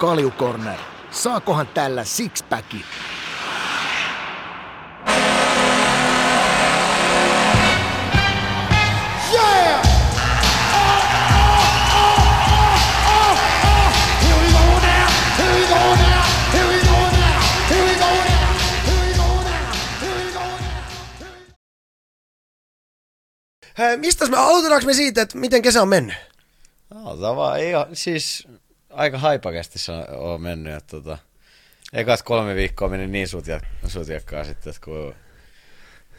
Kaljukorner. Saakohan tällä sixpackin? Hei, mistä me aloitetaanko me siitä, että miten kesä on mennyt? No, vaan, ei, ole- siis aika haipakasti on, mennyt. Että, tota, ekat kolme viikkoa meni niin sutja, sutjakkaa sitten, että kun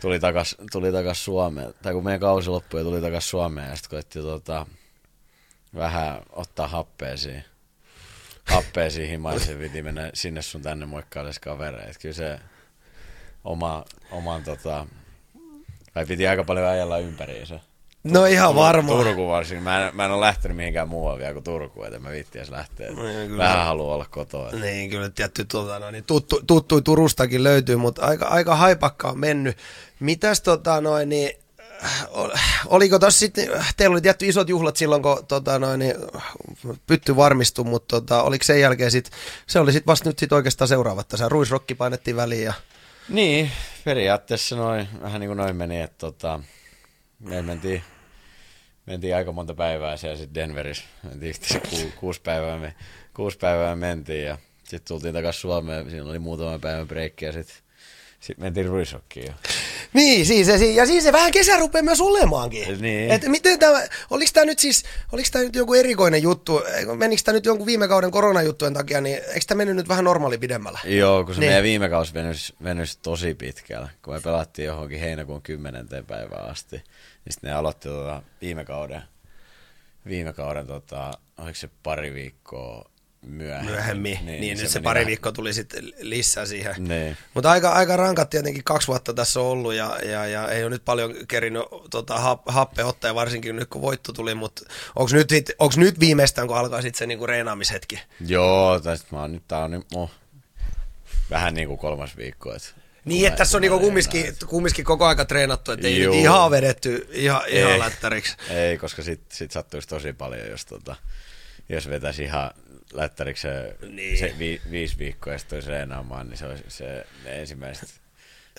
tuli takas, tuli takas Suomeen, tai kun meidän kausi loppui ja tuli takas Suomeen, ja sitten koitti tota, vähän ottaa happea siihen, happea siihen se piti mennä sinne sun tänne moikkaille kavereita. Kyllä se oma, oman tota, vai piti aika paljon ajella ympäriinsä. No ihan varmaan. Turku varsinkin. Mä en, mä en ole lähtenyt mihinkään muualle vielä kuin Turkuun, että mä viitti edes lähteä. No niin, kyllä. Vähän haluan olla kotoa. Niin, kyllä tietty tuota, no, niin tuttu, tuttu Turustakin löytyy, mutta aika, aika haipakka on mennyt. Mitäs tota noin, niin, äh, ol- oliko tossa sitten, teillä oli tietty isot juhlat silloin, kun tota noin, niin, pytty varmistui, mutta tota, oliko sen jälkeen sit, se oli sitten vasta nyt sit oikeastaan seuraavat tässä, ruisrokki painettiin väliin ja Niin, periaatteessa noin, vähän niin kuin noin meni, että tota, me mentiin, mentiin aika monta päivää siellä sitten Denverissä. Mentiin ku, kuusi, päivää, me, kuusi päivää mentiin ja sitten tultiin takaisin Suomeen. Siinä oli muutama päivän breikki ja sitten sit mentiin Ruisokkiin. jo. Niin, siis, ja, si- ja siis se vähän kesä rupeaa myös olemaankin. Niin. Et miten tämä, oliko tämä nyt siis, oliko tämä nyt joku erikoinen juttu, menikö tämä nyt jonkun viime kauden koronajuttujen takia, niin eikö tämä mennyt nyt vähän normaali pidemmällä? Joo, kun se Niin. meidän viime kausi venys, venys tosi pitkällä, kun me pelattiin johonkin heinäkuun 10. päivään asti, niin sitten ne aloitti tota viime kauden, viime kauden tota, oliko se pari viikkoa myöhemmin. Myöhemmin, niin, niin nyt se, pari vähän- viikkoa tuli sitten lisää siihen. Niin. Mutta aika, aika rankat tietenkin kaksi vuotta tässä on ollut ja, ja, ja ei ole nyt paljon kerinyt tota, hap, happe ottaa, ja varsinkin nyt kun voitto tuli, mutta onko nyt, sit- onks nyt viimeistään, kun alkaa sitten se niinku reenaamishetki? Joo, sit mä oon nyt, tää on nyt oh, vähän niin kuin kolmas viikko. Et, Niin, että tässä on niinku kumminkin, kumminkin koko aika treenattu, että ei ihan vedetty ihan, ihan Ei. lättäriksi. Ei, koska sit, sit sattuisi tosi paljon, jos, tota, jos vetäisi ihan lättäriksi se, Niin. se vi, viisi viikkoa ja sitten tulisi reenaamaan, niin se, olisi, se ne ensimmäiset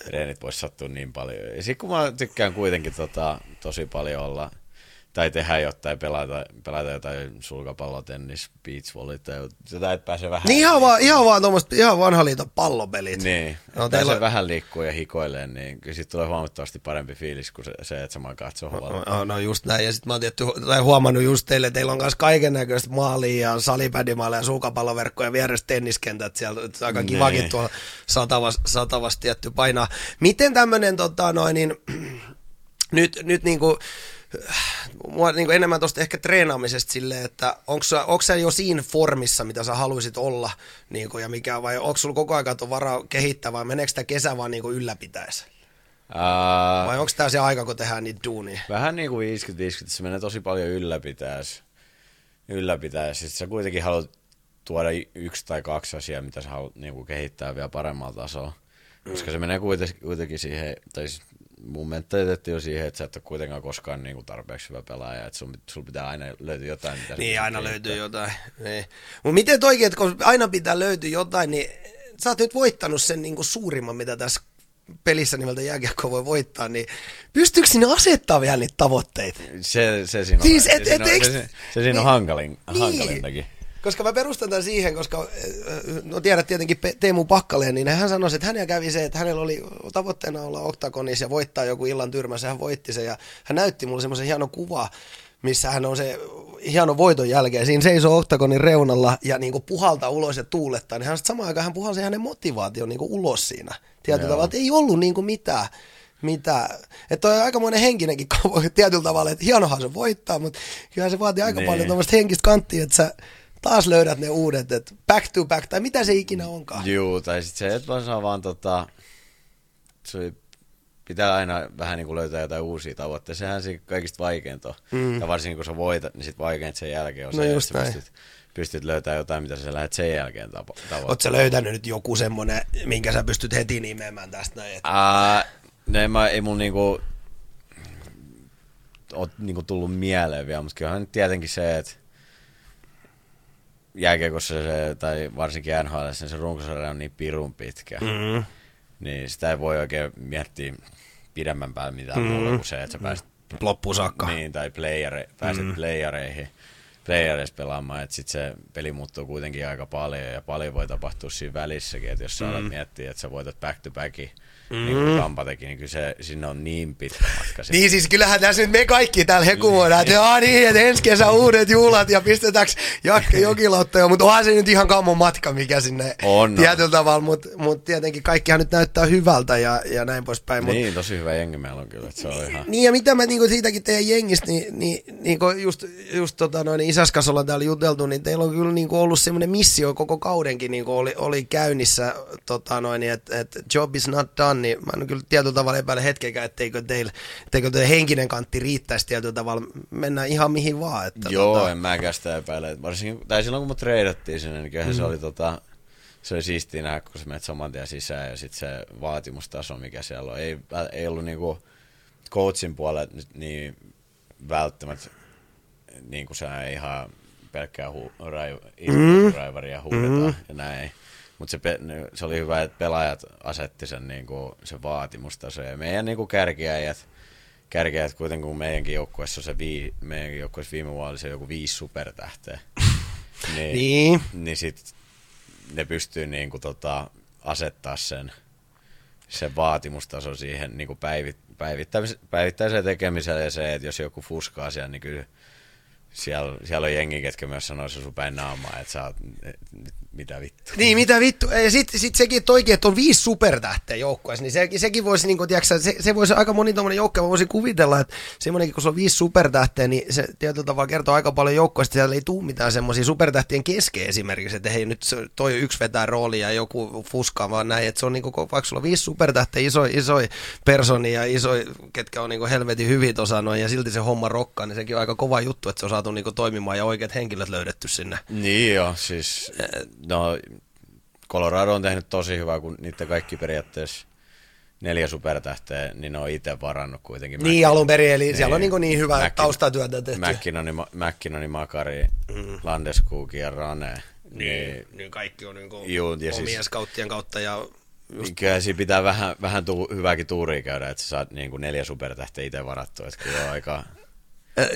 treenit voisi sattua niin paljon. Ja sitten kun mä tykkään kuitenkin tota, tosi paljon olla, tai tehdä jotain, pelata, pelata jotain sulkapallo, tennis, beach volley, tai jotain, että pääsee vähän... Niin ihan vaan, ihan vaan tuommoista, ihan vanha liiton pallopelit. Niin, No, no, teillä pääsee vähän liikkuu ja hikoilee, niin kyllä siitä tulee huomattavasti parempi fiilis kuin se, se että sä makaat sohvalla. No, no just näin, ja sitten mä oon tietty, tai huomannut just teille, että teillä on myös kaiken näköistä maalia ja salipädimaaleja ja sulkapalloverkkoja ja vieressä tenniskentät, siellä on aika kivakin Niin. tuolla satavasti, satavasti tietty painaa. Miten tämmöinen tota noin, niin, nyt, nyt niinku, mua niinku enemmän tuosta ehkä treenaamisesta silleen, että onko sä, sä jo siinä formissa, mitä sä haluaisit olla, niinku, ja mikä, vai onko sulla koko ajan tuon varaa kehittää, vai meneekö tämä kesä vaan niinku ylläpitäessä? Ää, Vai onko tämä se aika, kun tehdään niitä duunia? Vähän niin kuin 50-50, se menee tosi paljon ylläpitäis. Ylläpitäis. Sitten sä kuitenkin haluat tuoda yksi tai kaksi asiaa, mitä sä haluat niin kuin kehittää vielä paremmalla tasolla. Koska se menee kuitenkin siihen, tai siis mun mentaliteetti on siihen, että sä et ole kuitenkaan koskaan niin kuin tarpeeksi hyvä pelaaja, että sun, sun pitää aina löytyä jotain, mitä Niin, aina kehittämään. löytyy jotain. Niin. Mutta miten toikin, että kun aina pitää löytyä jotain, niin sä oot nyt voittanut sen niinku suurimman, mitä tässä pelissä nimeltä jääkiekko voi voittaa, niin pystyykö sinne asettaa vielä niitä tavoitteita? Se, se siinä on, Siis, se, et- siinä et on, eiks- se, se, se siinä niin- on hankalin, niin. hankalintakin. Koska mä perustan tämän siihen, koska äh, no tiedät tietenkin Teemu Pakkaleen, niin hän sanoi, että hänellä kävi se, että hänellä oli tavoitteena olla oktagonissa ja voittaa joku illan tyrmässä, hän voitti sen ja hän näytti mulle semmoisen hieno kuva, missä hän on se hieno voiton jälkeen, siinä seisoo oktagonin reunalla ja niinku puhaltaa ulos ja tuulettaa, niin hän samaan aikaan hän puhalsi hänen motivaation niinku ulos siinä. Tietyllä Joo. tavalla, että ei ollut niinku mitään. Mitä? Että on aikamoinen henkinenkin tietyllä tavalla, että hienohan se voittaa, mutta kyllähän se vaatii aika Niin. paljon tuommoista henkistä kanttia, että sä taas löydät ne uudet, että back to back, tai mitä se ikinä onkaan. Juu, tai sitten se, että vaan saa vaan tota, se pitää aina vähän niin kuin löytää jotain uusia tavoitteita. Sehän se kaikista vaikeinta on. Mm. Ja varsinkin kun sä voitat, niin sit vaikeinta sen jälkeen on No se, just että pystyt, pystyt löytämään jotain, mitä sä lähdet sen jälkeen tavoittamaan. sä löytänyt nyt joku semmonen, minkä sä pystyt heti nimeämään tästä näin? Että... Ää, no en mä, ei mun niinku ole niinku tullut mieleen vielä, mutta kyllähän nyt tietenkin se, että jääkiekossa se, tai varsinkin NHL, niin se runkosarja on niin pirun pitkä, mm. niin sitä ei voi oikein miettiä pidemmän päälle mitään mm. muuta kuin se, että sä pääset Loppuun saakka. niin, tai playere, pääset mm. playereihin, playereissa pelaamaan, että sitten se peli muuttuu kuitenkin aika paljon ja paljon voi tapahtua siinä välissäkin, että jos sä mm. alat miettiä, että sä voitat back to backin, mm. niin kuin Tampa teki, niin kyllä se, sinne on niin pitkä matka. Niin siis kyllähän tässä nyt me kaikki täällä hekuvoidaan, että jaa niin, että ensi kesä uudet juhlat ja pistetäänkö Jakke jokilauttoja, mutta onhan se nyt ihan kammon matka, mikä sinne On. tietyllä tavalla, mutta mut tietenkin kaikkihan nyt näyttää hyvältä ja, ja näin poispäin. Mut, Niin, tosi hyvä jengi meillä on kyllä, että se on ihan... Niin ja mitä mä niinku siitäkin teidän jengistä, niin, niin, niin kuin just, just tota noin, isäskas ollaan täällä juteltu, niin teillä on kyllä niinku ollut semmoinen missio koko kaudenkin niinku oli, oli käynnissä, tota noin, että et job is not done, niin mä en kyllä tietyllä tavalla epäile hetkeäkään, etteikö teillä, etteikö teidän henkinen kantti riittäisi tietyllä tavalla, mennään ihan mihin vaan. Että, Joo, tota, en mäkään sitä epäile. Varsinkin, tai silloin kun mut treidattiin sinne, niin kyllähän mm. se oli tota, se oli siistiä nähdä, kun sä menet saman tien sisään ja sitten se vaatimustaso, mikä siellä on. Ei, ei ollut niinku coachin puolella nyt niin välttämättä niin kuin se ihan pelkkää hu, rai, mm. raivaria huudetaan mm. ja näin. Mutta se, pe- se oli hyvä, että pelaajat asetti sen, niin kuin, se vaatimustaso. Ja meidän niin kuin kärkiäjät, kärkiäjät kuitenkin, kun meidänkin joukkueessa on se vii, meidänkin joukkueessa viime vuonna oli se joku viisi supertähteä. niin, Niin. niin sit ne pystyy niin kuin, tota, asettaa sen, sen vaatimustaso siihen niin kuin päivit, päivittäis, päivittäiseen tekemiseen ja se, että jos joku fuskaa siellä, niin kyllä siellä, siellä on jengi, ketkä myös sanoo se sun päin naamaa, että sä oot, et, mitä vittu. Niin, mitä vittu. Ja sitten sit sekin toikin, että on viisi supertähteä joukkueessa, niin se, sekin voisi, niin kuin, tiiäksä, se, se voisi aika moni tommonen joukkue, mä voisin kuvitella, että semmoinenkin, kun se on viisi supertähteä, niin se tietyllä tavalla kertoo aika paljon joukkueesta, siellä ei tule mitään semmoisia supertähtien kesken esimerkiksi, että hei nyt toi yksi vetää roolia ja joku fuskaa vaan näin, että se on niin kuin, vaikka sulla on viisi supertähteä, iso, iso personi ja iso, ketkä on niin kuin helvetin hyvin tuossa noin, ja silti se homma rokkaa, niin sekin on aika kova juttu, että se on saatu niin kuin toimimaan ja oikeat henkilöt löydetty sinne. Niin joo, siis no Colorado on tehnyt tosi hyvää, kun niiden kaikki periaatteessa neljä supertähteä, niin ne on itse varannut kuitenkin. Niin alun perin, eli siellä on Niin. niin, niin hyvää Mäkin- taustatyötä tehty. McKinnoni, McKinnoni Makari, mm. Landeskog ja Rane. Niin, niin kaikki on niin kuin Juu, ja omien siis- scouttien kautta ja just, niin kyllä siinä pitää vähän, vähän tu, hyvääkin tuuria käydä, että sä saat niin kuin neljä supertähteä itse varattua. Että kyllä on aika... Ä,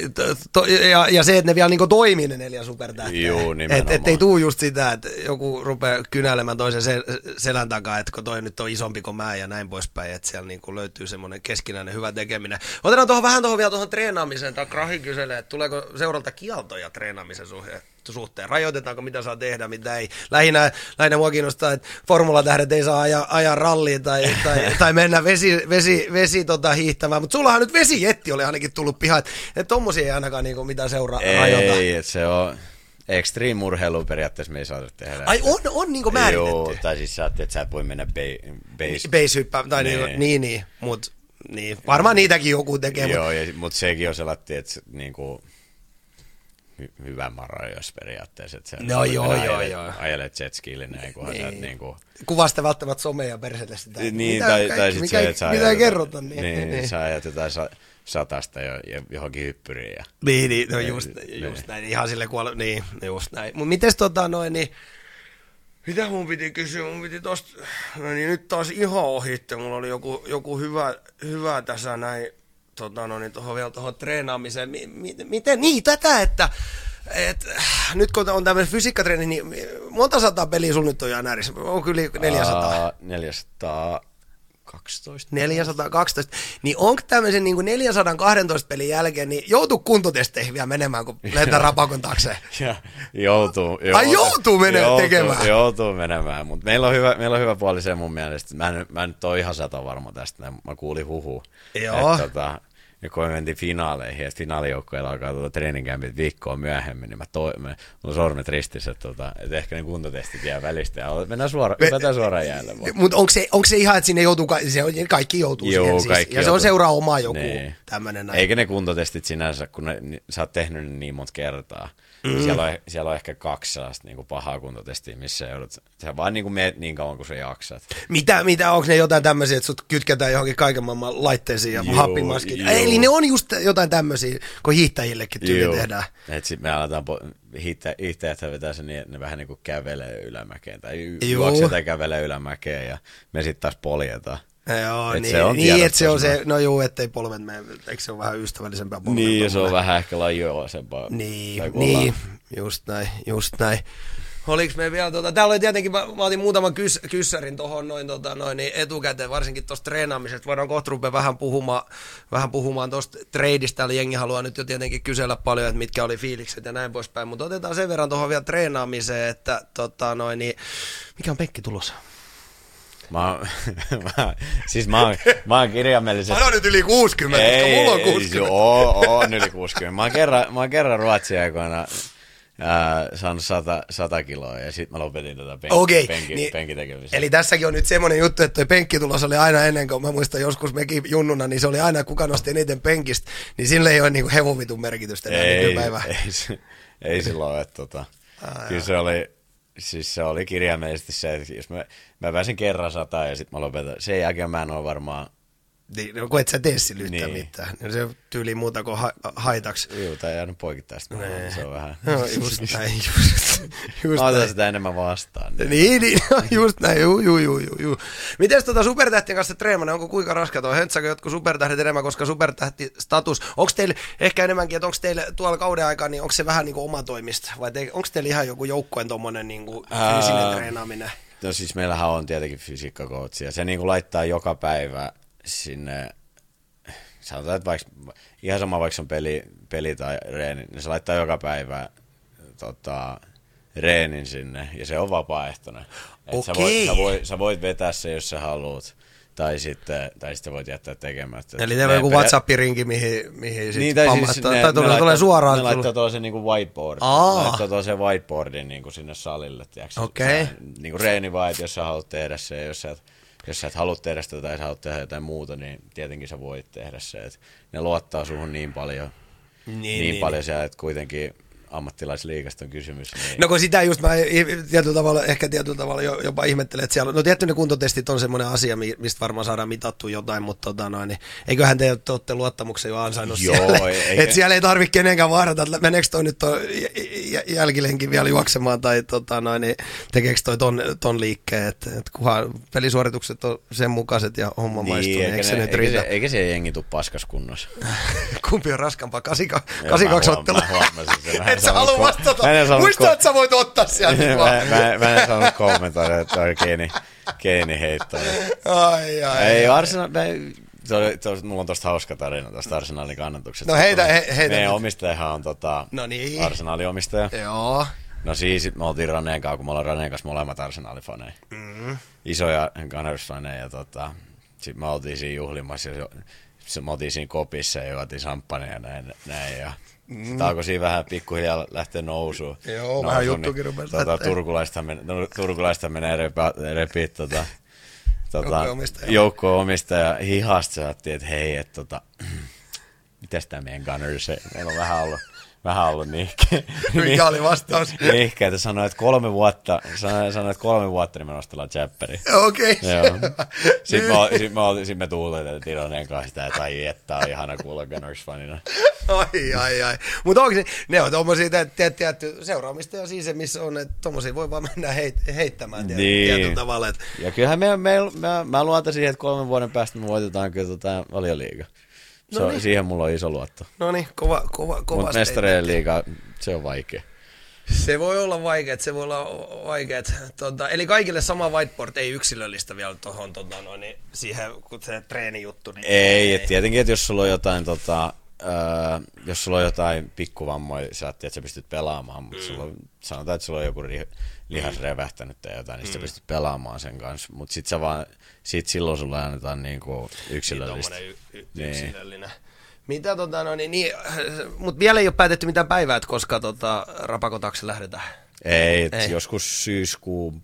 to, ja, ja se, että ne vielä niin toimii ne neljä supertähteä. Juu, nimenomaan. et ei tuu just sitä, että joku rupeaa kynäilemään toisen sel, selän takaa, että kun toi nyt on isompi kuin mä ja näin poispäin, että siellä niin löytyy semmoinen keskinäinen hyvä tekeminen. Otetaan tuohon vähän tuohon vielä tuohon treenaamiseen. Tämä Krahi kyselee, että tuleeko seuralta kieltoja treenaamisen suhteen? Suhteen. Rajoitetaanko, mitä saa tehdä, mitä ei. Lähinnä, lähinnä mua kiinnostaa, että formulatähdet ei saa ajaa, ajaa ralliin tai, tai, tai mennä vesi, vesi, vesi tota, hiihtämään. Mutta sullahan nyt vesijetti oli ainakin tullut pihaan. Että et tommosia ei ainakaan niinku, mitään seuraa rajoita. Ei, se on... Extreme urheilu periaatteessa me ei saada tehdä. Ai on, on niinku määritetty. Joo, tai siis sä että sä et voi mennä ba- base... Base hyppää, tai niin, Niin. niin, niin mutta niin. varmaan niitäkin joku tekee. Joo, mutta sekin on sellainen, että niinku, hy, hyvä mara, jos periaatteessa. Että No joo, ajelet, joo, joo. Ajelet jetskille näin, kunhan niin. sä et Niin. niinku... Kuvasta välttämättä somea ja perseelle sitä. Niin, mitä, tai, kaikki, tai sit mikä, se, että sä mitä ajat- kerrota. Niin, niin, niin, niin. sä ajat jotain sa, satasta jo, jo, johonkin hyppyriin. Ja, Niin, niin, no just, Niin. just näin, ihan sille kuolla, niin, just näin. Mutta mites tota noin, niin, mitä mun piti kysyä, mun piti tosta, no niin nyt taas ihan ohitte, mulla oli joku, joku hyvä, hyvä tässä näin, tota no niin, tohon vielä tuohon treenaamiseen, mi, mi, miten, niin tätä, että, et, nyt kun on tämmöinen fysiikkatreeni, niin monta sataa peliä sun nyt on jäänyt äärissä? On kyllä yli 400. Aa, 412. 412. Niin onko tämmöisen niin 412 pelin jälkeen, niin joutuu kuntotesteihin vielä menemään, kun lentää rapakon taakse? Ja joutuu, Ai joutuu menemään joutuu, tekemään? Joutuu menemään, mutta meillä on hyvä, meillä on hyvä puoli se mun mielestä. Mä en, mä en nyt ole ihan sata varma tästä, mä kuulin huhu. Joo. Että, tota, ja kun me mentiin finaaleihin, ja finaalijoukkoilla alkaa tuota treeninkämpit viikkoa myöhemmin, niin mä toi, mä, mulla sormet ristissä, että, tota, että ehkä ne kuntotestit jää välistä, ja mennään suora, hypätään suoraan jäälle vaan. Mutta onko se, onko se ihan, että sinne joutuu, se kaikki joutuu Joo, siihen siis, kaikki ja se on joutuu. seuraa oma joku Niin. tämmöinen. Eikä ne kuntotestit sinänsä, kun ne, sä oot tehnyt ne niin monta kertaa, Mm. Siellä, on, siellä on ehkä kaksi sellaista niin kuin pahaa kuntotestiä, missä joudut, sä vaan niin kuin meet niin kauan kuin sä jaksat. Mitä, mitä onko ne jotain tämmöisiä, että sut kytketään johonkin kaiken maailman laitteisiin ja Juu, happimaskiin? juu. Eli ne on just jotain tämmöisiä, kun hiihtäjillekin tyyli Joo. tehdään. Et sit me aletaan, po- hiihtä, hiihtäjät vetää sen niin, että ne vähän niin kuin kävelee ylämäkeen tai juoksee tai kävelee ylämäkeen ja me sitten taas poljetaan. Joo, Et niin, se on niin että se on se, no juu, ettei polvet mene, eikö se ole vähän ystävällisempää polvet? Niin, ja se on vähän ehkä lajioisempaa. Niin, niin, just näin, just näin. Oliko me vielä, tota, täällä oli tietenkin, mä, mä otin muutaman kys, kyssärin tuohon noin, tota, noin niin etukäteen, varsinkin tuosta treenaamisesta. Voidaan kohta rupea vähän puhumaan, vähän puhumaan tuosta treidistä. Täällä jengi haluaa nyt jo tietenkin kysellä paljon, että mitkä oli fiilikset ja näin poispäin. Mutta otetaan sen verran tuohon vielä treenaamiseen, että tota, noin, niin, mikä on penkki tulossa? Mä, oon- mä, siis mä oon, mä oon kirjaimellisesti... Sano nyt yli 60, koska mulla on 60. Joo, on yli 60. Mä oon kerran, mä oon kerran Ruotsin aikoina ää, saanut 100, 100 kiloa ja sitten mä lopetin tätä penki, Okei, penki, niin- penkitekemistä. Eli tässäkin on nyt semmoinen juttu, että toi penkkitulos oli aina ennen kuin mä muistan joskus mekin junnuna, niin se oli aina kuka nosti eniten penkistä, niin sillä ei ole niinku hevovitun merkitystä ei, nykypäivään. ei, se- ei silloin, että tota, kyllä se oli, siis se oli kirjaimellisesti se, että jos mä, mä pääsin kerran sataan ja sitten mä lopetan, sen jälkeen mä en ole varmaan, Niin, no, kun et sä tee sillä yhtään Niin. mitään. Niin se tyyli muuta kuin ha- haitaksi. juu, tai jäänyt poikittaista, se on vähän, No, just näin, just, just mä otan sitä enemmän vastaan. Niin. Niin, niin, just näin, juu, juu, juu, juu, juu. Mites tota supertähtien kanssa treenaminen, onko kuinka raskat on? Höntsäkö jotkut supertähdet enemmän, koska supertähtistatus, onko teillä ehkä enemmänkin, että onko teillä tuolla kauden aikaa, niin onko se vähän niin kuin omatoimista, vai te, onko teillä ihan joku joukkueen tommonen niin kuin fyysinen treenaaminen? No siis meillähän on tietenkin fysiikkakoutsi ja se niinku laittaa joka päivä sinne, sanotaan, että vaikka, ihan sama vaikka se on peli, peli tai reeni, niin se laittaa joka päivä tota, reenin sinne ja se on vapaaehtoinen. Et sä, voit, sä, voit, sä voit vetää se, jos sä haluat, tai sitten, tai sitten voit jättää tekemättä. Eli teillä on joku WhatsApp-rinki, mihin, mihin niin, tai siis ne, tai tulee, laittaa, tulee suoraan. Ne laittaa tuollaisen niinku whiteboard. Aa. Ne laittaa tuollaisen whiteboardin niinku sinne salille. Okei. Sä- Niinku reeni vaan, että jos sä haluat tehdä se, jos sä et, jos sä et halua tehdä sitä tai sä haluat tehdä jotain muuta, niin tietenkin sä voit tehdä se. Et ne luottaa suhun niin paljon, niin, niin, niin paljon siellä, että kuitenkin ammattilaisliigasta on kysymys. Niin No kun sitä just mä tietyllä tavalla, ehkä tietyllä tavalla jo- jopa ihmettelen, että siellä on, no tietty ne kuntotestit on semmoinen asia, mi- mistä varmaan saadaan mitattua jotain, mutta tota noin, niin eiköhän te te olette luottamuksen jo ansainnut Joo, siellä, ei- että siellä ei tarvitse kenenkään vaarata, että meneekö toi nyt toi jälkilenkin vielä juoksemaan tai tota noin, niin tekeekö toi ton, ton liikkeen, että et kunhan pelisuoritukset on sen mukaiset ja homma maistuu, niin eikä, eikö se ne, nyt eikä, riitä? se, eikä se jengi tuu paskas kunnossa. Kumpi on raskampaa, 82 Joo, mä huom- ottelu? mä huomasin sen. Et sä halua vastata. mä en saanut Muista, ko- että sä voit ottaa sieltä mä, mä, mä, en saanut kommentoida, että toi geeni, geeni heittää. Ai, ai, Ei, ai. Arsenal, me, to, to, mulla on tosta hauska tarina tosta Arsenalin kannatuksesta. No heitä- he- heitä Meidän nyt. omistajahan on tota, No niin. Arsenalin omistaja. Joo. No siis me oltiin Raneen kanssa, kun me ollaan Raneen kanssa molemmat Arsenalifaneja. Mm. Isoja Gunners-faneja ja tota, sit me oltiin siinä juhlimassa ja se, me oltiin siinä kopissa ja juotiin champagne ja näin. näin ja mm. Sitten alkoi siinä vähän pikkuhiljaa lähteä nousuun. Joo, vähän juttukin rupesi tota, turkulaista, men, no, turkulaista menee repiä, repiä tota, tota, Joukkueen-omistaja. joukko-omistaja hihasta sanottiin, että hei, että tota, mitäs tää meidän Gunners, meillä on vähän ollut, vähän ollut niihkeä. Mikä oli vastaus? Niihkeä, että sanoi, että kolme vuotta, sanoi, sanoi että kolme vuotta, niin me nostellaan chäppäriin. Okei. Joo. Sitten me, sit me, sit me tuuletettiin Ironeen kanssa sitä, että ai että on ihana kuulla Gunners-fanina. Ai, ai, ai. Mutta onko se, ne on tommosia, tietty seuraamista ja siis se, missä on, että tommosia voi vaan mennä heit, heittämään tietyllä, Niin. tietyllä tavalla. Että, Ja kyllähän me, me, me, mä luotan siihen, että kolmen vuoden päästä me voitetaan kyllä tota valioliiga. Se on, siihen mulla on iso luotto. no niin, kova, kova, kova Mutta mestareen liiga, se on vaikea. Se voi olla vaikeet, se voi olla vaikeet. Tota, eli kaikille sama whiteboard, ei yksilöllistä vielä tuohon tota, noin, niin siihen, kun se treenijuttu. Niin Ei, et tietenkin, että jos sulla on jotain, tota, öö, jos sulla on jotain pikkuvammoja, sä ajattelet, että sä pystyt pelaamaan, mutta sulla on, sanotaan, että sulla on joku ri, lihas revähtänyt tai jotain, niin mm. sä pystyt pelaamaan sen kanssa. Mutta sit, sä vaan, sit silloin sulle annetaan niinku yksilöllistä. Tommonen y- y- Niin. yksilöllinen. Mitä tota, no niin, niin mutta vielä ei ole päätetty mitään päivää, että koska tota, rapakotaksi lähdetään. Ei, Ei. joskus syyskuun,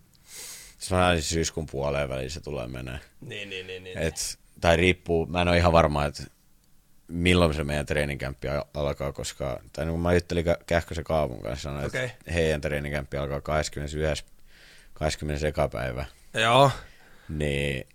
sanotaan syyskuun puoleen väliin se tulee menee. Niin, niin, niin. niin. Et, tai riippuu, mä en ole ihan varma, että milloin se meidän treenikämppi al- alkaa, koska, tai niin kun mä juttelin Kä- Kähkösen Kaavun kanssa, sanoin, Okei. että heidän treenikämppi alkaa 21. 20. päivä, Joo. niin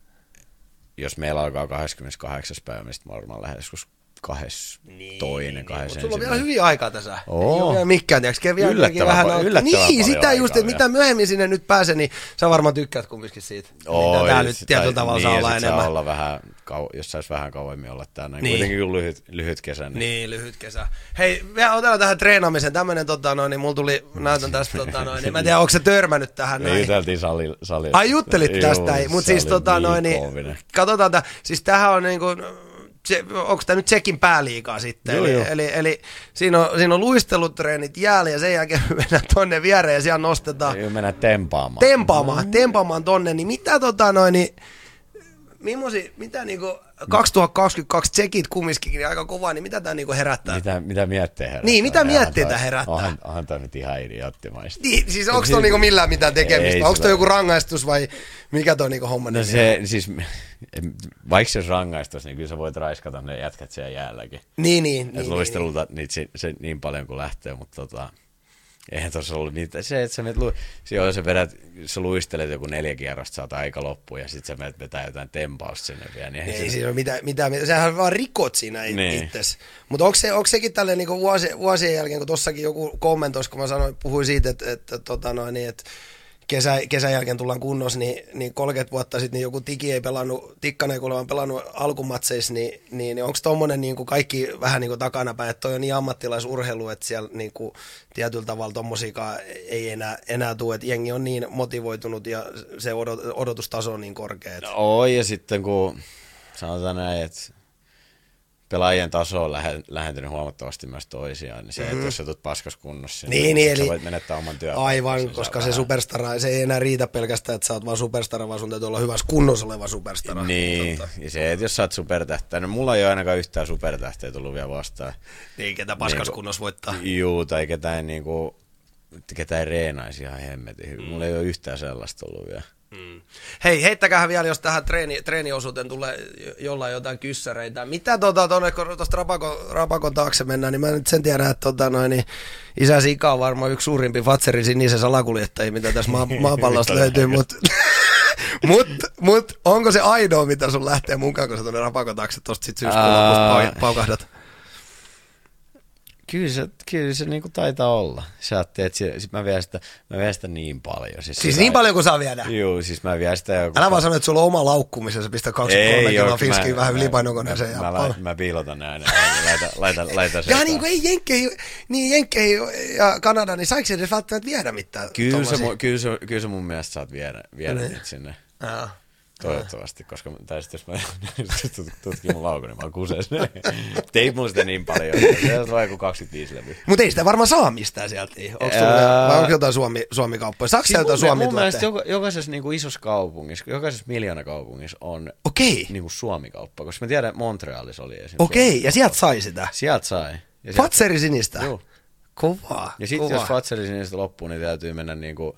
jos meillä alkaa 28. päivä, niin sitten varmaan lähes joskus kahdes toinen, kahdes Mutta sulla on vielä hyvin aikaa tässä. Oo. Ei ole vielä mikään, tiiäks, Kevi Yllättävän vähän pa- yllättävän Niin, paljon sitä just, että mitä myöhemmin sinne nyt pääsee, niin sä varmaan tykkäät kumminkin siitä. Oi, mitä tää nyt tietyllä tavalla niin, saa olla sit saa enemmän. olla vähän, kau- jos sais vähän kauemmin olla täällä. Niin. Niin. Kuitenkin lyhyt, lyhyt kesä. Niin. Niin, lyhyt kesä. Hei, vielä otetaan tähän treenaamiseen. Tämmönen, tota, noin, niin mulla tuli, näytän tästä, tota, noin, niin mä en tiedä, onko se törmännyt tähän Me näin. juteltiin sali, sali. Ai juttelit tästä, mutta siis tota noin, niin, katsotaan, siis tämähän on niinku, se, onko tämä nyt Tsekin pääliigaa sitten? Joo, eli, joo. eli, eli, siinä, on, siinä on luistelutreenit jäällä ja sen jälkeen me mennään tonne viereen ja siellä nostetaan Ei mennä tempaamaan. tempaamaan, tempaamaan tonne, niin mitä tota noin, niin, Mimmosi, mitä niinku 2022 tsekit kumminkin niin aika kovaa, niin mitä tää niinku herättää? Mitä, mitä mietteitä herättää? Niin, mitä mietteitä herättää? Onhan, onhan toi nyt ihan idioottimaista. Niin, siis onko tuolla niinku millään mitään tekemistä? Onko toi joku rangaistus vai mikä toi niinku homma No se, siis, vaikka se olisi rangaistus, niin kyllä sä voit raiskata ne jätkät siellä jäälläkin. Niin, niin. Niin, niin, Et luisteluta niitä se, se, niin paljon kuin lähtee, mutta tota, eihän tuossa ollut niitä. Se, että sä menet, lu, se, joo, sä, vedät, sä luistelet joku neljä kierrosta, saat aika loppuun ja sitten sä menet vetää jotain tempausta sinne vielä. Niin Ei se, siinä ole mitään, mitään, mitään, sähän vaan rikot siinä Niin. itses. Mutta onko, se, onko sekin tälle niinku vuosi, vuosien jälkeen, kun tossakin joku kommentoisi, kun mä sanoin, puhuin siitä, että, että, tota noin, niin, että kesä, kesän jälkeen tullaan kunnossa, niin, niin 30 vuotta sitten niin joku tiki ei pelannut, tikkana ei kuulemma pelannut alkumatseissa, niin, niin, niin onko tommonen niin kaikki vähän niin kuin takanapäin, että toi on niin ammattilaisurheilu, että siellä niin kuin tietyllä tavalla tommosikaan ei enää, enää tule, että jengi on niin motivoitunut ja se odot, odotustaso on niin korkea. Että... Oi, ja sitten kun sanotaan näin, että pelaajien taso on lähe, lähentynyt huomattavasti myös toisiaan, niin se, että jos sä tulet paskas kunnossa, Mhm. Niin, niin, sä eli- voit menettää oman työn. Aivan, koska se superstara, se ei enää riitä pelkästään, että sä oot vaan superstara, vaan sun täytyy olla hyvässä kunnossa oleva superstara. Niin, Totta. ja se, että jos sä oot supertähtä, no mulla ei ole ainakaan yhtään supertähteä tullut vielä vastaan. Niin, ketä paskas Niinku- kunnossa voittaa. Juu, tai ketään niinku, ketään reenaisi ihan hemmetin hyvin. Mulla ei ole yhtään sellaista ollut vielä. Mm. Hei, heittäkää vielä, jos tähän treeni, treeniosuuteen tulee jo- jollain jotain kyssäreitä. Mitä tuota, tuonne, kun tuosta rapakon, rapakon taakse mennään, niin mä nyt sen tiedän, että tota, noin, niin isä Sika on varmaan yksi suurimpi Fatserin sinisen salakuljettajia, mitä tässä maa, maapallosta löytyy, mutta mut, mut, onko se ainoa, mitä sun lähtee mukaan, kun sä tuonne rapakon taakse tuosta sit syyskuun lopusta pau- paukahdat? Kyllä se, kyllä se niinku taitaa olla. Sä ajattelet, että se- sit mä vien sitä, mä vien sitä niin paljon. Siis, Siis sitä- niin paljon kuin saa viedä. Juu, siis mä vien sitä joku... Älä vaan sano, että sulla on oma laukku, missä sä pistät 23 kiloa mä- vähän ylipainokoneeseen. Mä, mä, mä, mä piilotan ne aina. Laita, laita, laita se. ja niin kuin ei Jenkkeihin, niin Jenkkeihin ja Kanada, niin saiko se edes välttämättä viedä mitään? Kyllä se, kyllä, se, kyllä se mun mielestä saat viedä, viedä niitä sinne. Jaa. Toivottavasti, koska tai jos mä tut- tutkin mun laukun, niin mä kusen sen. Teit mun sitä niin paljon, se on vain joku 25 levyä. Mutta ei sitä varmaan saa mistään sieltä. Onko Ää- vai onko jotain Suomi, Suomi-kauppoja? Saako siis jotain Suomi mun mielestä joka, jokaisessa niinku isossa kaupungissa, jokaisessa miljoonakaupungissa on Okei, niinku Suomi-kauppa, koska mä tiedän, että Montrealissa oli esimerkiksi. okei, ja sieltä sai sitä. Sieltä sai. Ja sieltä- Fatseri sinistä. Joo. Kovaa, Ja sitten jos Fatseri sinistä loppuu, niin täytyy mennä niinku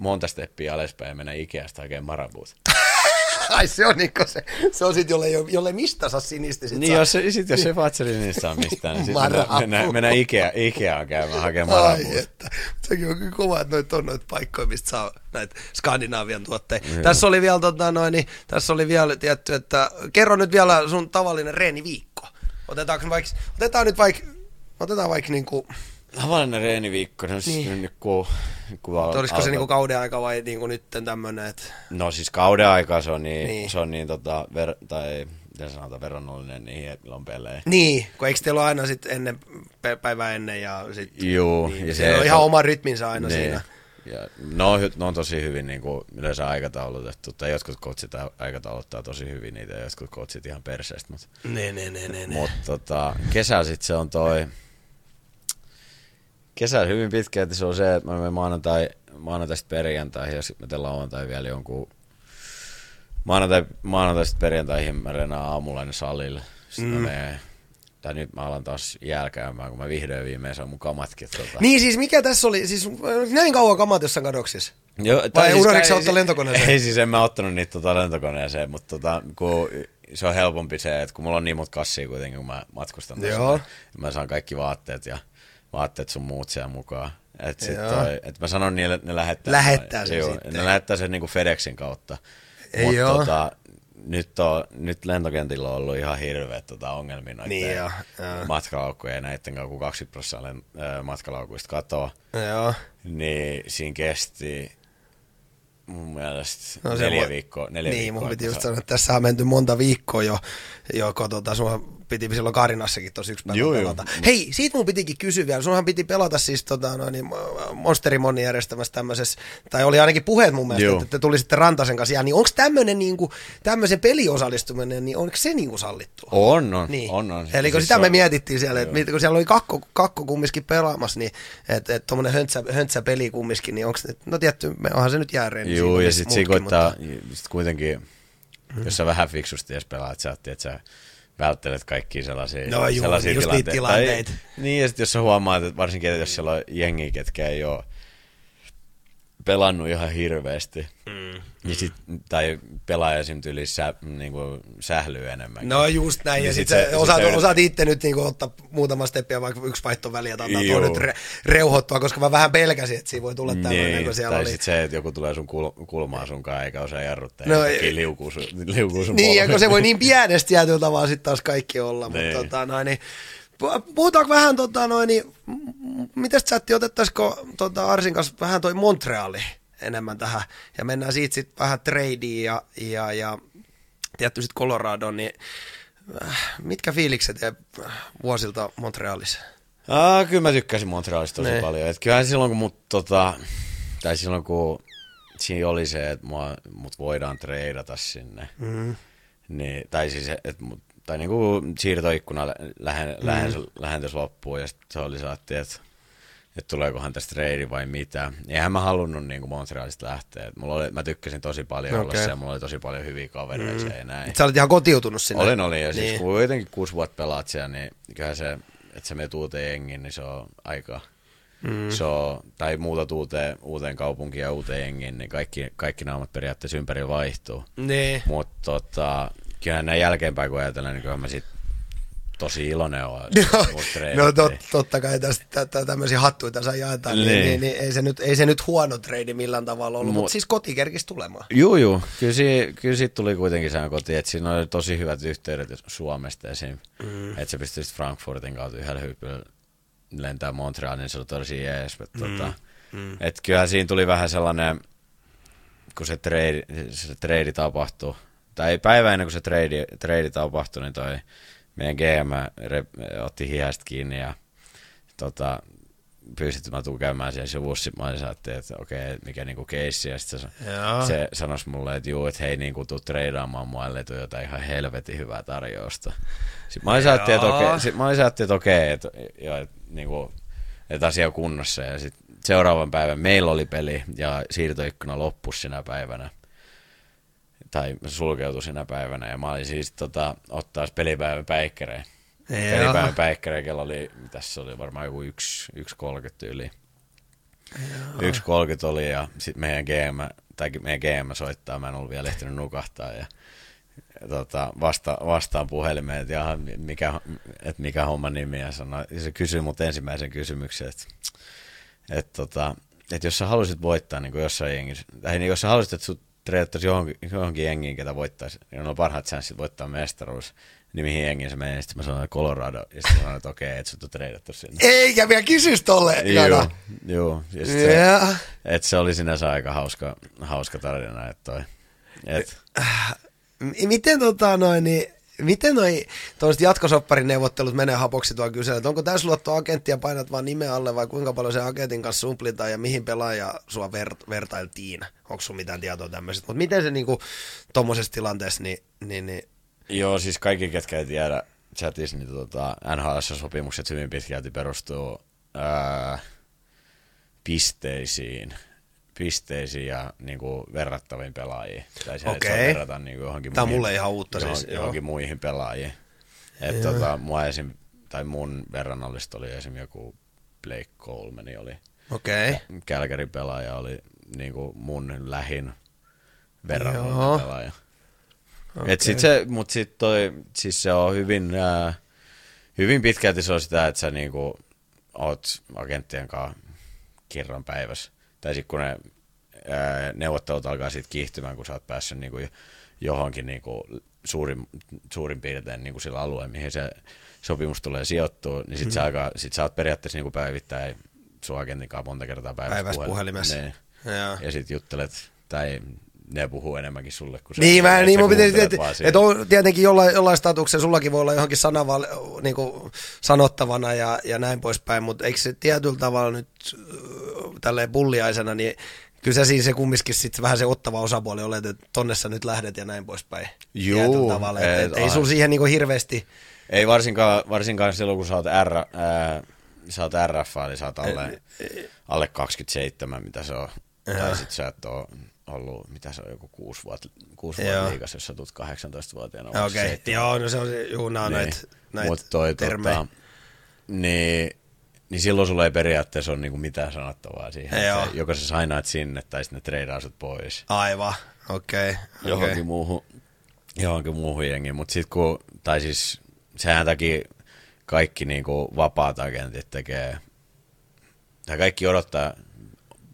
monta steppiä alaspäin ja mennä Ikeasta hakemaan marabuut. Ai se on niinku se, se on sit, jolle, jolle mistä saa sinistä. Sit Niin, saa. jos, se, sit, jos se Fatseri sinistä saa mistään, niin sitten mennään, mennään Ikea, Ikeaan käymään hakemaan Ai marabuut. että, sekin on kyllä kova, että noita on noita paikkoja, mistä saa näitä Skandinaavian tuotteita. Tässä oli vielä, tota, noin, niin, tässä oli vielä tietty, että kerro nyt vielä sun tavallinen reeniviikko. Otetaanko vaikka, otetaan nyt vaikka, otetaan vaikka niinku, Tavallinen reeniviikko, siis Niin. niin. kun, kun al- olisiko se alkaa- niinku kauden aika vai niinku nyt tämmönen, että No siis kauden aikaa se on niin, Niin. Se on niin tota, ver, tai miten sanotaan, verrannollinen niihin, että milloin pelejä. niin, kun eikö teillä ole aina sitten ennen, päivää ennen ja sitten, Juu, niin, ja se, on se- ihan oma rytminsä aina Niin. siinä. Ja ne, on, ne on tosi hyvin niin kuin, yleensä aikataulutettu, tai jotkut coachit a- aikatauluttaa tosi hyvin niitä, ja jotkut coachit ihan perseestä, mutta Ne, ne, ne, ne, ne. mut, tota, kesällä sitten se on toi, kesällä hyvin pitkälti se on se, että mä menen maanantai, maanantaista perjantaihin, ja sitten mä teen lauantai vielä jonkun, maanantai, maanantaista perjantaihin mä reenaan aamulla aina salille, sitten mm. mä menen, tai nyt mä alan taas jälkäämään, kun mä vihdoin viimein saan mun kamatkin. Tota. Niin siis mikä tässä oli, siis näin kauan kamat jossain kadoksissa? Joo, Vai siis unohditko sä ottaa lentokoneeseen? Ei siis en mä ottanut niitä tota lentokoneeseen, mutta tota, kun se on helpompi se, että kun mulla on niin monta kassia kuitenkin, kun mä matkustan tässä, Joo. niin mä saan kaikki vaatteet ja vaatteet sun muut siellä mukaan. Et sit Joo. toi, et mä sanon niille, että ne lähettää. Lähettää sen Joo, sitten. Ne lähettää sen niinku FedExin kautta. Ei Mut joo. tota, nyt, on, nyt lentokentillä on ollut ihan hirveät tota, ongelmia noiden Niin joo, matkalaukkujen ja näiden kanssa, kun 20 prosenttia matkalaukuista katoaa. Joo. Niin siinä kesti mun mielestä No neljä voi- viikkoa. Neljä niin, viikkoa, mun piti just sa- sanoa, että tässä on menty monta viikkoa jo, joko tota, sun piti silloin Karinassakin tossa yksi päivä juu. pelata. Hei, siitä mun pitikin kysyä vielä, sunhan piti pelata siis tota, no, niin, Monsterimonin järjestämässä tämmöisessä, tai oli ainakin puheet mun mielestä, Juu. että te tulisitte Rantasen kanssa, ja niin onko tämmöinen niinku, tämmöisen peliosallistuminen, niin onko se niinku sallittua? On, on, Niin. on, on. Eli kun Siis sitä se me on- mietittiin siellä, että Joo. kun siellä oli kakko, kakko kumminkin pelaamassa, niin että et tuommoinen höntsä, höntsä peli kumminkin, niin onko no tietty, me- onhan se nyt jääreeni. Joo, ja sitten koittaa, Mutta... sit kuitenkin, jos sä vähän fiksusti edes pelaat, sä oot, että sä välttelet kaikkia sellaisia, No juu, sellaisia niitä tilanteita. Tai, niin, ja sitten jos sä huomaat, että varsinkin, että jos siellä on jengi, ketkä ei ole pelannut ihan hirveästi, mm. Niin sit, tai pelaaja esim. tyyli sä, niinku, sählyy enemmän. No just näin, Niin ja sit sitten se- sit sit osaat, se- osaat itse nyt niinku ottaa muutama steppiä, vaikka yksi vaihto väliä, että antaa nyt re, reuhottua, koska mä vähän pelkäsin, että siinä voi tulla tämmöinen, Niin, kun siellä tai oli. sitten se, että joku tulee sun kul- kulmaan sunkaan eikä osaa jarruttaa, No no, ei- ja liukuu sun, liukuu sun Niin, ja kun se voi niin pienestä tietyllä tavalla sitten taas kaikki olla, mutta Niin. tota, noin, niin, puhutaanko vähän, tota, noin, niin, m- mites chatti, otettaisiko tota, Arsin kanssa vähän toi Montreali enemmän tähän, ja mennään siitä sitten vähän tradeen ja, ja, ja tietty sitten Colorado, niin äh, mitkä fiilikset teidän vuosilta Montrealissa? Ah, kyllä mä tykkäsin Montrealista tosi Ne. paljon. Et kyllähän silloin kun mut tota, tai silloin kun siinä oli se, että mua, mut voidaan treidata sinne, Mm. niin, tai siis, et, mut, tai niinku siirtoikkuna lä- lähen, Mm. lähen, lähentös loppuun ja sitten se oli saatti, että että tuleekohan tästä treidi vai mitä. Eihän mä halunnut niin Montrealista lähteä. Et mulla oli, mä tykkäsin tosi paljon olla Okei. siellä, mulla oli tosi paljon hyviä kavereita mm. ja näin. Sä olit ihan kotiutunut sinne. Olin, olin. Ja siis Niin. kun kuitenkin kuusi vuotta pelaat siellä, niin kyllähän se, että sä menet uuteen jengiin, niin se on aika... Mm. Se on, tai muuta uuteen, uuteen kaupunkiin ja uuteen jengiin, niin kaikki, kaikki naamat periaatteessa ympäri vaihtuu. Niin. Mutta tota, kyllähän näin jälkeenpäin kun ajatellaan, niin kyllä mä sit tosi iloinen olen. No, no tot, totta kai tästä tä, tä, tämmöisiä hattuja saa jaetaan, niin, niin. Niin. Niin, ei, se nyt, ei se nyt huono trade millään tavalla ollut, Mut- mutta siis koti kerkisi tulemaan. Juu, juu. Kyllä, si, kyllä siitä tuli kuitenkin sään kotiin, että siinä oli tosi hyvät yhteydet Suomesta esim. Mm. Että se pystyi sit Frankfurtin kautta yhdellä hyppyllä lentää Montrealiin, niin se oli tosi jees. Mm. Tota, mm. Et kyllähän siinä tuli vähän sellainen, kun se trade, se trade tapahtui, tai päivä ennen kuin se trade, trade tapahtui, niin toi meidän GM re, otti hihasta kiinni ja tota, pyysi, että mä tuun käymään siellä sivussa. Mä olin ajattelin, että okei, mikä niinku keissi. Ja sitten se, Joo. se sanoisi mulle, että juu, että hei, niinku tuu treidaamaan mua, ellei tuu jotain ihan helvetin hyvää tarjousta. Sitten mä olin ajattelin, että okei, sit mä ajattelin, että okei, että, joo, että, niinku, että asia on kunnossa. Ja sitten seuraavan päivän meillä oli peli ja siirtoikkuna loppui sinä päivänä tai sulkeutui sinä päivänä ja mä olin siis tota, ottaa pelipäivän päikkäreen. Joo. Pelipäivän päikkäreen, kello oli, mitäs se oli, varmaan joku 1.30 yli. 1.30 oli ja sitten meidän GM, tai meidän GM soittaa, mä en ollut vielä ehtinyt nukahtaa ja ja tota, vasta, vastaan puhelimeen, että, jaha, mikä, että mikä homma nimi ja, sanoi, ja se kysyi mut ensimmäisen kysymyksen, että, että, tota, että jos sä haluaisit voittaa niin jossain jengissä, tai niin jos sä haluaisit, että sut treidattaisiin johonkin, johonkin jengiin, ketä voittaisi, niin on parhaat chanssit voittaa mestaruus, niin mihin jengiin se menee, sitten mä sanoin, että Colorado, ja sitten sanoin, että okei, että sut on treidattu sinne. Eikä vielä kysys tolle. Joo, joo. Ja sit se, Yeah. et se oli sinänsä aika hauska, hauska tarina, että toi, et, Miten tota noin, niin, miten noi tuollaiset jatkosopparin neuvottelut menee hapoksi tuolla kysellä, että onko luottu agenttia painat vaan nimeä alle vai kuinka paljon se agentin kanssa sumplitaan ja mihin pelaaja sua ver- vertailtiin? Onko sun mitään tietoa tämmöisestä? Mutta miten se niinku tuommoisessa tilanteessa, niin, niin, niin Joo, siis kaikki, ketkä ei tiedä chatissa, niin tota, NHL-sopimukset hyvin pitkälti perustuu ää, pisteisiin, pisteisiin ja niin kuin, verrattaviin pelaajiin. Tai se, että se Okei. verrataan niin kuin, johonkin, on muihin, mulle ihan uutta siis, johonkin, joo. johonkin muihin pelaajiin. Et, tota, mua esim, tai mun verrannollista oli esim. joku Blake Coleman oli. okei. Okay. Kälkärin pelaaja oli niin kuin mun lähin Joo. verrannollinen pelaaja. Okay. Et sit se, mut sit toi, siis se on hyvin, äh, hyvin pitkälti se on sitä, että sä niinku oot agenttien kanssa kerran päivässä. Tai sit kun ne ää, neuvottelut alkaa siitä kiihtymään, kun sä oot päässyt niinku johonkin niinku suurin, suurin piirtein niinku sillä alueella, mihin se sopimus tulee sijoittua, niin sit, mm. sä, sit sä oot periaatteessa niinku päivittäin sun agentin kanssa monta kertaa päivässä, Päivässä puhelimessa. Niin. Joo. Ja sit juttelet, tai ne puhuu enemmänkin sulle kuin Niin, mä, niin mun pitäisi, että, että on tietenkin jollain, jollain statuksella, sullakin voi olla johonkin sanaval, niin kuin sanottavana ja, ja näin poispäin, mutta eikö se tietyllä tavalla nyt tälleen pulliaisena, niin kyllä se siis se kumminkin sit vähän se ottava osapuoli ole, että tonne sä nyt lähdet ja näin poispäin. Juu, tavalla, et, et et, ei sulla siihen niin kuin hirveästi, Ei varsinkaan, varsinkaan silloin, kun sä oot, R, ää, sä oot RF, eli sä oot alle, alle 27, mitä se on. Tai sit sä et oo ollut, mitä se on, joku kuusi vuotta, kuusi vuotta liikas, jos sä tulet 18-vuotiaana. vai okei, okay. 7. joo, no se on se, juu, nää on Niin. näitä, Mut toi, termejä. tota, niin, niin silloin sulla ei periaatteessa ole niinku mitään sanottavaa siihen. Joo. Sä- Joko sä sainaat sinne tai sitten ne treidaa sut pois Aivan, okei. Okay, johonkin okay. muuhun, johonkin muuhun jengiin. Mutta sitten kun, tai siis sehän takia kaikki niinku vapaat agentit tekee, tai kaikki odottaa,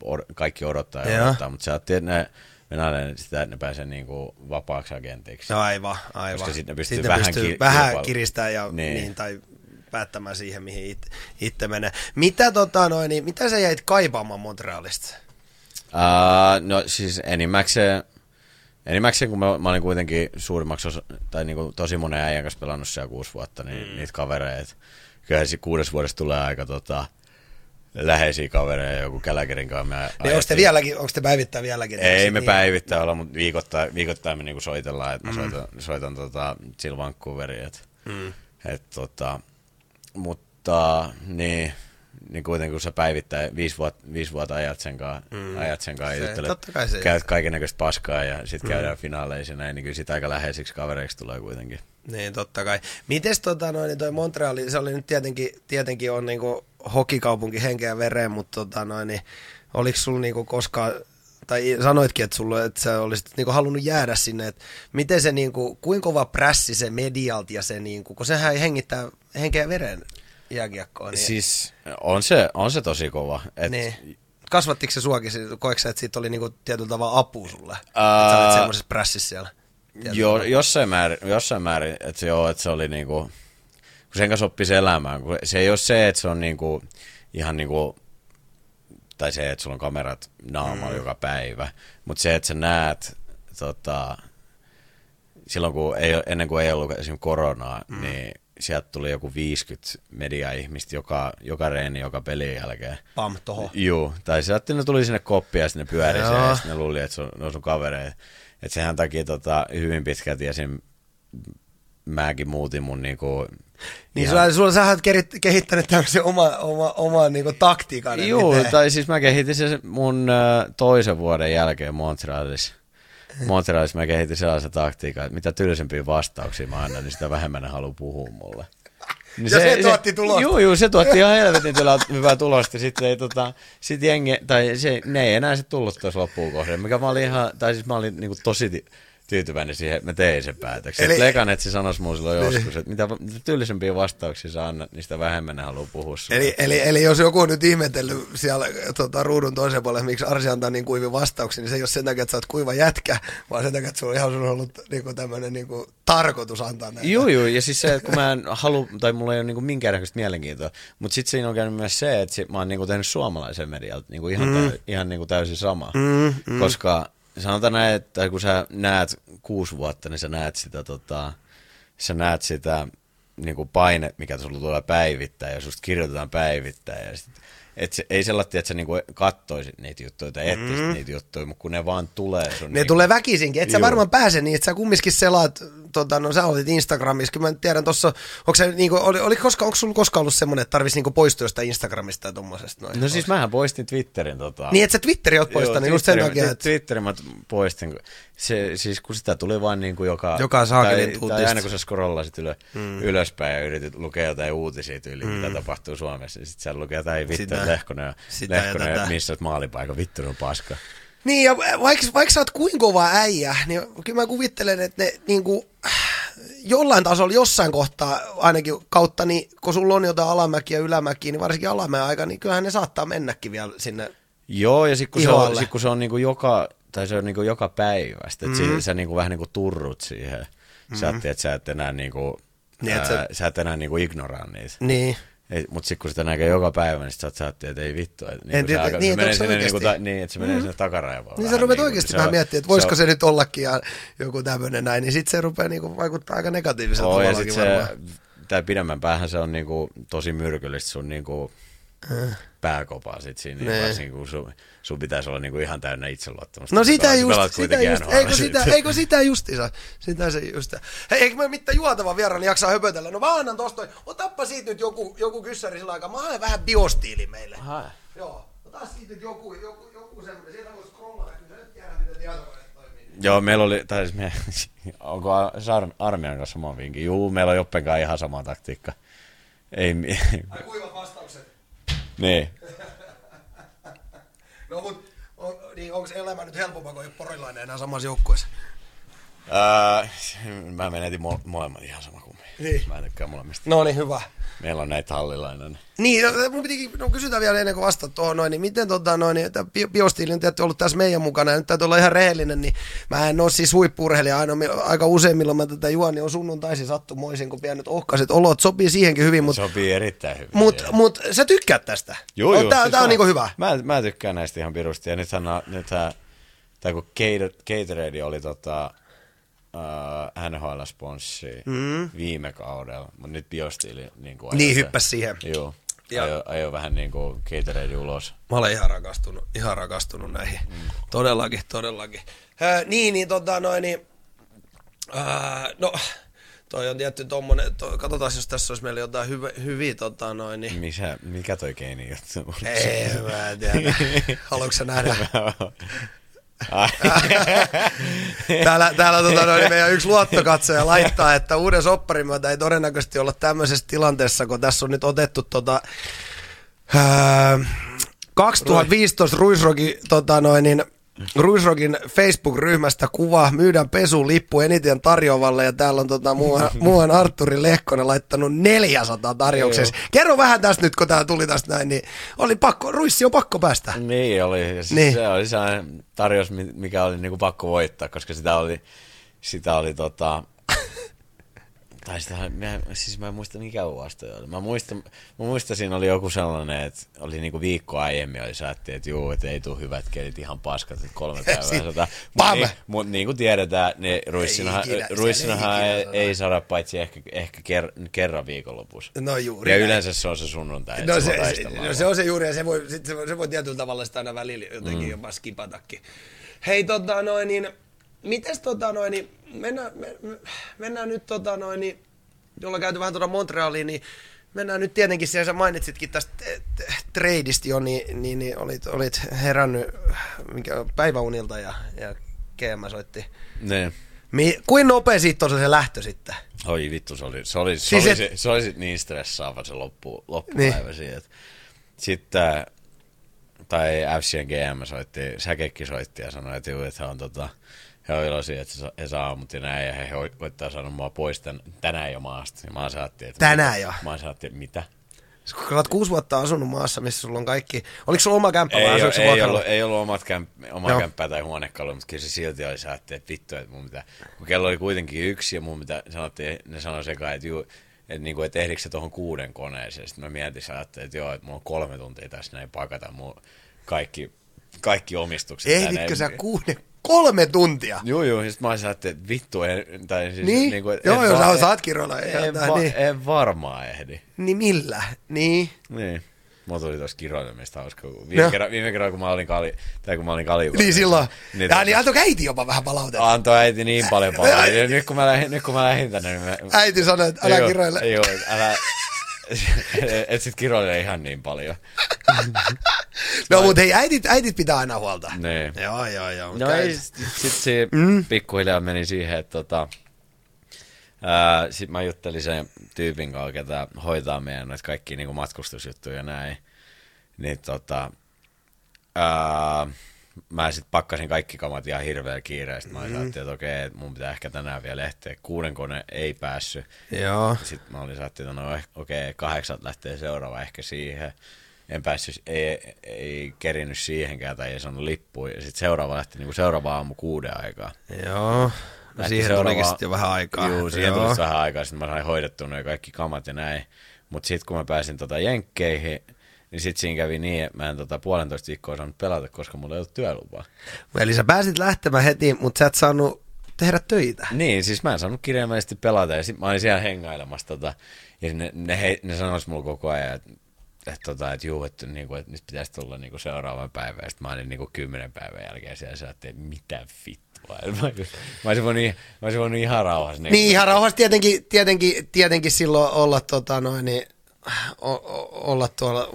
or, kaikki odottaa ja Joo. odottaa, mutta sä oot ne venäläinen sitä, että ne pääsee niinku vapaaksi agentiksi. No aivan, aivan. Koska sit ne pystyy Sitten vähän pystyy ki- vähän kiristämään ja Niin. niin. Niin, tai päättämään siihen, mihin it, itse menee. Mitä, tota, noin, niin, mitä sä jäit kaipaamaan Montrealista? Uh, no siis enimmäkseen, enimmäkseen kun mä, mä olin kuitenkin suurimmaksi osa, tai niinku tosi monen äijän kanssa pelannut siellä kuusi vuotta, niin mm. niitä kavereita. Kyllähän siinä kuudes vuodessa tulee aika tota, läheisiä kavereja, joku Käläkerin kanssa. Me Niin onko te vieläkin, onko te päivittäin vieläkin? Ei me niin, olla, mutta viikoittain, viikoittain me niinku soitellaan, että mä soitan, soitan tota, sillä Vancouveriin, että Mm. et, tota, mutta niin, niin kuitenkin kun sä päivittäin viisi vuotta, viisi vuotta ajat sen kanssa, mm. ajat sen kanssa Se- totta kai se- käyt kaiken näköistä paskaa ja sitten mm. käydään finaaleissa ja näin, niin kyllä sit aika läheisiksi kavereiksi tulee kuitenkin. Niin, totta kai. Mites tota, noin, niin toi Montreali, se oli nyt tietenkin, tietenkin on niinku hokikaupunki henkeä vereen, mutta tota, noin, niin, oliko sulla niinku koskaan, tai sanoitkin, että, sulla, että sä olisit niinku halunnut jäädä sinne, että miten se, niinku, kuinka kova prässi se medialti ja se, niinku, kun sehän hengittää henkeä veren jääkiekkoa, niin, Siis on se, on se tosi kova. Et, niin. Kasvattiko se suakin, koetko että siitä oli niinku tietyllä tavalla apu sulle? että sä Ää, olit semmoisessa prässissä siellä? Tavalla. jossain määrin, jossain määrin että joo, että se oli niinku, kun sen kanssa oppisi elämään, kun se ei ole se, että se on niinku, ihan niinku, tai se, että sulla on kamerat naamalla mm. joka päivä, mutta se, että sä näet, tota, silloin kun ei, ennen kuin ei ollut esimerkiksi koronaa, mm. niin sieltä tuli joku 50 media-ihmistä joka, joka reeni, joka pelin jälkeen. Pam, toho. Joo, tai se että ne tuli sinne koppiin ja sitten ne pyöri siellä ja sitten ne luuli, että se on, ne on sun kavereita. Että sehän takia tota, hyvin pitkälti esim. mäkin muutin mun niinku... Niin ihan- sulla, sulla, sä oot kehittänyt tämmöisen oma, oma, oma niinku taktiikan. Joo, tai siis mä kehitin sen mun toisen vuoden jälkeen Montrealissa. Montrealissa mä kehitin sellaisen taktiikan, että mitä tylsempiä vastauksia mä annan, niin sitä vähemmän ne haluaa puhua mulle. Niin Ja se tuotti tulosta. Joo, joo, se tuotti ihan helvetin tyllä, hyvää tulosta. Sitten ei, tota, sit jengi, tai se, ne ei enää sitten tullut tuossa loppuun kohden, mikä mä olin ihan, tai siis mä olin niinku tosi tyytyväinen siihen, että mä tein sen päätöksen. Eli-. Lekanetsi sanoisi mulle silloin joskus, että mitä, tylsempiä vastauksia sä annat, niin sitä vähemmän ne haluaa puhua sulle. Eli, eli, eli, jos joku on nyt ihmetellyt siellä tota, ruudun toisen puolella, miksi Arsi antaa niin kuivin vastauksia, niin se ei ole sen takia, että sä oot kuiva jätkä, vaan sen takia, että sulla on ihan on ollut niin tämmöinen niin tarkoitus antaa näitä. Joo, joo, ja siis se, että kun mä en halua, tai mulla ei ole niinku minkäännäköistä mielenkiintoa, mutta sitten siinä on käynyt myös se, että sit mä oon niinku tehnyt suomalaisen medialta niinku ihan, mm. täy, ihan niinku täysin sama. Mm, mm. Koska sanotaan näin, että kun sä näet kuusi vuotta, niin sä näet sitä, tota, sä näet sitä niinku paine, mikä sulla tulee päivittäin, ja susta kirjoitetaan päivittäin, ja sit, et se, ei sellaista, että sä niinku kattoisit niitä juttuja tai etsisit mm. niitä juttuja, mutta kun ne vaan tulee sun Ne niinku, tulee väkisinkin, et sä Juu. varmaan pääse niin, että sä kumminkin selaat, tota, no sä olit Instagramissa, kyllä mä tiedän tossa, onko se niinku, oli, oli koska, onko sulla koskaan ollut semmoinen, että tarvitsisi niinku poistua jostain Instagramista tai tommosesta noin? No siis mähän poistin Twitterin tota... Niin, että sä Twitteri oot poistanut Joo, just sen Twitterin- takia, että... Twitterin mä poistin. Se, siis kun sitä tuli vaan niin kuin joka... Joka saakelin tai, tai aina kun sä scrollasit ylö, mm. ylöspäin ja yritit lukea jotain uutisia tyyliin, mm. mitä tapahtuu Suomessa, niin sit siellä lukee jotain vittu, Sitä- että Lehkonen, ja- sitä ja Lehkonen tätä. missä maalipaikan, vittu on paska. Niin, ja vaikka, vaikka sä oot kuin kova äijä, niin kyllä mä kuvittelen, että ne niin kuin, jollain tasolla jossain kohtaa ainakin kautta, niin kun sulla on jotain alamäkiä ja ylämäkiä, niin varsinkin alamäen aika, niin kyllähän ne saattaa mennäkin vielä sinne. Joo, ja sitten kun, se on, sit, kun se on niinku joka, tai se on niinku joka päivä, sit, Mhm. et mm. sä niinku vähän niinku turrut siihen. Sä, et, et, sä et enää niinku, Niin, et ää, sä- sä et enää niinku ignoraa niitä. Niin. Ei, mut sit kun sitä näkee joka päivä, niin sit sä oot- että ei vittu. Et, En niinku tiedä, se, alkaa- niin, se että menee se sinne, niinku, oikeesti? ta, niin, että se menee sinne takaraivoon. Niin sä rupeat niinku, oikeasti se vähän miettimään, että voisiko se, on- nyt ollakin ja joku tämmöinen näin, niin sitten se rupeaa niinku vaikuttaa aika negatiivisella Oo, ja tavallakin sit se, tää pidemmän päähän se on niinku tosi myrkyllistä sun niinku pääkopaa sit siinä, niin varsinkin kun sun, sun pitäisi olla niinku ihan täynnä itseluottamusta. No sitä just, sitä just, eikö sit. sitä, eikö sitä justiinsa, sitä se just. Hei, eikö me mitään juotava vieraan jaksaa höpötellä? No mä annan tosta, otappa siitä nyt joku, joku kyssäri sillä aikaa, mä haen vähän biostiili meille. Hae. Joo, ota siitä nyt joku, joku, joku semmoinen, sieltä voi scrollata, kyllä nyt tiedät, miten tietokone toimii. Joo, meillä oli, tai siis me, onko Ar- Armian kanssa sama vinkki? Juu, meillä on Joppen kanssa ihan sama taktiikka. Ei, Ai kuivat vastaukset. Niin. No mut, on, niin onko elämä nyt helpompaa, kun ei ole porilainen enää samassa joukkueessa? Ää, mä menetin mo- molemmat ihan sama kuin Niin. Mä en tykkää molemmista. No niin, hyvä. Meillä on näitä hallilainen. Niin, no, mun pitikin, no kysytään vielä ennen kuin vastaat tuohon noin, niin miten tota noin, niin, että bi- biostiili on ollut tässä meidän mukana, ja nyt täytyy olla ihan rehellinen, niin mä en ole siis huippuurheilija aina, aika usein milloin mä tätä juon, niin on sunnuntaisin sattumoisin, kun pienet ohkaiset olot, sopii siihenkin hyvin, mutta Sopii erittäin hyvin. mut, siihen. mut, sä tykkäät tästä? Joo, joo, tää, siis tää on mä- niinku hyvä. Mä, mä tykkään näistä ihan pirusti. Ja nythän, nythän tai kun Gator- Gatorade oli tota, uh, NHL-sponssi mm. viime kaudella, mutta nyt Biostiili niin kuin Niin, hyppäs siihen. Joo. Ja- Ajo, ajo, vähän niin kuin Gatorade ulos. Mä olen ihan rakastunut, ihan rakastunut näihin. Mm. Todellakin, todellakin. Äh, niin, niin tota noin, niin, äh, no, toi on tietty tommonen, to, katsotaan jos tässä olisi meillä jotain hyvä, hyviä tota noin, niin. Mikä, mikä toi keini juttu? Ei, mä en tiedä. Haluatko sä nähdä? Täällä, täällä tota, noin, meidän yksi luottokatsoja laittaa, että uuden sopparin myötä ei todennäköisesti olla tämmöisessä tilanteessa, kun tässä on nyt otettu tota, ää, 2015 Ruisrokin tota, noin, niin, Ruisrokin Facebook-ryhmästä kuva, myydään pesulippu eniten tarjoavalle ja täällä on tota, muuan, muuan Arturi Lehkonen laittanut 400 tarjouksessa. Kerro vähän tästä nyt, kun tää tuli tästä näin, niin oli pakko, Ruissi on pakko päästä. Niin oli. Siis Niin. Se oli sellainen tarjous, mi- mikä oli niinku pakko voittaa, koska sitä oli, sitä oli tota... Tai sitä, mä, siis mä en muista mikä vuosi oli. Mä muistan, mä muistan siinä oli joku sellainen, että oli niinku viikko aiemmin oli säätti, että juu, että ei tule hyvät kelit ihan paskat, että kolme päivää Sit- sata. Mutta niin, mut niin kuin tiedetään, niin ruissinahan, ikinä, siellä ruissinahan ei ei, ikinä ei saada paitsi ehkä, ehkä ker, kerran viikonlopussa. No juuri Ja näin. yleensä se on se sunnuntai, No se, se, no se on se juuri, ja se voi, sit se, voi, se voi tietyllä tavalla sitä aina välillä jotenkin mm. jopa skipatakin. Hei, tota noin, niin, mites tota noin, niin, mennään, me, me- mennään nyt tota noin, niin, jolla käyty vähän tuota Montrealiin, niin mennään nyt tietenkin siellä, sä mainitsitkin tästä tradeista jo, niin, niin, niin olit, olit herännyt mikä, päiväunilta ja, ja GM soitti. Niin. Mi, kuin nopea siitä on se lähtö sitten? Oi vittu, se oli, se oli, se Siis oli, et- se, se oli niin stressaava se loppu, loppupäivä niin. siitä. Sitten, tai FCN GM soitti, Säkekki soitti ja sanoi, että, juu, että on tota, he on iloisia, että he saa aamut ja näin, ja he koittaa saada mua pois tän, tänään jo maasta. Ja mä saattiin, että Tänään mitä? jo? Mä saattiin, että mitä? Kun oot kuusi vuotta asunut maassa, missä sulla on kaikki... Oliko sulla oma kämppä vai Ei, ei, ollut, ei ollut omat kämp, oma Joo. kämppää tai huonekaluja, mutta kyllä se silti oli säätti, että vittu, että mun pitää, kun kello oli kuitenkin yksi ja mun pitää, sanottiin, ne sanoi sekaan, että juu, että, niinku, että ehdikö se tuohon kuuden koneeseen. Sitten mä mietin, ajattelin, että joo, että mulla on kolme tuntia tässä näin pakata mun kaikki, kaikki omistukset. Ehditkö tänne. sä kuuden, kolme tuntia? Joo, joo, sitten mä ajattelin, että vittu, en, tai siis Niin? niinku, et- Joo, joo, va- sä saat kiroilla. En, En, va- niin. en varmaan ehdi. niin millä? Niin. Niin. Mulla tuli tuossa kiroilemista hauska. Viime, No. kerran, viime kerran, kun mä olin kali, tai kun mä olin kali. Niin silloin. Niin, ja, tota- niin antoi äiti jopa vähän palautetta. Antoi äiti niin paljon. Ja nyt kun mä lähdin, nyt kun mä lähdin tänne, niin mä... Äiti sanoi, että älä Joo, kiroile. Joo, älä... et sit kiroile ihan niin paljon. No mutta hei, äitit, äitit pitää aina huolta. Niin. Joo, joo, joo. No ei, sit, sit se Mm. pikkuhiljaa meni siihen, että tota, ää, sit mä juttelin sen tyypin kanssa, ketä hoitaa meidän noita kaikki niinku matkustusjuttuja ja näin. Niin tota, ää, mä sitten pakkasin kaikki kamat ihan hirveän kiireen. Sitten mä mm. että okei, että mun pitää ehkä tänään vielä lähteä. Kuuden kone ei päässyt. Joo. Sitten mä olin saatti, että no okei, kahdeksan lähtee seuraava ehkä siihen. En päässyt, ei, ei kerinyt siihenkään tai ei saanut lippua. Ja sitten seuraava lähti niin kuin seuraava aamu kuuden aikaa. Joo. No siihen seuraava... tulikin sitten jo vähän aikaa. Joo, siihen Joo. tuli vähän aikaa. Sitten mä sain hoidettua noin kaikki kamat ja näin. Mutta sitten kun mä pääsin tota jenkkeihin, niin sitten siinä kävi niin, että mä en tota puolentoista viikkoa saanut pelata, koska mulla ei ollut työlupaa. Eli sä pääsit lähtemään heti, mutta sä et saanut tehdä töitä. Niin, siis mä en saanut kirjaimellisesti pelata ja sitten mä olin siellä hengailemassa tota, ja ne, ne, he, ne sanois mulle koko ajan, että että, tota, että juu, että, niinku, että nyt pitäisi tulla niinku seuraavan päivän. Ja sitten mä olin niinku kymmenen päivän jälkeen siellä että mitä vittua. Mä, mä, olisin voinut, mä olisin voinut ihan rauhassa. Niin, niin ihan rauhassa tietenkin, tietenkin, tietenkin silloin olla tota, noin, niin, o- olla tuolla.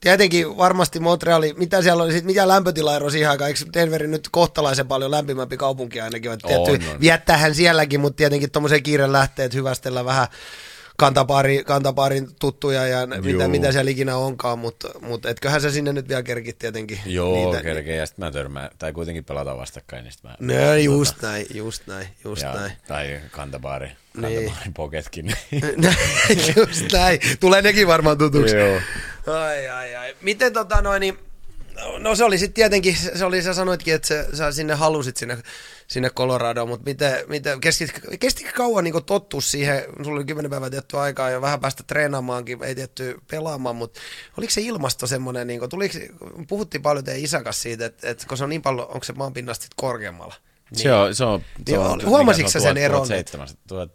Tietenkin varmasti Montreali, mitä siellä oli, mitä lämpötilaero siihen aikaan, eikö Denveri nyt kohtalaisen paljon lämpimämpi kaupunki ainakin, että on, on. viettäähän sielläkin, mutta tietenkin tuommoisen kiireen lähteet hyvästellä vähän kantapaari, kantapaarin tuttuja ja mitä, mitä siellä ikinä onkaan, mutta, mutta etköhän se sinne nyt vielä kerkit tietenkin. Joo, niitä, kerkee, ja sitten mä törmään, tai kuitenkin pelataan vastakkain, niin mä... No, just tota, näin, just näin, just ja, näin. Tai kantapaari, kantapaarin niin. poketkin. just näin, tulee nekin varmaan tutuksi. Joo. Ai, ai, ai. Miten tota noin, niin No se oli sitten tietenkin, se oli, sä sanoitkin, että se, sä sinne halusit sinne, sinne Coloradoon, mutta miten, miten kestikö, kestikö kauan niin tottua siihen, sulla oli kymmenen päivää tietty aikaa ja vähän päästä treenaamaankin, ei tietty pelaamaan, mutta oliko se ilmasto semmoinen, niin kuin, tuliko, puhuttiin paljon teidän isäkas siitä, että, että kun se on niin paljon, onko se maanpinnasta korkeammalla? Niin. Se on, se on, se on, Huomasitko sä sen eron? 1700,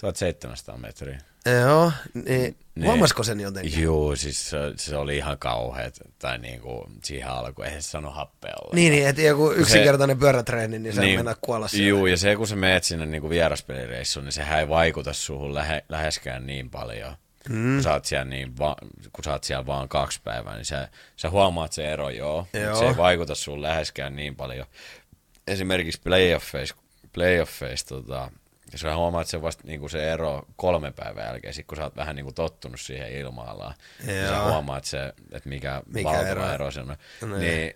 1700 metriä. Joo, niin, niin huomasiko sen jotenkin? Joo, siis se, se oli ihan kauheat, tai niinku siihen alkuun, eihän se sano happea olla. Niin, niin että joku yksinkertainen se, pyörätreeni, niin se niin, mennä kuolla siellä. Joo, ja se kun sä meet sinne niinku vieraspelireissuun, niin sehän ei vaikuta suhun lähe, läheskään niin paljon. Mm. Kun, sä oot siellä niin va, kun sä oot siellä vaan kaksi päivää, niin sä, sä huomaat se ero, joo. joo. Se ei vaikuta sun läheskään niin paljon. Esimerkiksi playoffeissa, playoffeissa tota, ja sä huomaat se vasta niin kuin se ero kolme päivän jälkeen, sit kun sä oot vähän niin kuin tottunut siihen ilmaalaan. Ja sä huomaat se, että mikä, mikä valtava ero, ero se on. No, niin,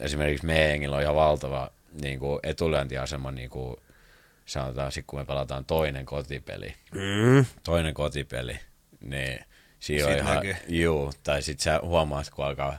esimerkiksi meidän on ihan valtava niin kuin etulyöntiasema, niin kuin sanotaan, sit kun me pelataan toinen kotipeli. Mm. Toinen kotipeli, niin siinä on ihan, juu, tai sit sä huomaat, kun alkaa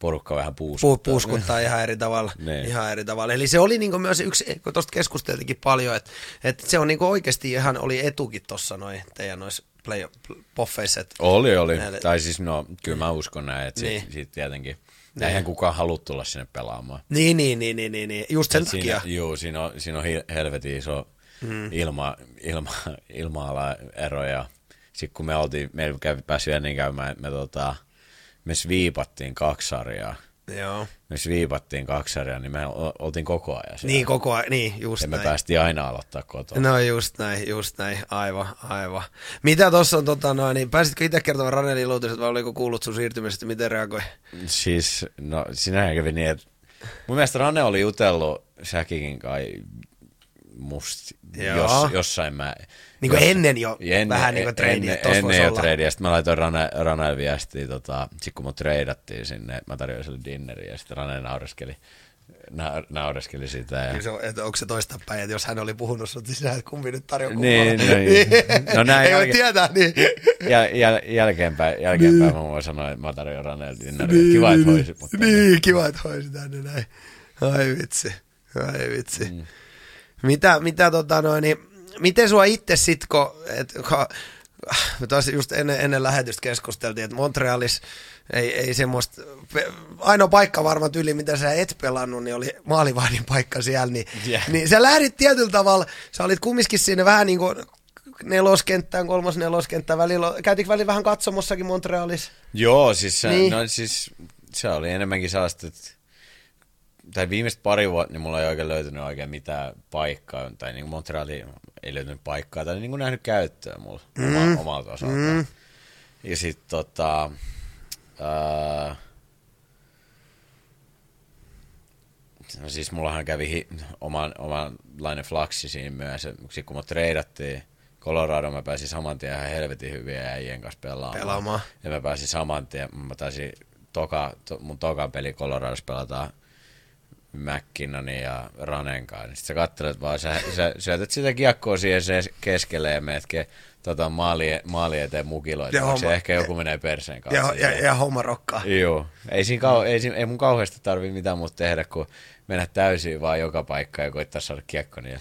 porukka vähän puuskuttaa. puuskuttaa ihan eri tavalla. niin. ihan eri tavalla. Eli se oli niinku myös yksi, kun tuosta keskusteltikin paljon, että, että se on niinku oikeasti ihan oli etukin tuossa noin teidän noissa play poffeissa. Oli, oli. Näille... Tai siis no, kyllä mä uskon näin, että niin. siitä, siitä tietenkin. Niin. Eihän kukaan halua tulla sinne pelaamaan. Niin, niin, niin, niin, niin, niin. just sen takia. Siinä, juu, siinä on, siinä on helvetin iso mm. ilma, ilma, ilma eroja. Sitten kun me oltiin, me kävi päässyt ennen käymään, me tota, me sviipattiin kaksi sarjaa. Joo. Me sviipattiin kaksi sarjaa, niin me oltiin koko ajan siellä. Niin, koko ajan, niin, just ja näin. me päästiin aina aloittaa kotona. No just näin, just näin, aivan, aivan. Mitä tuossa on, tota, noin, niin pääsitkö itse kertomaan Ranelin uutiset vai oliko kuullut sun siirtymisestä, miten reagoi? Siis, no sinähän kävi niin, että mun mielestä Rane oli jutellut Säkikin kai must, jos, jossain mä... Niin kuin jos, ennen jo ennen, vähän niin kuin treidiä. Ennen, ennen jo treidiä. Sitten mä laitoin Rane, Rane viestiä, tota, sit kun mut treidattiin sinne, mä tarjoin sille dinneriä ja sitten Rane naureskeli na- naureskeli sitä. Ja... se on, että onko se toista päin, että jos hän oli puhunut sut sisään, että kumpi nyt tarjoaa niin, niin. No näin Ei jälke- voi tietää, niin. Jäl, jäl, jälkeenpäin, jälkeenpäin niin. mä voin sanoa, että mä tarjoan Ranelle dinneriä. Niin, kiva, että hoisit. Mutta niin, kiva, että hoisit tänne näin. Ai vitsi, ai vitsi. Mm. Mitä, mitä tota noin, niin, miten sua itse sit, kun, et, kun taas just ennen, ennen lähetystä keskusteltiin, että Montrealis ei, ei semmoista, ainoa paikka varmaan tyyli, mitä sä et pelannut, niin oli maalivahdin paikka siellä, niin, yeah. niin sä lähdit tietyllä tavalla, sä olit kumminkin siinä vähän niin kuin neloskenttään, kolmos neloskenttään välillä, käytitkö välillä vähän katsomossakin Montrealissa? Joo, siis, niin. no, siis se oli enemmänkin sellaista, että tai viimeiset pari vuotta, niin mulla ei oikein löytynyt oikein mitään paikkaa, tai niin Montreali ei löytynyt paikkaa, tai niin kuin nähnyt käyttöä mulla mm. oma, omalta osaltaan. Mm. Ja sitten tota, ää, no siis mullahan kävi hi, oman, omanlainen flaksi siinä myös, sitten kun me treidattiin Colorado, mä pääsin saman tien ihan helvetin hyviä äijien kanssa pelaamaan. pelaamaan. Ja mä pääsin saman tien, mä taisin toka, to, mun toka peli Coloradossa pelataan McKinnonin ja Ranenkaan, niin sit sä katselet vaan, sä, sä syötät sitä kiekkoa siihen se keskelle ja meet ke, tota, maali, maali eteen mukiloita. Ja se homma- ehkä joku menee perseen kanssa. Ja, ja, ja homma rokkaa. Joo. Ei, siinä kau- ei, siinä- ei mun kauheasti tarvi mitään muuta tehdä, kuin mennä täysin vaan joka paikkaan ja koittaa saada kiekko. Niin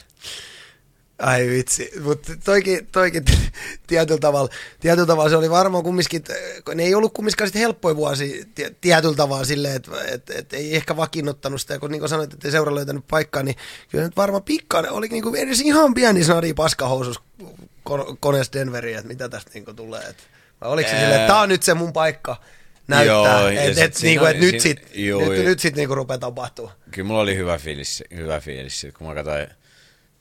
Ai vitsi, mutta toikin, toikin tietyllä tavalla, tietyllä tavalla se oli varmaan kumminkin, ne ei ollut kumminkaan sitten helppoja vuosi tie- tietyllä tavalla silleen, että et, et ei ehkä vakiinnuttanut sitä, kun niin kuin sanoit, että ei seura löytänyt paikkaa, niin kyllä nyt varmaan pikkaan, oli niin kuin edes ihan pieni snadi paskahousus kon- koneessa Denveriin, että mitä tästä niin kuin tulee, että vai oliko se Ää. silleen, että tämä on nyt se mun paikka näyttää, Joo, että et, siinä niin oli- et nyt siinä- sit, joo, nyt, nyt sit niin kuin rupeaa tapahtua. kyllä mulla oli hyvä fiilis, hyvä fiilis sit, kun mä katsoin,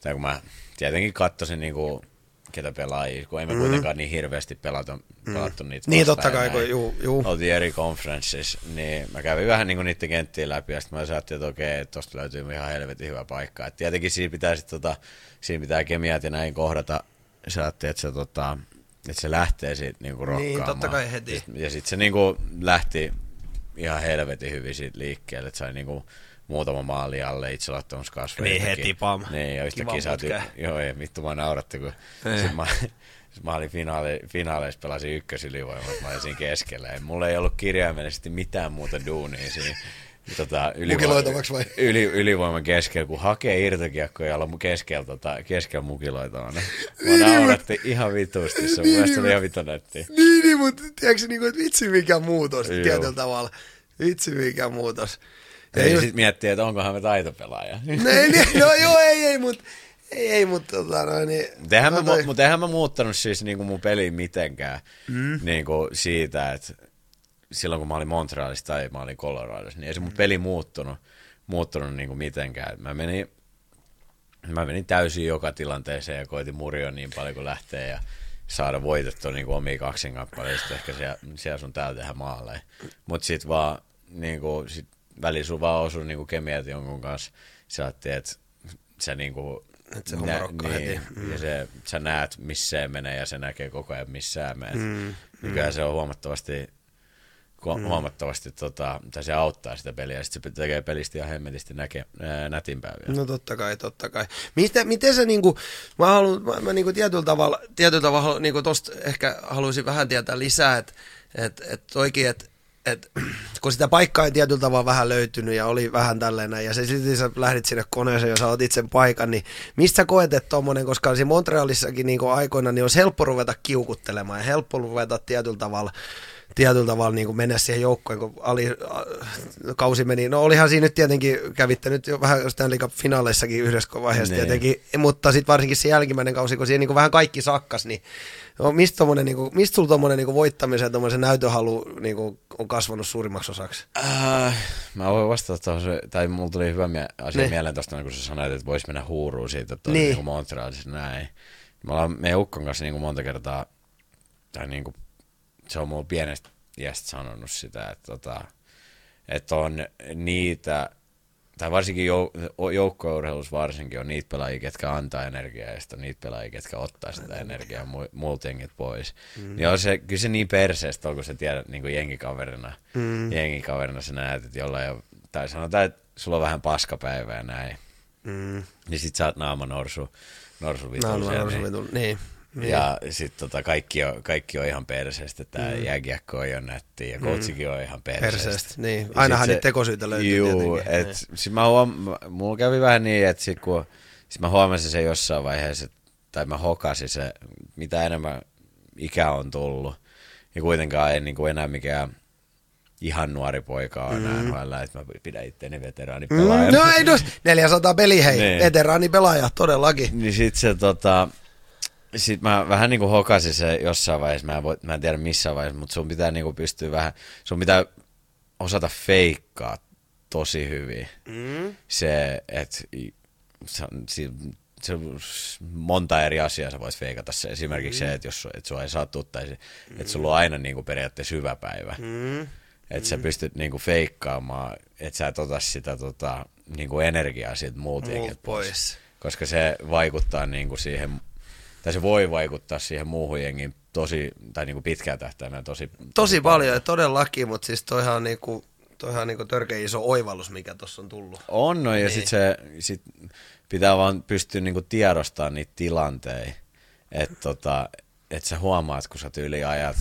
tai kun mä tietenkin katsoin niinku, ketä pelaajia, kun ei me kuitenkaan niin hirveästi pelata, pelattu niitä Mm. Niin, vastaan totta kai, kun juu, juu. Oltiin eri konferenssissa, niin mä kävin vähän niinku niiden kenttiä läpi, ja sitten mä ajattelin, että okei, tosta löytyy ihan helvetin hyvä paikka. Et tietenkin siinä pitää, sit, tota, siinä pitää kemiat ja näin kohdata, sä ajattelin, että se, tota, että se lähtee siitä niinku Niin, rokkaamaan. totta kai heti. Ja, sit- sitten se niinku lähti ihan helvetin hyvin siitä liikkeelle, että sai niinku muutama maali alle itseluottamus kasvoi. Niin, yhtäkkiä- heti, pam. Niin, ja yhtäkkiä putkea. joo, ja vittu mä nauratti, kun sit mä, sit mä olin finaali, finaaleissa, pelasin ykkösylivoimat, mä olin siinä keskellä, ja mulla ei ollut kirjaimellisesti mitään muuta duunia siinä. Tota, Mukiloitavaksi vai? Yli, ylivoiman keskellä, kun hakee irtokiekkoja ja olla keskellä, tota, keskellä mukiloitavana. Mä nauratti ihan vitusti, se mun mielestä oli ihan vitu nättiä. Niin, niin mutta tiedätkö, niin kuin, että vitsi mikä muutos Joo. tietyllä tavalla. Vitsi mikä muutos. Ja Ja just, sitten miettii, että onkohan me taitopelaaja. no, ei, niin, no joo, ei, ei, mutta ei, ei, mutta tota, no, niin, Mutta eihän, mä, toi- mu- mut eihän mä muuttanut siis niinku mun peliin mitenkään mm. niinku siitä, että silloin kun mä olin Montrealissa tai mä olin Coloradossa, niin ei se mun peli muuttunut, muuttunut niinku mitenkään. Mä menin, mä menin täysin joka tilanteeseen ja koitin murjoa niin paljon kuin lähtee ja saada voitettua niinku omia kaksinkappaleja, sitten ehkä siellä, siellä sun täällä tehdä maaleja. Mutta sit vaan niinku, sit välillä sun vaan osui niinku kemiat jonkun kanssa, sä ajattelin, että se niinku, Et se homma rokkaa heti. niin, ja se, sä näet, missä se menee ja se näkee koko ajan, missä sä menet. Mm, niin kyllähän se on huomattavasti, mm. huomattavasti tota, tai se auttaa sitä peliä, ja sitten se tekee pelistä ihan hemmetisti näke, ää, nätimpää vielä. No totta kai, totta kai. Mistä, miten sä niinku, mä haluan, mä, mä niinku tietyllä tavalla, tietyllä tavalla niinku tosta ehkä haluaisin vähän tietää lisää, että et, et toikin, että et, kun sitä paikkaa ei tietyllä tavalla vähän löytynyt ja oli vähän tällainen, ja se silti sä lähdit sinne koneeseen ja sä otit sen paikan, niin mistä sä koet, että tommonen, koska siinä Montrealissakin niin aikoina, niin olisi helppo ruveta kiukuttelemaan ja helppo ruveta tietyllä tavalla tietyllä tavalla niin kuin mennä siihen joukkoon, kun ali, äh, kausi meni. No olihan siinä nyt tietenkin, kävitte nyt jo vähän Stanley Cup-finaaleissakin yhdessä vaiheessa Niin. tietenkin, mutta sitten varsinkin se jälkimmäinen kausi, kun siihen niin kuin vähän kaikki sakkas, niin no, mistä, tommonen, niin kuin, mistä sulla tuommoinen niin voittamisen ja tuommoisen näytöhalu niin kuin, on kasvanut suurimmaksi osaksi? Äh, mä voin vastata tuohon, tai mulla tuli hyvä mie- asia Niin. mieleen tuosta, kun sä sanoit, että vois mennä huuruun siitä, että on niin. niin Montrealissa näin. Me ollaan meidän Ukkon kanssa niin kuin monta kertaa, tai niin kuin, se on mulla pienestä iästä sanonut sitä, että, tota, että on niitä, tai varsinkin jou- joukkourheilussa varsinkin on niitä pelaajia, ketkä antaa energiaa, ja sitten on niitä pelaajia, ketkä ottaa sitä energiaa mu- muilta jengit pois. Mm. Niin on se, kyllä se niin perseestä on, kun sä tiedät niin kuin jengikaverina, mm. jengikaverina sä näet, että jollain on, tai sanotaan, että sulla on vähän paskapäivä ja näin, Mm. niin sit sä oot naama norsu, norsu No, vitullisen, no, no, niin, niin. niin. Niin. ja sitten tota, kaikki, on, kaikki on ihan perseestä, että mm. jääkiekko on jo nätti ja coachikin on ihan perseestä. Perseestä, niin. Ainahan niitä tekosyitä löytyy Juu, et niin. sit mä huom, mulla kävi vähän niin, että sit kun sit mä huomasin sen jossain vaiheessa, tai mä hokasin se, mitä enemmän ikä on tullut, niin kuitenkaan ei niinku enää mikään ihan nuori poika on enää NHL, että mä pidän itteeni Mm, veteraanipelaajana. no ei no, 400 peli hei, Niin. veteraanipelaaja todellakin. Niin sit se tota, sit mä vähän niinku hokasin se jossain vaiheessa, mä en, voi, mä en tiedä missä vaiheessa, mutta sun pitää niinku pystyä vähän, sun pitää osata feikkaa tosi hyvin. Mm. Se, että se, se, se, monta eri asiaa sä vois feikata se. Esimerkiksi mm. se, että jos et sua ei satu tai se, että sulla on aina niinku periaatteessa hyvä päivä. Mm. Että sä pystyt niinku feikkaamaan, että sä et ota sitä tota, niinku energiaa siitä muut Muut pois. koska se vaikuttaa niinku siihen, tai se voi vaikuttaa siihen muuhun jengiin tosi, tai niinku pitkään tähtäimellä tosi, Tosi paljon, ja todellakin, mutta siis toihan on niinku, toihan on niinku törkeä iso oivallus, mikä tuossa on tullut. On, no, ja niin. sitten se sit pitää vaan pystyä niinku tiedostamaan niitä tilanteita, että tota, et sä huomaat, kun sä tyyli ajat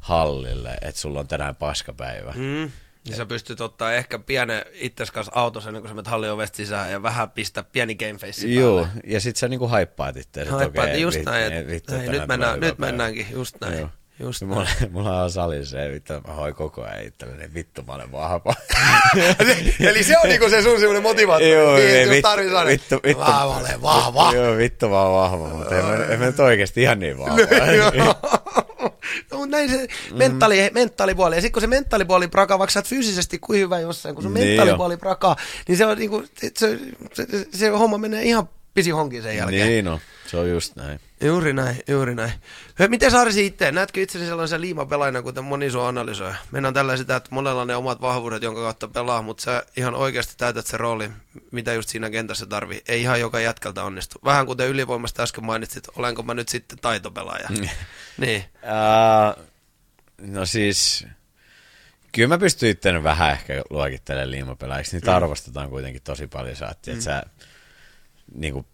hallille, että sulla on tänään paskapäivä. Mm. Ja sä pystyt ottaa ehkä pienen itses kanssa autossa ennen kuin sä menet hallin ovesta sisään ja vähän pistää pieni gameface Joo, ja sit sä niinku haippaat itse. Haippaat, okay, just näin, et, vittu, ei, nyt, mennään, nyt mennäänkin, just näin. Joo. Just mulla, mulla on salissa se, vittu, mä hoin koko ajan itselleni, vittu mä olen vahva. Eli se on niinku se sun semmoinen motivaatio. Joo, niin, ei, vittu, vittu, vittu, vittu, mä olen vahva. Joo, vittu mä oon vahva, mutta en mä, en mä nyt oikeesti ihan niin vahva. no, näin se mentaali, mm. mentaalipuoli. Ja sitten kun se mentaalipuoli prakaa, vaikka sä oot fyysisesti kuin hyvä jossain, kun se niin mentaalipuoli prakaa, niin se on niinku, se, se, se, se homma menee ihan pisi honkin sen jälkeen. Niin no, se on just näin. Juuri näin, juuri näin. Miten Saarisi itse, näetkö itsesi sellaisen liimapelaajana, kuten moni sua analysoi? Mennään tällä sitä, että monella on ne omat vahvuudet, jonka kautta pelaa, mutta sä ihan oikeasti täytät se rooli, mitä just siinä kentässä tarvii. Ei ihan joka jätkältä onnistu. Vähän kuten ylivoimasta äsken mainitsit, olenko mä nyt sitten taitopelaaja? niin. Uh, no siis, kyllä mä pystyn itse vähän ehkä luokittelemaan liimapelaajiksi. Niitä mm. arvostetaan kuitenkin tosi paljon. Sä, että mm. sä niin kuin,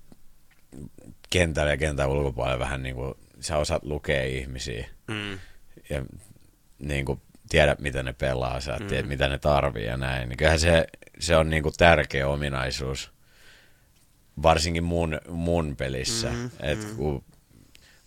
kentällä ja kentän ulkopuolella vähän niin kuin, sä osaat lukea ihmisiä mm. ja niin kuin, tiedät, mitä ne pelaa, sä mm. tiedät, mitä ne tarvii ja näin. Niin kyllähän se, se on niin kuin, tärkeä ominaisuus, varsinkin mun, mun pelissä, mm, että mm. kun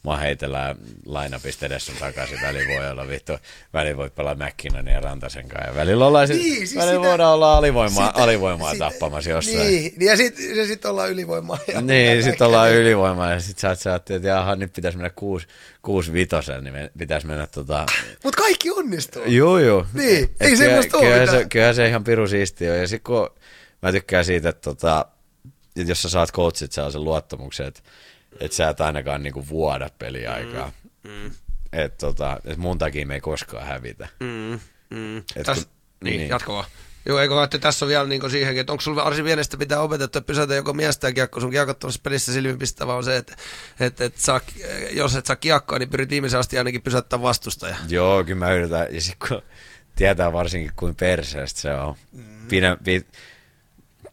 mua heitellään lainapiste edes sun takaisin. Väli voi olla vittu, väli voi pelaa McKinnon ja Rantasen kanssa. Ja välillä, ollaan sit, niin, siis välillä sitä, voidaan olla alivoimaa, sitä, alivoimaa sitä, tappamassa jossain. Niin, ja sitten sit ollaan ylivoimaa. Ja niin, sitten ollaan ylivoimaa ja sitten sä oot, sä että jaha, nyt pitäisi mennä kuusi, kuusi vitosen, niin me, pitäisi mennä tota... Mutta kaikki onnistuu. Joo, joo. Niin, et, ei semmoista ole kyllä, se, kyllä se ihan piru siistiä Ja sitten kun mä tykkään siitä, että tota, että jos sä saat coachit sellaisen luottamuksen, että että sä et ainakaan niinku vuoda peliaikaa. Mm, mm. Että tota, et mun takia me ei koskaan hävitä. Mm, mm. Et Täs, kun, niin, niin. jatko vaan. Joo, eikö että tässä on vielä niin siihenkin, että onko sulla Arsi Vienestä pitää opetettua, että pysäytä joko miestä ja kiekko, sun kiekottomassa pelissä silmipistävä on se, että, että, että saa, jos et saa kiekkoa, niin pyrit viimeisen asti ainakin pysäyttää vastustaja. Joo, kyllä mä yritän, ja sitten kun tietää varsinkin kuin perseestä se on. Mm. Pidä, pid,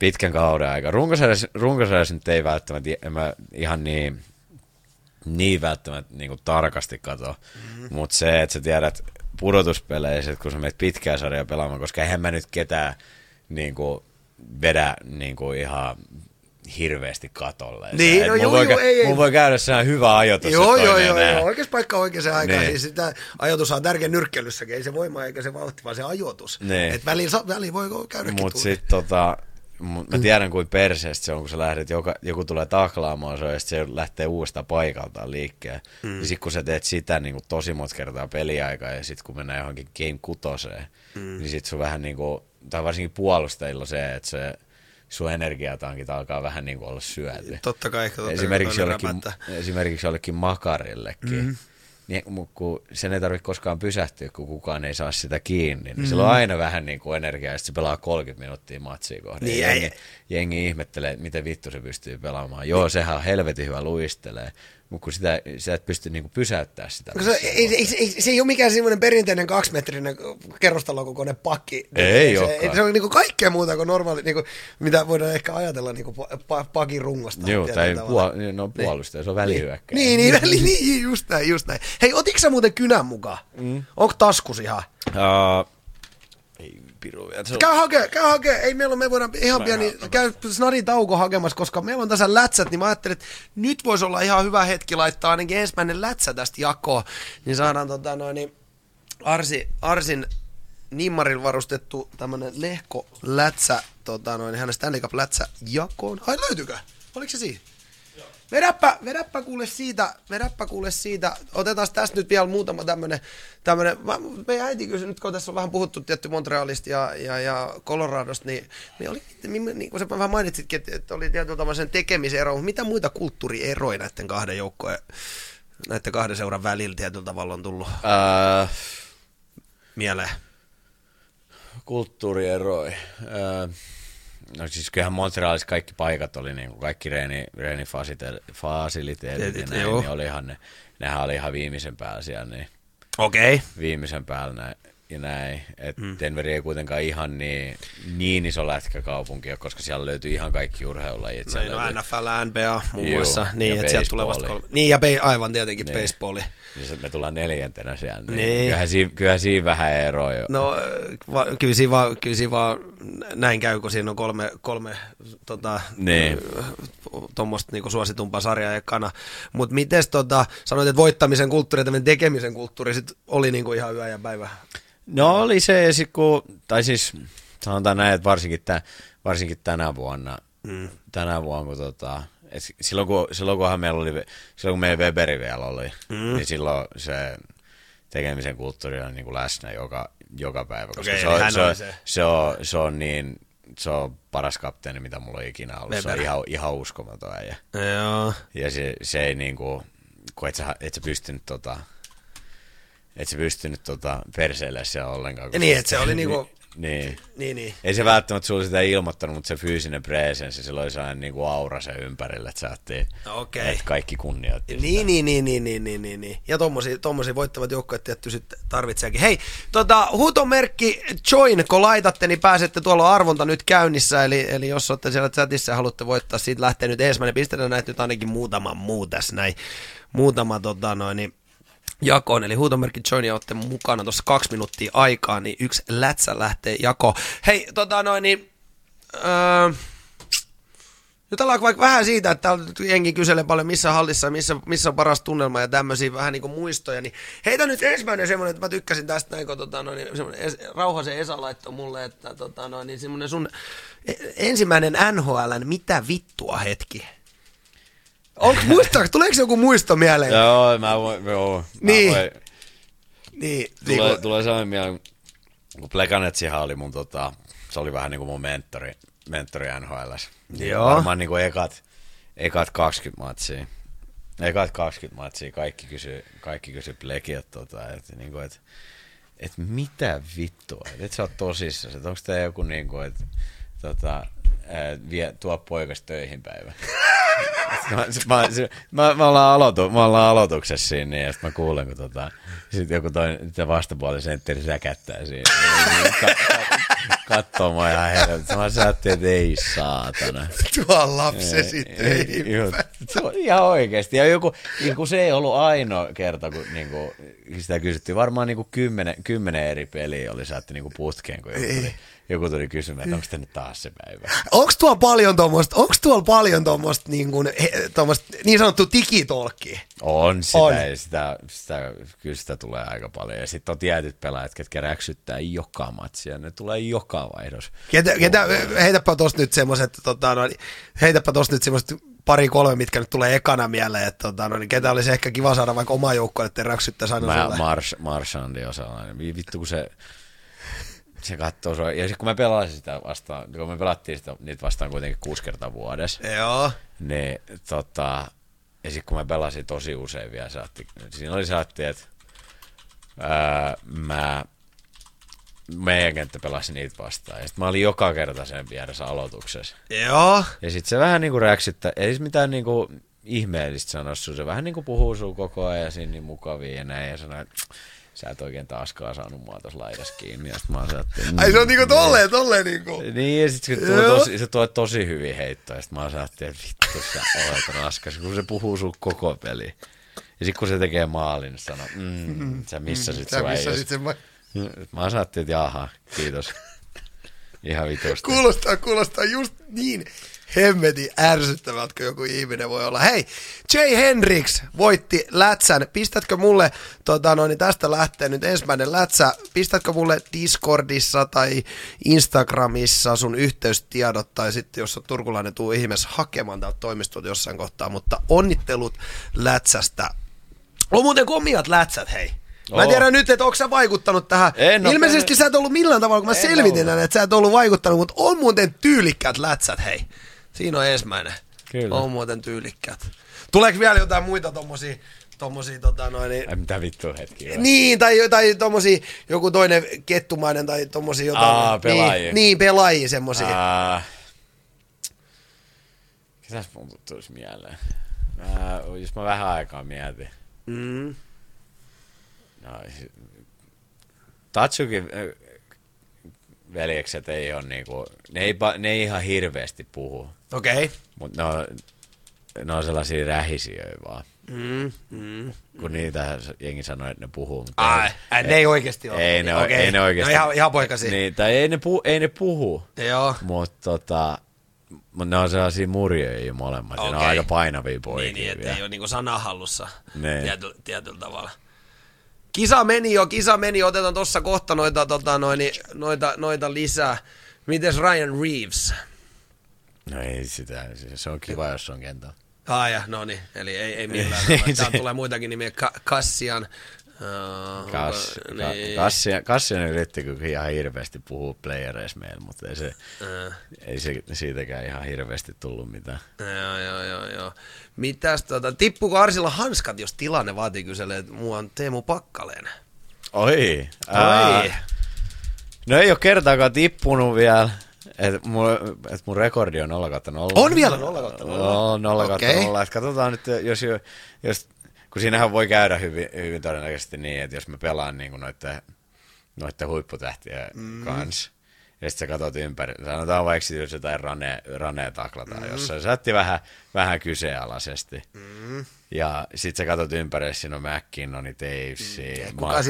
pitkän kauden aika. Runkosarjassa, nyt ei välttämättä en mä ihan niin, niin välttämättä niin kuin tarkasti kato, mm-hmm. mutta se, että sä tiedät pudotuspeleissä, kun sä menet pitkää sarjaa pelaamaan, koska eihän mä nyt ketään niin kuin, vedä niin kuin ihan hirveästi katolle. Niin, no joo, voi, joo, ei, ei. voi käydä sehän hyvä ajoitus. Joo, joo, joo, joo, oikeas paikka oikeaan aikaan. Niin. Siis sitä ajoitus on tärkeä nyrkkelyssäkin, ei se voima eikä se vauhti, vaan se ajoitus. Niin. Et väliin, väliin voi käydäkin Mutta sitten tota, Mä tiedän, kuin perseestä se on, kun sä lähdet, joka, joku tulee taklaamaan se ja se lähtee uudestaan paikaltaan liikkeelle. Mm. Ja sitten kun sä teet sitä niin kuin tosi monta kertaa peliaikaa ja sitten kun mennään johonkin game kutoseen, mm. niin sitten sun vähän niin kuin, tai varsinkin puolustajilla se, että se sun energiatankit alkaa vähän niin kuin olla syöty. Totta kai. Totta esimerkiksi, jollekin, esimerkiksi jollekin makarillekin. Mm niin, kun sen ei tarvitse koskaan pysähtyä, kun kukaan ei saa sitä kiinni. Niin mm. Sillä on aina vähän niin kuin energiaa, ja se pelaa 30 minuuttia matsia kohden. Niin, jengi, jengi ihmettelee, miten vittu se pystyy pelaamaan. Joo, sehän on helvetin hyvä luistelee, mutta kun sitä, sä et pysty niinku pysäyttää sitä. Se, ei, ei, ei, se ei ole mikään semmoinen perinteinen kaksimetrinen kerrostalokokoinen pakki. Ei se, olekaan. Se on niinku kaikkea muuta kuin normaali, niinku, mitä voidaan ehkä ajatella niinku pa, pakin rungosta. Joo, tai puol, no, puolustaja, niin. se on välihyökkäjä. Niin, niin, väli, niin, just näin, just näin. Hei, otitko sä muuten kynän mukaan? Mm. Onko taskus ihan? Uh, piru vielä. On... Käy hakee, käy hakee. Ei meillä on, me voidaan ihan pian, niin käy snadin tauko hakemassa, koska meillä on tässä lätsät, niin mä ajattelin, että nyt voisi olla ihan hyvä hetki laittaa ainakin ensimmäinen lätsä tästä jakoon, niin saadaan tota noin, niin Arsi, Arsin nimmarilla varustettu tämmönen lehko lätsä, tota noin, hänen Stanley Cup lätsä jakoon. Ai löytyykö? Oliko se siinä? Vedäppä, vedäppä kuule siitä, vedäppä kuule siitä. Otetaan tästä nyt vielä muutama tämmönen, tämmönen meidän äiti kysyi, nyt kun tässä on vähän puhuttu tietty Montrealista ja, ja, ja Coloradosta, niin, niin, oli, niin, niin kuin sä vähän mainitsitkin, että, että oli tietyllä tavalla sen tekemisen ero, mutta mitä muita kulttuurieroja näiden kahden joukkojen, näiden kahden seuran välillä tietyllä tavalla on tullut uh, mieleen? Kulttuurieroja. Uh, No siis kyllähän Montrealissa kaikki paikat oli, niin kuin kaikki reeni, reenifasiliteetit, niin, niin olihan ne, nehän oli ihan viimeisen päällä siellä, niin Okei. Okay. viimeisen päällä näin. Ja näin. Et mm. Denver ei kuitenkaan ihan niin, niin iso lätkäkaupunki, ole, koska siellä löytyy ihan kaikki urheilulajit. Siellä no löytyy- NFL, NBA muun muassa. ja Niin, että sieltä tulee vasta kolme. Niin, ja be, aivan tietenkin Niin. baseballi. Niin se- me tullaan neljäntenä siellä. Niin. Niin. Kyllähän, siinä, kyllähän siinä vähän eroa jo. No, va, kyllä, siinä vaan, kyllä siinä vaan näin käy, kun siinä on kolme, kolme tota, Niin. tuommoista niinku suositumpaa sarjaa ekana. Mutta miten tota, sanoit, että voittamisen kulttuuri ja tekemisen kulttuuri sit oli niinku ihan yö ja päivä? No oli se, ja sit kun, tai siis sanotaan näin, että varsinkin, tä, varsinkin tänä vuonna, mm. tänä vuonna, kun tota, et silloin, kun, silloin kunhan meillä oli, silloin kun meidän Weberi vielä oli, mm. niin silloin se tekemisen kulttuuri on niin kuin läsnä joka, joka päivä, koska Okei, se, on, hän se, on, se. se, on, se on niin, se on paras kapteeni, mitä mulla on ikinä ollut. Se on Weber. ihan, ihan uskomaton äijä. Joo. Ja se, se ei niinku, kun et sä, et sä pystynyt tota, et sä pystynyt tota perseille siellä ollenkaan. koska- niin, et se oli niinku- niin. Niin, niin. Ei se välttämättä sulle sitä ilmoittanut, mutta se fyysinen presenssi, sillä oli sellainen niinku aura sen ympärillä, että sä ajattelin, No, okei. että kaikki kunnioitti sitä. Niin, niin, niin, niin, niin, niin, niin, niin. Ja tommosia, tommosia voittavat joukkueet tietty sitten tarvitseekin. Hei, tota, huutomerkki join, kun laitatte, niin pääsette, tuolla on arvonta nyt käynnissä, eli, eli jos olette siellä chatissa ja haluatte voittaa, siitä lähtee nyt ensimmäinen. Pistetään näitä nyt ainakin muutama muu tässä näin. Muutama tota noin, niin jakoon, eli huutomerkki join ja olette mukana tuossa kaksi minuuttia aikaa, niin yksi lätsä lähtee jakoon. Hei, tota noin, niin, öö, Jutellaanko vaikka vähän siitä, että jengi kyselee paljon missä hallissa, missä, missä on paras tunnelma ja tämmöisiä vähän niin kuin muistoja, niin heitä nyt ensimmäinen semmoinen, että mä tykkäsin tästä näin, kun tota, no, niin, semmoinen es, Rauhasen Esa laittoi mulle, että tota, no, niin semmoinen sun e- ensimmäinen NHLn mitä vittua hetki. Onko, muistaaks, tuleeko joku muisto mieleen? Joo, mä voin, joo. Mä Niin. voin, Niin, tulee, niin kuin, tulee sellainen mieleen, kun Plekanetsihan oli mun tota, se oli vähän niin kuin mun mentori, mentori NHLs. Joo. Varmaan niin kuin ekat, ekat 20 matsia. Ekat 20 matsia, kaikki kysy, kaikki kysy Plekiä tota, että niinku, et, et mitä vittua, et, et sä oot tosissaan, että onko tää joku niinku, että tota, ää, vie, tuo poikas töihin päivä. mä, mä, mä, mä, ollaan aloitu, mä ollaan aloituksessa siinä, niin, ja sitten mä kuulen, kun tota, sit joku toinen se vastapuolinen sentteri säkättää siinä. Niin, ka, ka, kattoo mua ihan helvetti. Mä ajattelin, että ei saatana. tuo lapsi sitten. Ei, ihan oikeasti. Ja joku, niin kuin se ei ollut ainoa kerta, kun niin kuin, sitä kysyttiin. Varmaan niin kuin kymmenen, kymmenen eri peliä oli saatti niin kuin putkeen, kun joku tuli, joku tuli kysymään, että onko tämä nyt taas se päivä. Onko tuolla paljon tuommoista, onko tuolla paljon tuommoista niin, kuin, tommoista, niin sanottu digitolkkia? On sitä, On. sitä, sitä, kyllä sitä tulee aika paljon. Ja sitten on tietyt pelaajat, ketkä räksyttää joka matsia. Ne tulee joka vaihdos. Ketä, ketä, heitäpä tosta nyt semmoiset, tota, no, heitäpä tosta nyt semmoiset pari kolme, mitkä nyt tulee ekana mieleen, että tota, no, niin ketä olisi ehkä kiva saada vaikka oma joukko, että räksyttäisi aina Mä, sulle. Mars, Marshandi on sellainen. Vi- Vittu kun se, se katsoo sua. Ja sitten kun me pelasin sitä vastaan, kun me pelattiin sitä, niitä vastaan kuitenkin kuusi kertaa vuodessa, Joo. niin tota, ja sitten kun mä pelasin tosi usein vielä, saatti, siinä oli saatti, että ää, mä meidän kenttä pelasi niitä vastaan. Ja sitten mä olin joka kerta sen vieressä aloituksessa. Joo. Ja sitten se vähän niinku räksyttää, ei siis mitään niinku ihmeellistä sanoa sun, se vähän niinku puhuu sun koko ajan siinä niin mukavia ja näin, ja sanoo, että sä et oikein taaskaan saanut mua tuossa laidassa kiinni, ja sit mä että, Ai se on niinku tolleen, tolleen niinku. Niin, ja sit se tuo tosi, se tuo tosi hyvin heittoja, ja sit mä se, että vittu sä olet raskas, kun se puhuu sun koko peli. Ja sit kun se tekee maalin, niin sanoo, mm, sä missasit Sä sun missä äijäs. sit sen ma- Mä saatti, että jaha, kiitos. Ihan vitusti. Kuulostaa, kuulostaa just niin hemmetin ärsyttävältä, kun joku ihminen voi olla. Hei, Jay Hendrix voitti lätsän. Pistätkö mulle, tota, no, niin tästä lähtee nyt ensimmäinen lätsä, pistätkö mulle Discordissa tai Instagramissa sun yhteystiedot, tai sitten jos on turkulainen, tuu ihmeessä hakemaan täältä toimistolta jossain kohtaa, mutta onnittelut lätsästä. On muuten komiat lätsät, hei. Mä en Oo. tiedä nyt, että onko sä vaikuttanut tähän. En oo Ilmeisesti tehnyt- sä et ollut millään tavalla, kun mä En selvitin ollut. että sä et ollut vaikuttanut, mutta on muuten tyylikkäät lätsät, hei. Siinä on ensimmäinen. Kyllä. On muuten tyylikkäät. Tuleeko vielä jotain muita tommosia, tommosia tota noin, niin, Ai mitä vittu hetki. niin, tai, tai tommosia, joku toinen kettumainen tai tommosia jotain. Aa, pelaajia. Niin, niin pelaajia semmosia. Ää, Ketäs mun tulisi mieleen? Mä, jos mä vähän aikaa mietin. Mm. No, Tatsukin äh, veljekset ei ole niinku, ne ei, ne ei ihan hirveästi puhu, Okei. Okay. mutta ne on, ne on sellaisia rähisiöitä vaan. Mm, mm. Kun niitä jengi sanoo, että ne puhuu. Mutta Ai, ai, ne ei oikeasti ole. Ei ne, Okei. ei ne oikeasti. No ihan, ihan poikasi. Niin, tai ei ne, pu, ei ne puhu, Joo. mutta tota, mut ne on sellaisia murjeja molemmat. Okay. Ne on aika painavia poikia Niin, niin että ei ole niinku sanahallussa Niin. tiety, tietyllä tavalla. Kisa meni jo, kisa meni jo. Otetaan tuossa kohta noita, tota, noini, noita, noita lisää. Mites Ryan Reeves? No ei sitä, se on kiva, jos on kentällä. Ah ja, no niin, eli ei, ei millään. Täällä tulee muitakin nimiä. Ka- Kassian. Uh, Kass, onko- ka, niin, Kassian, Kassian yritti kyllä ihan hirveästi puhua playereissa meillä, mutta ei, se, äh, ei se siitäkään ihan hirveästi tullut mitään. Joo, joo, joo, joo. Mitäs tota, tippuuko Arsilla hanskat, jos tilanne vaatii kyselee, että mua on Teemu Pakkaleen? Oi! Oi. No ei ole kertaakaan tippunut vielä. Et mun, et mun rekordi on 0 0. On vielä 0 kautta nolla? No, 0 Okei. 0. Et katsotaan nyt, jos, jos, kun siinähän voi käydä hyvin, hyvin todennäköisesti niin, että jos mä pelaan niin noiden, noiden huipputähtien mm. kanssa, ja sitten sä katsot ympäri, sanotaan vaikka jos jotain rane, ranea taklataan mm. jossain, sä vähän, vähän kyseenalaisesti. Mm. Ja sit sä katsot ympäri, siinä on McKinnoni, Davesi, Mm. kuka?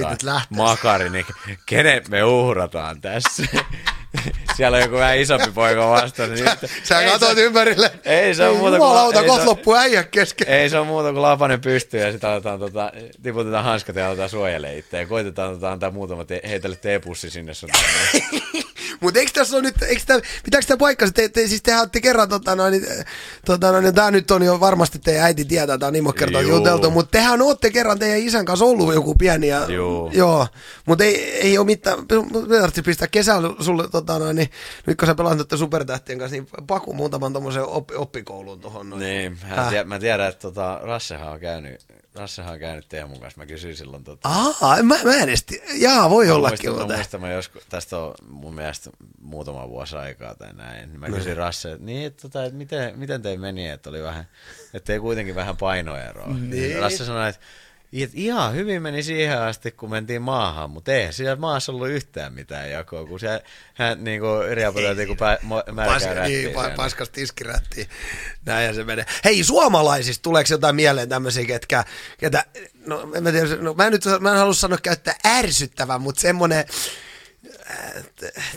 Makari, niin kenet me uhrataan tässä? Siellä on joku vähän isompi poika vastassa. Niin Sä ei katsot se- ympärille. Ei se on muuta kuin- Jumalauta, kohta loppuu äijä kesken. ei se on muuta kuin lapanen pystyy ja sitten aletaan tota, tiputetaan hanskat ja aletaan suojelemaan itse ja koitetaan tota, antaa muutama te- heitellä teepussi sinne sun. Mutta eikö tässä ole nyt, eikö tää, pitääkö tämä paikkansa, te, te, siis tehän olette kerran, tota noin, eh, tota noin, tämä nyt on jo varmasti teidän äiti tietää, tämä on niin monta kertaa juteltu, mutta tehän olette kerran teidän isän kanssa ollut joku pieni ja, Juu. joo, mutta ei, ei ole mitään, me tarvitsisi pistää kesällä sulle, tota noin, niin, nyt kun sä pelaat nyt supertähtien kanssa, niin paku muutaman tommosen oppi, oppikouluun tuohon noin. niin, hän tie, mä tiedän, että tota, Rassehan on käynyt, Rassehan on käynyt Teemun kanssa. Mä kysyin silloin tota, Aa, mä, mä en edes, jaa, voi Mä ollakin muistan, mä muistan, mä joskus, tästä on mun mielestä muutama vuosi aikaa tai näin. Mä Niin. kysyin Rasse, että, niin, että, tota, että miten, miten teillä meni, että oli vähän, että ei kuitenkin vähän painoeroa. Niin. Rasse sanoi, että että ihan hyvin meni siihen asti, kun mentiin maahan, mutta ei siellä maassa ollut yhtään mitään jakoa, kun se, hän niin kuin riapoteltiin kuin pä, mo- märkää Pas, niin, pa, paskas tiskirättiin. Näinhän se menee. Hei, suomalaisista tuleeko jotain mieleen tämmöisiä, ketkä, ketä, no, en mä, tiedä, no, mä, en nyt, mä en halua sanoa käyttää ärsyttävän, mutta semmoinen,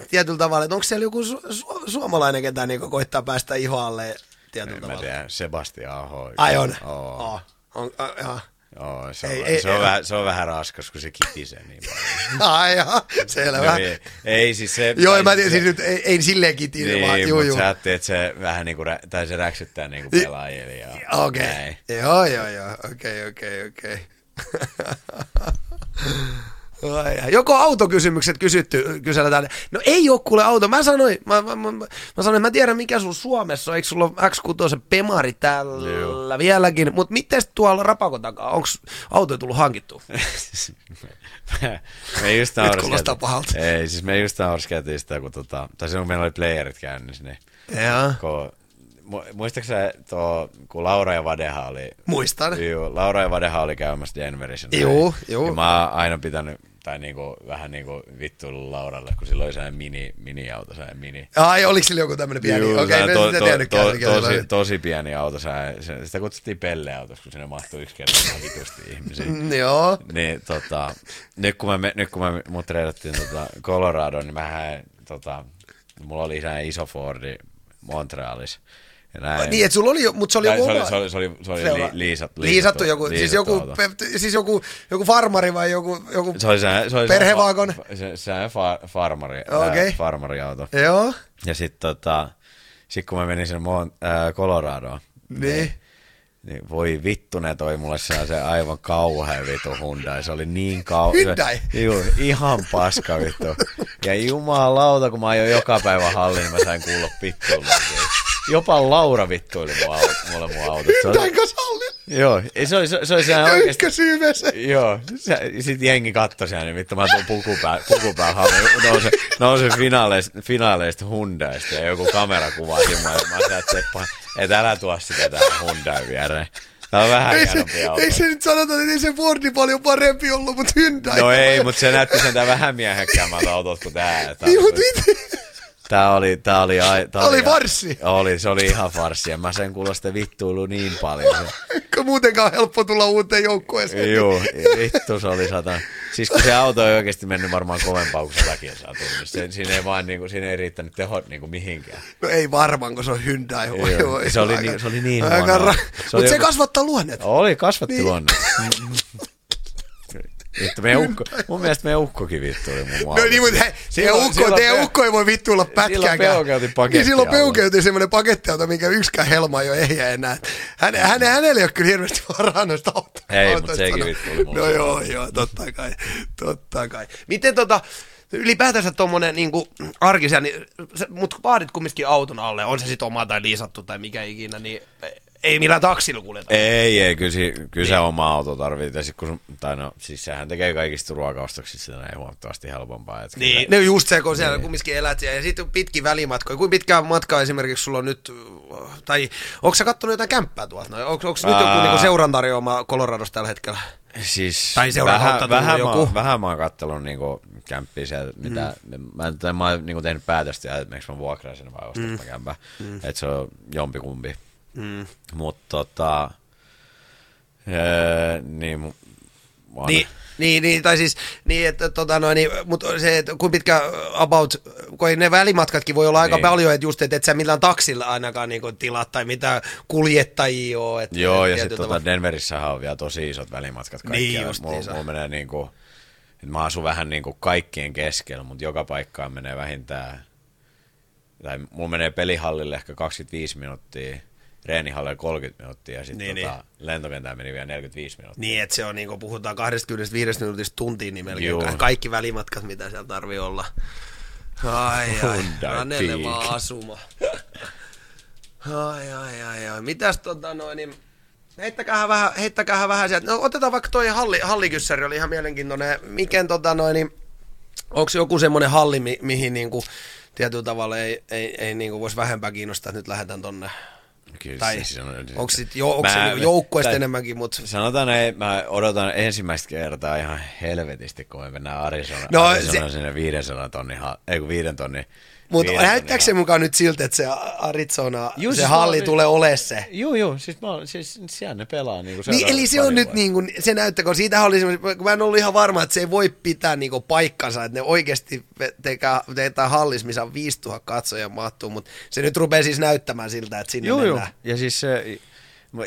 tietyllä tavalla, että onko siellä joku su, su, suomalainen, ketä niin koittaa päästä ihoalle tietyllä En mä tavalla? tiedä, Sebastian Aho. Ai on? Oo. Oh. On, oh, oh. Oo, se, on, Ei, ei, se, on ei. vähän, se on vähän raskas, kun se kitisee niin paljon. Ai jaa, selvä. No, ei, ei siis se... Joo, mä tiedän, se- siis nyt ei, ei silleen kitine, Niin, vaan juu, mutta juu. sä ajattelet, että se vähän niinku, rä- tai se räksyttää niinku Niin. pelaajille ja Okei. näin. Joo, joo, joo. Okei, okei, okei. Ai, ai. Joko autokysymykset kysytty, kysellään. No ei ole kuule auto. Mä sanoin, mä, mä, mä, mä sanoin, mä tiedän mikä sulla Suomessa on. Eikö sulla ole X6 Pemari täällä Joo. vieläkin? Mutta miten tuolla Rapakon takaa? Onko auto tullut hankittua? me just Nyt kuulostaa pahalta. Ei, siis me just naureskeltiin sitä, kun tota, tai silloin kun meillä oli playerit käynnissä, niin Joo. kun, muistatko sä tuo, kun Laura ja Vadeha oli, Muistan. Joo, Laura ja Vadeha oli käymässä Denverissä. näin. Juu, juu. Ja mä oon aina pitänyt, tai niinku, vähän niinku vittuillut Lauralle, kun sillä oli sellainen mini, mini-auto, sellainen mini. Ai, oliko sillä joku tämmöinen pieni? Okei, okay, mä tiennytkään. to, mikä sillä tosi, tosi pieni auto, se, se, sitä kutsuttiin pelleautoksi, kun sinne mahtui yksi kerta ihan vitusti ihmisiä. Mm, Joo. Niin, tota, nyt kun, me, nyt kun me mut reidattiin tota Coloradoon, niin mähän, tota, mulla oli sellainen iso Fordi Montrealissa. Näin. Niin, että sulla oli mutta se oli joku se oli, oma- se oli, se oli, se oli Se li, on- liisat, Liisattu joku, siis liisattu joku, auto. pe- siis joku, joku farmari vai joku, joku Se oli se, se oli Perhevaagon? Se, se, se fa, farmari, äh, farmariauto. Joo, Ja sitten tota, sit kun mä menin sinne Mon, äh, Coloradoon, niin. niin voi vittu, ne toi mulle se aivan kauhean vitu Hyundai. Se oli niin kauhean. Hyundai? Joo, ihan paska vittu. Ja jumalauta, kun mä ajoin joka päivä halliin, niin mä sain kuulla vittuilla. Jopa Laura vittuili mua, au- mulle mun autot. Se oli, sallin? joo, ei, se oli, se, se oli sehän oikeesti. Ykkösyymeessä. Joo, se, sit jengi kattoi siellä, niin vittu mä tuun pukupää, pukupää. Nouse, nouse finaaleista, finaaleista Hyundaista ja joku kamera kuvaa siinä. Ja mä sanoin, että Seppa, et älä tuo sitä tähän Hyundai viereen. Tää on vähän Ei se, auto. ei se nyt sanota, että ei se Fordi paljon parempi ollut, mutta Hyundai. No ei, mutta se näytti sentään vähän miehekkäämmältä autot kuin tää. Niin, oli- mutta miten? Tää oli, tää oli, ai, tää Oli farssi. Oli, se oli ihan farssi. Ja mä sen kuulosti vittuilu niin paljon. Kun muutenkaan helppo tulla uuteen joukkueeseen. Juu, vittu se oli sata. Siis kun se auto ei oikeasti mennyt varmaan kovempaa kuin se väkiä saa tullut. Se, siinä ei vaan niinku, siinä ei riittänyt tehot niinku mihinkään. No ei varmaan, kun se on Hyundai. Joo, oi, se oli aika- niin- se oli niin aika huonoa. ra- Se Mutta oli se kasvattaa luonnet. Oli, kasvatti Niin. niin. Vittu, meidän ukko, mun mielestä meidän ukkokin vittu oli mun No niin, mutta teidän Silloin- ukko, silloin teidän pe- ukko ei voi vittuilla pätkääkään. peukeutin pakettiauto. Niin silloin peukeutin semmoinen pakettiauto, minkä yksikään helma ei ole ehjä enää. Häne, häne, hänellä ei ole kyllä hirveästi varaa noista auto- Ei, autoista mut sekin sanoa. vittu oli mulla No se joo, joo, totta kai, totta kai. Miten tota, ylipäätänsä tuommoinen niinku arkisia, niin, sä- mut vaadit kumminkin auton alle, on se sitten oma tai liisattu tai mikä ikinä, niin ei millään taksilla kuljeta. Ei, ei, kyllä, kyllä se oma auto tarvitsee. Sit kun, tai no, siis sehän tekee kaikista ruokaostoksista näin huomattavasti helpompaa. Et kyllä Niin, se- no just se, kun siellä kumminkin elät siellä. Ja sitten pitki välimatkoja. Kuinka pitkä matka esimerkiksi sulla on nyt, tai onko sä kattonut jotain kämppää tuolta? No, onko, nyt joku Ää. niinku seuran tarjoama Coloradossa tällä hetkellä? Siis Tai seuran kautta vähän, vähän, joku. Mä, vähän mä oon kattellut niinku kämppiä sieltä, mitä, mm. mä, tai mä oon niinku tehnyt päätöstä, että miksi mä vuokraan sen vai ostan mm. kämpää. Mm. Että se on jompikumpi. Mm. Mutta tota, öö, niin, on, Niin, niin, niin, tai siis, niin, että tota noin, niin, mutta se, että kuinka pitkä about, kun ne välimatkatkin voi olla aika Niin. paljon, että just, että et sä millään taksilla ainakaan niin tilaat tai mitä kuljettajia ole. Että, Joo, et ja sitten tota Denverissähän on vielä tosi isot välimatkat Niin kaikkialla. justiinsa. mulla, mulla menee niinku, että mä asun vähän niinku kaikkien keskellä, mutta joka paikkaan menee vähintään, tai mulla menee pelihallille ehkä 25 minuuttia, reenihallille 30 minuuttia, ja sitten Niin, tota, lentokentään meni vielä 45 minuuttia. Niin, että se on niin kuin puhutaan 25 minuutista tuntiin, niin melkein Juu. ka- kaikki välimatkat, mitä siellä tarvii olla. Ai, ai, vaan asuma. Ai, ai, ai, ai. Mitäs tota noin, niin heittäkäähän vähän, heittäkäähän vähän sieltä. No otetaan vaikka toi halli, hallikyssäri, oli ihan mielenkiintoinen. Miken tota noin, niin, onko joku semmoinen halli, mi- mihin niinku tietyllä tavalla ei, ei, ei niinku voisi vähempää kiinnostaa, että nyt lähdetään tonne. Kyllä Tai siis on- onko sit jo, onko se Mä- niinku joukkueesta enemmänkin, mutta... Sanotaan, että mä odotan ensimmäistä kertaa ihan helvetisti, kun me mennään Arizona, No, Arizona se- sinne 500 tonnin, ei kun 5 tonnin. Mutta näyttääkö se mukaan nyt siltä, että se Arizona, Juu, se siis halli mä- tulee ole se? Joo, joo, siis, mä, siis siellä ne pelaa. Niin, kuin Niin, eli se on nyt niin kuin, se näyttää, kun siitä oli semmoinen, kun mä en ollut ihan varma, että se ei voi pitää niin kuin paikkansa, että ne oikeasti teetään hallis, missä on 5000 katsoja mahtuu, mutta se nyt rupeaa siis näyttämään siltä, että sinne Joo, joo. mennään. Ja siis se,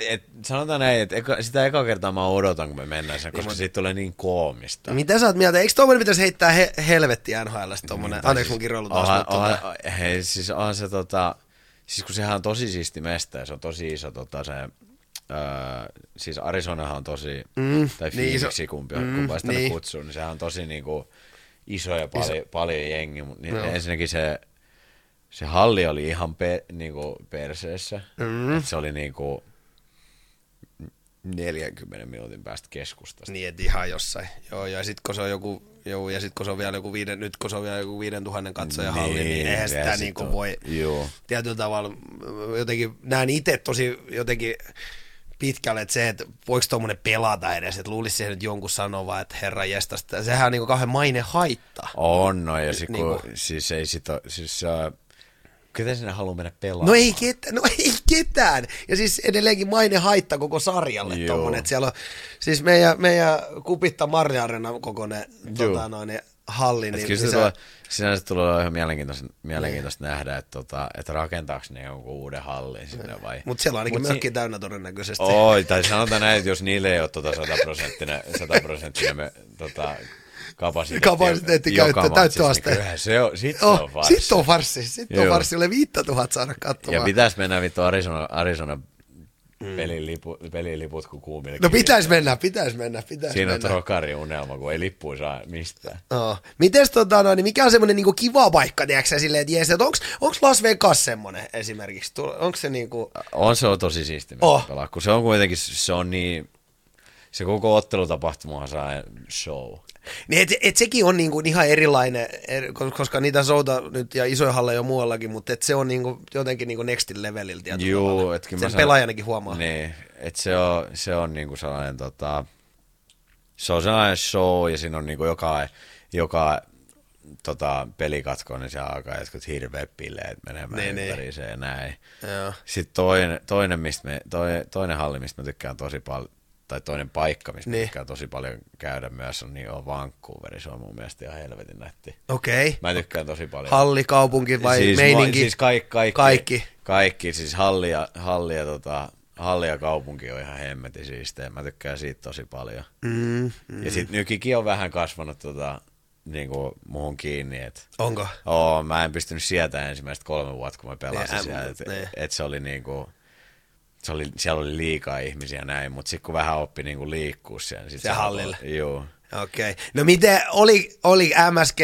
et, sanotaan näin, että eka, sitä eka kertaa mä odotan, kun me mennään sen, koska siitä tulee niin koomista. Mitä sä oot mieltä? Eikö tuommoinen pitäisi heittää he, helvetti NHL tuommoinen? Tai Anteeksi mun siis kirjoilu taas. tota- onhan- Hei, siis onhan se tota, siis kun sehän on tosi siisti mesta ja se on tosi iso tota se, öö, siis Arizonahan on tosi, Mm, tai niin iso- Phoenixi kumpi, mm, kumpaa sitä niin. niin. kutsuu, niin sehän on tosi niinku iso ja paljon, paljon jengi, mutta niin Joo. ensinnäkin se, se halli oli ihan pe, niinku perseessä, Mm. että se oli niinku 40 minuutin päästä keskustasta. Niin, et ihan jossain. Joo, ja sit kun se on joku, joo, ja sit kun se on vielä joku viiden, nyt kun se on vielä joku viiden tuhannen katsoja halli, niin eihän ja sitä sit niinku on- voi Joo. tietyllä tavalla, jotenkin näen itse tosi jotenkin pitkälle, että se, että voiko tuommoinen pelata edes, että luulisi siihen nyt jonkun sanova, että herra jestasta, sehän on niinku kauhean maine haitta. On, no, ja sit, Niinku. kun, siis ei sit oo, siis uh, ketä sinne haluaa mennä pelaamaan? No ei, ketään, no ei ketään. Ja siis edelleenkin maine haitta koko sarjalle Joo. tommonen, että siellä on, siis meidän, meidän Kupitta Marja-arena kokoinen tota, noin, halli, Et niin, kyllä se niin tulee, sinänsä tulee ihan mielenkiintoista, mielenkiintoista nähdä, että, tota, että rakentaako ne jonkun uuden hallin sinne vai... Mutta siellä on ainakin Mut mökki täynnä todennäköisesti. Oi, tai sanotaan näin, että jos niille ei ole tota sataprosenttinen, sataprosenttinen me, tota, kapasiteetti, Kapasiteetti matsissa, täyttöaste. Niin se on, sit Oh, on farssi. sitten on farssi, sitten on Joo. farssi, ole 5000 saada Ja katsomaan. pitäis mennä vittu Arizona, Arizona pelilipu, peliliput kuin kuumille. No pitäis mennä, pitäis mennä, pitäis Siinä on mennä. trokari unelma, kun ei lippuja saa mistään. No. Mites tota, no, niin mikä on semmoinen niinku kiva paikka, tiedätkö silleen, että jees, että onks, onks Las Vegas semmoinen esimerkiksi? Onks se niinku, On se on tosi siisti Oh. oh. pelaa, kun se on kuitenkin, se on niin, se koko ottelutapahtumahan saa show. Niin et, et sekin on niinku ihan erilainen, eri- koska niitä souta nyt ja isoja halleja on muuallakin, mutta et se on niinku jotenkin niinku nextin levelillä tietyllä Juu, tavalla. et kyllä mä Sen sanon- pelaajanakin huomaa. Niin, että se on, se on niinku sellainen tota, se on sellainen show ja siinä on niinku joka, joka tota, pelikatko, niin se alkaa jotkut hirveät bileet menemään Niin, niin. ympäri ja näin. Joo. Sitten toinen, toinen, mistä me, toinen, toinen halli, mistä mä tykkään tosi paljon, tai toinen paikka, mistä Niin. niin. tykkään tosi paljon käydä myös, on, niin on Vancouver. Se on mun mielestä ihan helvetin nätti. Okei. Okay. Mä tykkään tosi paljon. Halli, kaupunki vai siis, meininki? Siis kaikki, kaikki, Kaikki. Kaikki, siis halli ja, halli ja, tota, halli ja kaupunki on ihan hemmetin siistejä. Mä tykkään siitä tosi paljon. Mm, mm. Ja sit nykikin on vähän kasvanut tota, niinku, muhun kiinni, että Onko? Oo, mä en pystynyt sietämään ensimmäiset kolme vuotta, kun mä pelasin Niin, siellä. Et, niin. et se oli niinku, se oli, siellä oli liikaa ihmisiä näin, mutta sitten kun vähän oppi niinku liikkua siellä, niin sit Se hallilla. Joo. Okei. Okay. No miten oli, oli MSG,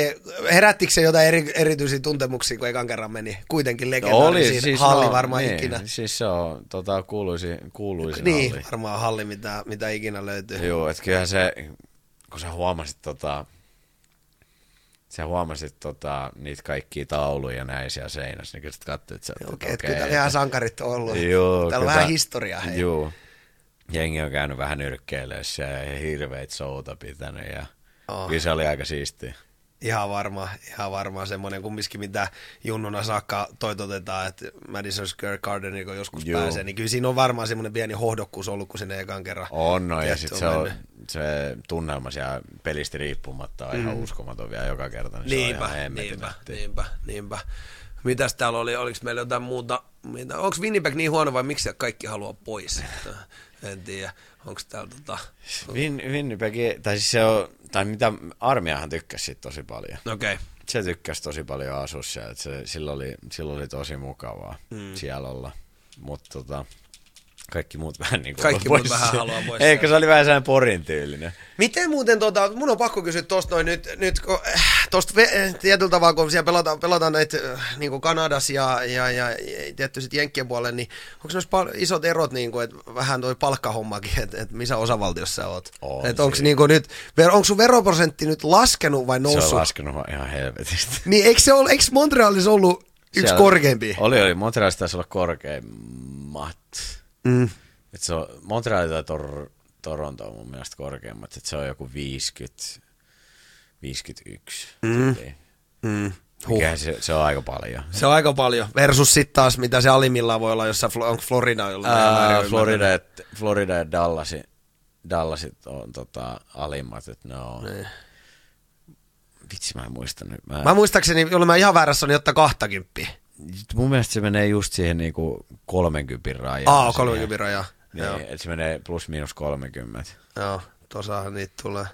herättikö se jotain eri, erityisiä tuntemuksia, kun ekan kerran meni? Kuitenkin legendaarisin siis halli no, varmaan niin, ikinä. Siis se on tota, kuuluisi, kuuluisin Niin, halli. varmaan halli, mitä, mitä ikinä löytyy. Joo, että kyllähän se, kun sä huomasit tota, sä huomasit tota, niitä kaikkia tauluja ja näin siellä seinässä, niin kyllä sä katsoit, että sä Okei, okay, okei, kyllä täällä ihan sankarit on ollut. Joo, täällä on kyllä vähän historiaa. Hei. Joo. Jengi on käynyt vähän nyrkkeilemään siellä ja hirveitä souta pitänyt ja Oh. kyllä se oli aika siistiä. Ihan varma, ihan varma semmoinen kumminkin, mitä junnuna saakka toitotetaan, että Madison Square Garden, kun joskus Joo. pääsee, niin kyllä siinä on varmaan semmoinen pieni hohdokkuus ollut, kun sinne ekan kerran. On, no, ja sitten se, on, se tunnelma siellä pelistä riippumatta on ihan uskomaton vielä joka kerta. Niin Niinpä, se on niinpä, niinpä, niinpä. Mitäs täällä oli, oliko meillä jotain muuta, onko Winnipeg niin huono vai miksi kaikki haluaa pois? en tiedä, onko täällä tota, Win, Winnipeg, tai siis se on, tai mitä, Armiahan tykkäsi tosi paljon. okei, okay. Se tykkäsi tosi paljon asua siellä, että se, sillä, oli, sillä oli tosi mukavaa mm. siellä olla. Mutta tota, kaikki muut vähän niin kuin Kaikki muut vähän haluaa pois Eikö se oli vähän sellainen porin tyylinen? Miten muuten, tota, mun on pakko kysyä tosta noin nyt, nyt kun, äh, tosta ve, tietyllä tavalla, kun siellä pelataan, pelataan näitä äh, niin kuin Kanadas ja, ja, ja, tietty sitten Jenkkien puolelle, niin onko noissa pal- isot erot, niin kuin, että vähän toi palkkahommakin, että, että missä osavaltiossa sä oot? On että onko niin kuin nyt, onko sun veroprosentti nyt laskenut vai Se noussut? on laskenut ihan helvetistä. Niin eikö, se ole, eikö Montrealissa ollut yksi Siellä- korkeampi? Oli, oli. Montrealissa taisi olla korkeimmat. Mm. Et se on, Montreal tai Tor, Toronto on mun mielestä korkeimmat. Et se on joku 50, 51. Mm. Mm. Huh. Mikä se, se on aika paljon. Se on aika paljon. Versus sitten taas, mitä se alimmillaan voi olla, jossa onko Florida ollut? Ää, Florida, ja- Florida ja Dallasi, Dallasit on tota, alimmat, että ne on... Niin. Vitsi, mä en muista nyt. Mä, Mä muistaakseni, jolle mä ihan väärässä, niin ottaa 20. mun mielestä se menee just siihen niinku 30 rajaan. Aa, siihen. 30 rajaa. Niin, että se menee plus miinus 30. Joo, tosahan niitä tulee.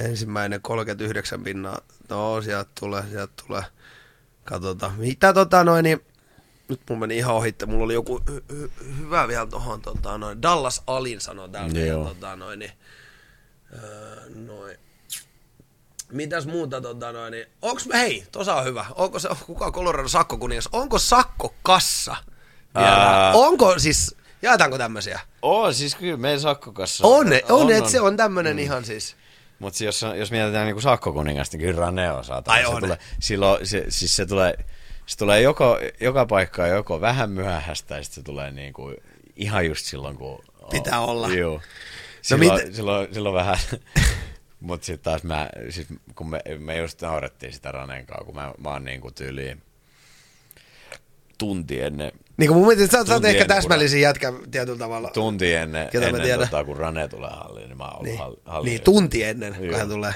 Ensimmäinen 39 pinnaa. No, sieltä tulee, sieltä tulee. Katsotaan. Mitä tota noin, niin nyt mun meni ihan ohitte. Mulla oli joku hy- hy- hyvä vielä tohon, tota noin. Dallas Alin sanoi täällä. Joo. Tota noin, niin, öö, noin. Mitäs muuta tota noin, niin, onks, hei, tosa on hyvä. Onko se, kuka on Colorado sakkokuningas? Onko sakkokassa? Vielä? Ää. Onko siis, jaetaanko tämmöisiä? Oo, siis kyllä meidän sakkokassa On, on, on, että se on tämmönen mm. ihan siis. Mutta jos, jos mietitään niinku sakkokuningasta, niin kyllä Rane on saatana. Ai se on. Tulee, silloin, se, siis se tulee, se tulee joko, joka paikkaan joko vähän myöhäistä, ja sitten se tulee niinku ihan just silloin, kun... Pitää olla. No Joo. Silloin, mit- silloin, silloin vähän... Mutta sitten taas mä, sit kun me, me just naurettiin sitä Ranen kanssa, kun mä, mä oon niinku tyyliin tunti ennen, Niin kuin mun mielestä sä, sä oot ehkä täsmällisin jätkä tietyllä tavalla. tunti ennen, Ketä ennen tiedän. tota, kun Rane tulee halliin, niin mä oon ollut niin, hall, halliin. niin, tunti ennen, kun Joo. hän tulee.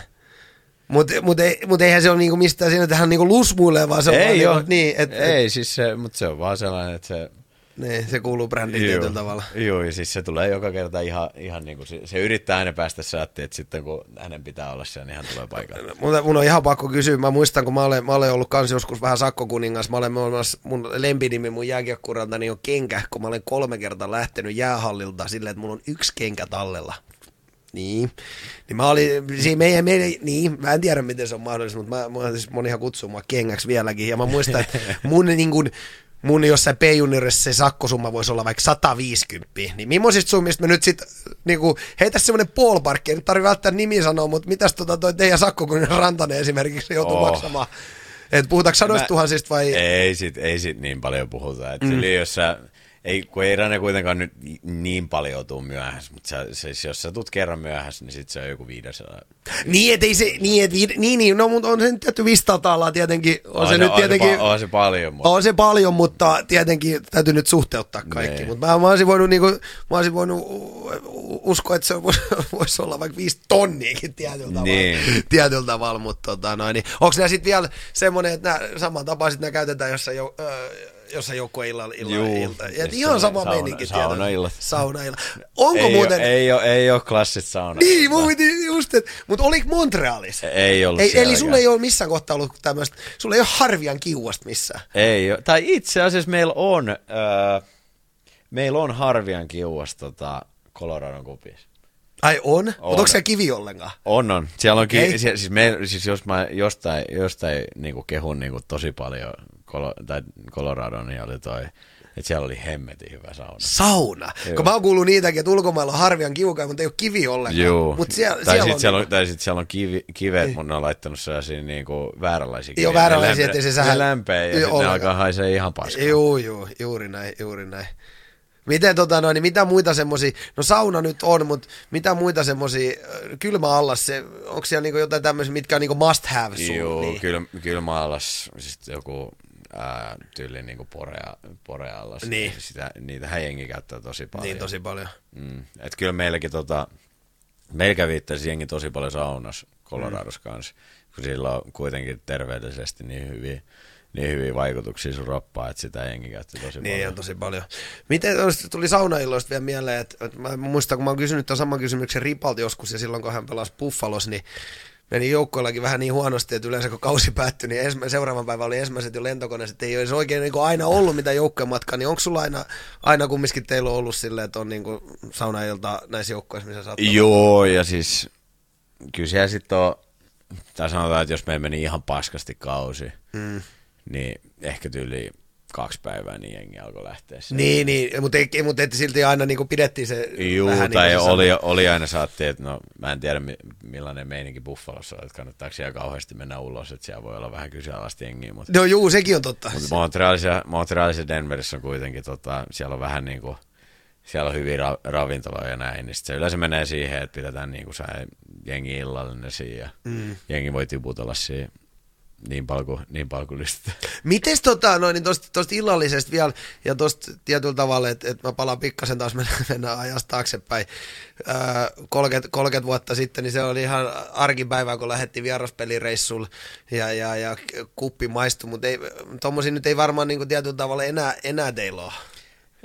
Mutta mut ei, mut eihän se ole niinku mistään siinä, että hän niinku lusmuilee, vaan se on vaan ei niinku, niin, et, ei siis se, mutta se on vaan sellainen, että se, niin, se kuuluu brändiin tietyllä tavalla. Joo, ja siis se tulee joka kerta ihan, ihan niin kuin, se, se yrittää aina päästä sättiin, että sitten kun hänen pitää olla siellä, niin hän tulee paikalle. Mun, mun on ihan pakko kysyä. Mä muistan, kun mä olen, mä olen ollut kans joskus vähän sakkokuningas. Mä olen myös, mun lempinimi mun jääkiekkuralta niin on kenkä, kun mä olen kolme kertaa lähtenyt jäähallilta silleen, että mulla on yksi kenkä tallella. Niin. Niin mä olin, siinä meidän, meidän, niin, mä en tiedä miten se on mahdollista, mutta mä, mä siis monihan kutsuu mua kengäksi vieläkin. Ja mä muistan, että mun niin kuin, mun jossain P-juniorissa se sakkosumma voisi olla vaikka 150, niin millaisista summista me nyt sitten niinku, heitä semmoinen ballpark, ei nyt tarvitse välttämättä nimi sanoa, mutta mitäs tota toi teidän sakko, kun Rantanen esimerkiksi joutuu Oh. maksamaan? Et puhutaanko sadoista tuhansista vai? Ei sit, ei sit niin paljon puhuta. Et mm. jos sä, ei, kun ei Rane kuitenkaan nyt niin paljon tuu myöhässä, mutta sä, siis jos sä tulet kerran myöhässä, niin sit se on joku 500. Niin, et ei se, niin, et, niin, niin, no mutta on se nyt tietty 500 taalaa tietenkin, on, se, nyt on tietenkin, Se, on se paljon, mutta on se paljon, mutta tietenkin täytyy nyt suhteuttaa kaikki. Niin. Mutta mä, mä, olisin voinut, niinku, mä olisin voinut uskoa, että se voisi, voisi olla vaikka viisi tonniakin tietyllä tavalla. Niin. Tietyllä tavalla, mutta tota, noin, niin, onko nämä sitten vielä semmoinen, että nämä samantapaiset nämä käytetään jossain, jo, ö, jossain joukkueen illalla, illalla, Juu. ilta. Ja Et ihan sama sauna- meininki. saunaillat. Saunaillat. Onko ei, muuten... ole, ei, ole, ei ole klassit sauna. Niin, mun piti just, että, mutta oliko Montrealissa? Ei ollut ei, Eli sulla ei ole missään kohtaa ollut tämmöistä, sulla ei ole harvian kiuasta missään. Ei ole. Tai itse asiassa meillä on, öö, meillä on Harvian kiuas tota, Coloradon kupissa. Ai on? Mutta On. onko siellä kivi ollenkaan? On, on. Siellä on, Okei. ki- sie- siis, me, siis jos mä jostain, jostain niinku kehun niinku tosi paljon Kolo, tai Coloradon, niin oli toi, että siellä oli hemmetin hyvä sauna. Sauna. Joo. Kun mä oon kuullut niitäkin, että ulkomailla on harvian kiukaa, mutta ei ole kivi ollenkaan. Joo. Mutta siellä, tai siellä sitten on, siellä, on, niinku- tai sit siellä on kivi, kivet, mutta ne on laittanut sellaisia niinku vääränlaisia Joo, kiviä. vääränlaisia, Ne ettei se sähä- Ne lämpee ja Joo, sitten ne alkaa haisee ihan paskaa. Joo, joo, juuri näin, juuri näin. Miten tota noin, niin mitä muita semmosia, no sauna nyt on, mutta mitä muita semmosia, äh, kylmä allas, se, onko siellä niinku jotain tämmöisiä, mitkä on niinku must have sun? Joo, niin. kyllä maalas siis joku ää, tyyli niinku porea, poreallas. Niin. Sitä, niitä jengi käyttää tosi paljon. Niin tosi paljon. Mm. Et kyllä meilläkin tota, meillä kävi jengi tosi paljon saunassa Coloradossa mm. kanssa, kun sillä on kuitenkin terveellisesti niin hyviä, niin hyviä vaikutuksia sun roppaan, että sitä jengi käytti tosi Niin paljon. on tosi paljon. Miten tuli saunailloista vielä mieleen, että, että mä muistan, kun mä oon kysynyt tämän saman kysymyksen Ripalta joskus, ja silloin kun hän pelasi Buffalos, niin meni joukkoillakin vähän niin huonosti, että yleensä kun kausi päättyi, niin ensimmäisen, seuraavan päivän oli ensimmäiset jo lentokoneessa, että ei olisi oikein niin aina ollut mitään joukkojen matkaa, niin onko sulla aina, aina kumminkin teillä on ollut silleen, että on niin kuin saunailta näissä joukkoissa, missä saattaa Joo, ja siis kyllä siellä sitten on, tai sanotaan, että jos meillä meni ihan paskasti kausi, Mm. niin ehkä tyyli kaksi päivää niin jengi alkoi lähteä sieltä. Niin, niin, mutta, ei, mutta että silti aina niin kuin pidettiin se Juu, vähän tai niin oli, oli aina saattiin, että no mä en tiedä mi- millainen meininki Buffalossa on, että kannattaako siellä kauheasti mennä ulos, että siellä voi olla vähän kyseenalaista jengiä, mutta No juu, sekin on totta. mutta Montrealissa, Montrealissa Denverissä on kuitenkin, tota, siellä on vähän niin kuin, siellä on hyviä ra- ravintoloja ja näin, niin se yleensä menee siihen, että pidetään niin kuin jengi illallinen siinä ja mm. jengi voi tiputella siinä niin paljon kuin, niin lystää. Mites tota, noin, niin tosta, tosta illallisesta vielä, ja tosta tietyllä tavalla, että et mä palaan pikkasen taas mennä, mennä ajasta taaksepäin. Öö, 30, 30, vuotta sitten, niin se oli ihan arkipäivää, kun lähdettiin vieraspelireissulle ja, ja, ja kuppi maistui, mutta ei, tommosia nyt ei varmaan niin kuin tietyllä tavalla enää, enää teillä ole.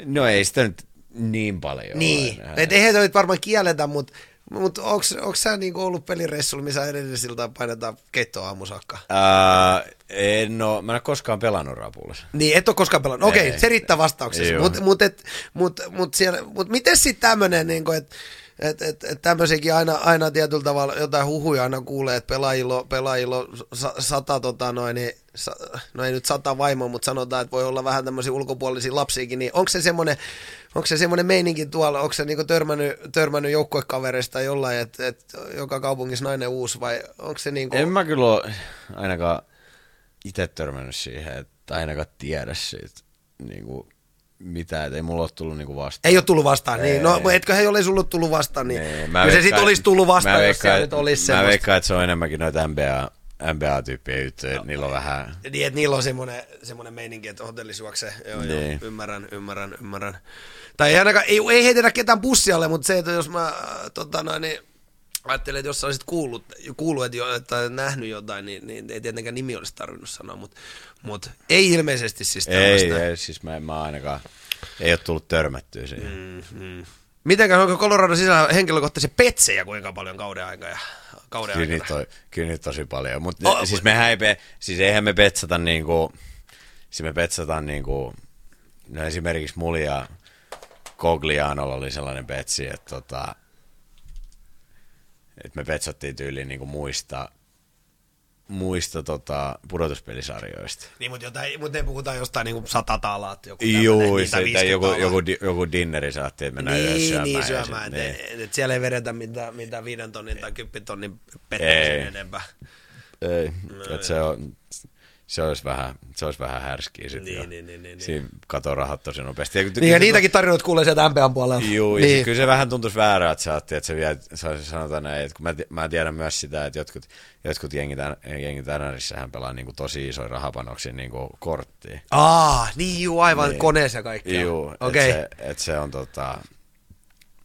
No ei sitä nyt niin paljon Niin, et eihän varmaan kielletä, mutta mut onks, onks sä niinku ollut pelireissulla, missä edellisiltä painetaan keittoa aamu saakka? Ää, en oo, mä en ole koskaan pelannut rapulassa. Niin, et ole koskaan pelannut. Okei, Ei. se riittää vastauksessa. Mutta mut, et- mut, mut, siellä- mut miten sitten tämmöinen, niin että et, et, et tämmöisiäkin aina, aina tietyllä tavalla jotain huhuja aina kuulee, että pelaajilla, pelaajilla sata, tota noin, niin, no ei nyt sata vaimoa, mutta sanotaan, että voi olla vähän tämmöisiä ulkopuolisia lapsiakin, niin onko se semmoinen, onko se semmoinen meininki tuolla, onko se niinku törmännyt, törmännyt joukkuekavereista jollain, että et joka kaupungissa nainen uusi, vai onko se niinku... En mä kyllä ole ainakaan itse törmännyt siihen, että ainakaan tiedä siitä niin kuin mitään, että ei mulla ole tullut niin kuin vastaan. Ei ole tullut vastaan, niin. No, Ei. etkö he ole sulle tullut vastaan, niin, Niin, kyllä se sitten olisi tullut vastaan, mä jos veikkaan, siellä nyt olisi Mä semmoista. veikkaan, että se on enemmänkin noita NBA, NBA-tyyppiä juttuja, että niillä on vähän... Niin, että niillä on semmoinen, semmoinen meininki, että hotellisuokse. Joo, joo, Niin. ymmärrän, ymmärrän, ymmärrän. Tai ei ainakaan, ei, ei heitetä ketään bussialle, mutta se, että jos mä tota, noin, niin, ajattelin, että jos sä olisit kuullut, kuullut että, jo, että nähnyt jotain, niin, niin ei tietenkään nimi olisi tarvinnut sanoa, mutta, mutta ei ilmeisesti siis Ei, tällaista. ei, siis mä, mä ainakaan... Ei ole tullut törmättyä siihen. Mm. Mitenkään onko Colorado sisällä henkilökohtaisia petsejä kuinka paljon kauden aikaa kauden Kyllä aikana? niitä, on, kyllä niitä tosi paljon. Mutta Oh, siis mehän ei, siis eihän me petsata niinku, siis me petsataan niinku, no esimerkiksi mulla ja Coglianolla oli sellainen petsi, että tota, että me petsattiin tyyliin niinku muista muista tota, pudotuspelisarjoista. Niin, mutta, jotain, mutta ne puhutaan jostain niin sata taalaat. Joku tämmönen, se, tai joku, joku, joku dinneri saatti, että mennään yhdessä Niin, syömään. niin syömään. sit- Et, niin. et, et siellä ei vedetä mitään, mitään viiden tonnin tai kymppi tonnin pettämisen Ei. enempää. Ei, että se on, se olisi vähän, se olisi vähän härskiä sitten. Niin, niin, niin, niin, Siinä katoo rahat tosi nopeasti. Ja, Niin, ja niitäkin tarinoita kuulee sieltä MPAn puolella. Juu, ja niin. niin. kyllä se vähän tuntuisi väärää, että sä ajattelet, että se vie, sa- sanotaan näin, että kun mä, mä tiedän myös sitä, että jotkut, jotkut jengit, jengit NRissähän pelaa niin kuin tosi isoja rahapanoksia niin kuin korttiin. Aa, niin juu, aivan Niin. koneessa kaikkea. Juu, Okei. että se, et se on tota...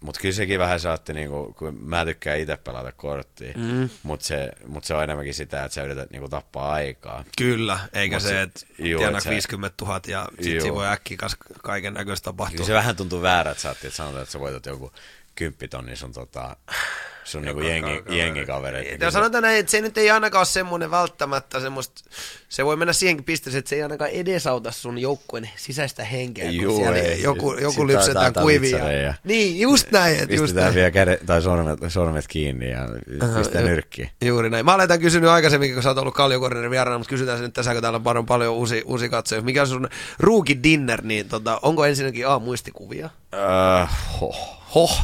Mutta kyllä sekin vähän saatti, niinku, kun mä tykkään itse pelata korttia, mm. mutta se, mut se on enemmänkin sitä, että sä yrität niinku, tappaa aikaa. Kyllä, eikä Mut se, että tienaa et se- 50 000 ja sit Juu. siinä voi äkkiä kaiken näköistä Kyllä tapahtua. se vähän tuntuu väärä, että sä että sanotaan, että sä voitat joku kymppitonni sun, tota, sun niinku jengi, jengikavereita. Niin, Ja sanotaan näin, että se nyt ei ainakaan ole semmoinen välttämättä semmoista, se voi mennä siihenkin pisteeseen, että se ei ainakaan edesauta sun joukkueen sisäistä henkeä, kun Juu, siellä ei. joku, joku lypsetään kuivia. vitsareja. Niin, just näin. että Just näin. vielä kädet, tai sormet, sormet kiinni ja pistetään nyrkkiin. Juuri näin. Mä olen kysynyt aikaisemmin, kun sä oot ollut Kalliokornerin vieraana, mutta kysytään se nyt tässä, kun täällä on paljon, paljon uusi, uusi katsoja. Mikä on sun rookie dinner, niin tota, onko ensinnäkin A, muistikuvia? Uh, hoh. Hoh.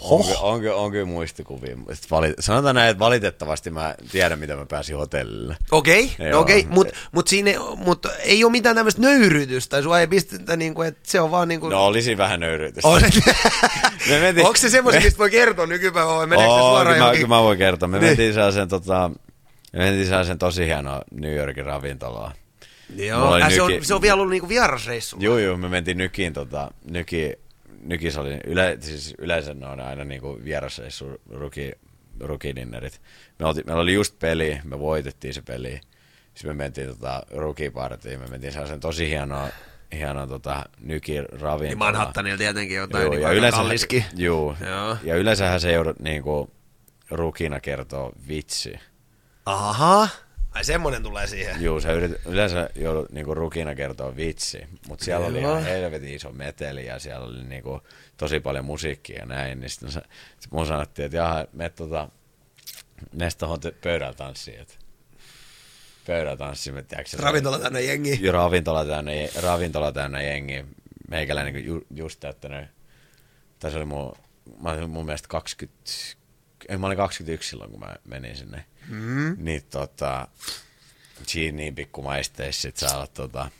On, ky- on, ky- on kyllä muistikuvia. Sit Vali- Sanotaan näin, että valitettavasti mä tiedän, mitä mä pääsin hotellille. Okei, Joo. no okei, mutta mut siinä mut ei ole mitään tämmöistä nöyrytystä, sua ei pistetä niinku, että se on vaan niinku... No olisi vähän nöyryytystä. On, Me mentiin- Onko se semmoista, mistä voi kertoa nykypäivänä vai meneekö Oo, suoraan kyllä, kyllä mä voin kertoa. Me Niin. mentiin sellaisen, tota, me mentiin sellaisen tosi hienoa New Yorkin ravintolaan. Mulla Joo, äh, se, on, nyki- se on vielä ollut niinku vierasreissulla. Joo, joo, me mentiin Nykiin, tota, Nyki, Nykis oli, yle, siis yleensä ne on aina niinku vierasreissu ruki, rukidinnerit. Me olti, meillä oli just peli, me voitettiin se peli. Sitten me mentiin tota, rukipartiin, me mentiin sellaisen tosi hienoa, hienoa tota, Nyki ravintolaan. Niin Manhattanilla tietenkin jotain Joo, niinku ja yleensä, kalliskin. juu, Joo. ja yleensähän se joudut niinku, rukina kertoo vitsi. Aha, ai semmonen tulee siihen. Juu, sä yrit, yleensä joudut niinku rukina kertoa vitsi, mutta siellä oli Joo. ihan helvetin iso meteli ja siellä oli niinku tosi paljon musiikkia ja näin, niin sitten sit mun sanottiin, että jaha, me tota, me tohon te- pöydällä tanssiin, että pöydällä tanssiin, että tiedätkö, Ravintola tänne jengi. Joo, ravintola täynnä, ravintola täynnä jengi. Meikäläinen niin ju, just täyttänyt, tai se oli mun, mä olin mun mielestä 20, ei, mä olin 21 silloin, kun mä menin sinne. Mm. Niin tota, siinä niin pikku maisteissa sit sä alat tota,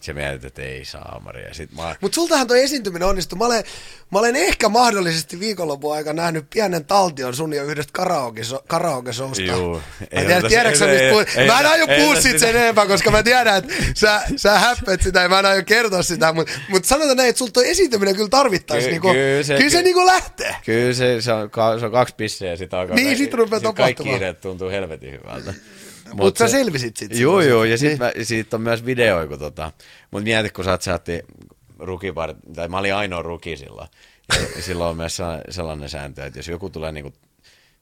se mietit, että ei saa Maria. Sit mä, Mutta sultahan tuo esiintyminen onnistui. Mä olen, mä olen ehkä mahdollisesti viikonlopun aikana nähnyt pienen taltion sun ja yhdestä karaoke- karaoke-showsta. Juu. Mä Ei en tiedä, ota- tiedätkö mistä ei- puhut? Mä en aio puhua siitä sitä. sen enempää, koska mä tiedän, että sä, sä häppet sitä ja mä en aio kertoa sitä, mutta mut sanotaan näin, että sulta tuo esiintyminen kyllä tarvittaisi. Ky- niinku, kyllä se- kyllä se niinku lähtee. Kyllä se, se, on, ka- se on kaksi pisseä ja sitten alkaa... Niin, sit rupeaa Kaikki tapahtumaan. kiireet tuntuu helvetin hyvältä. Mut sä selvisit sit Joo, joo, ja sit mä, siitä on myös videoja, kun tota... Mut mieti, kun sä oot saatti rukipart... Tai mä olin ainoa ruki silloin. Ja silloin on myös sella- sellainen sääntö, että jos joku tulee, niinku,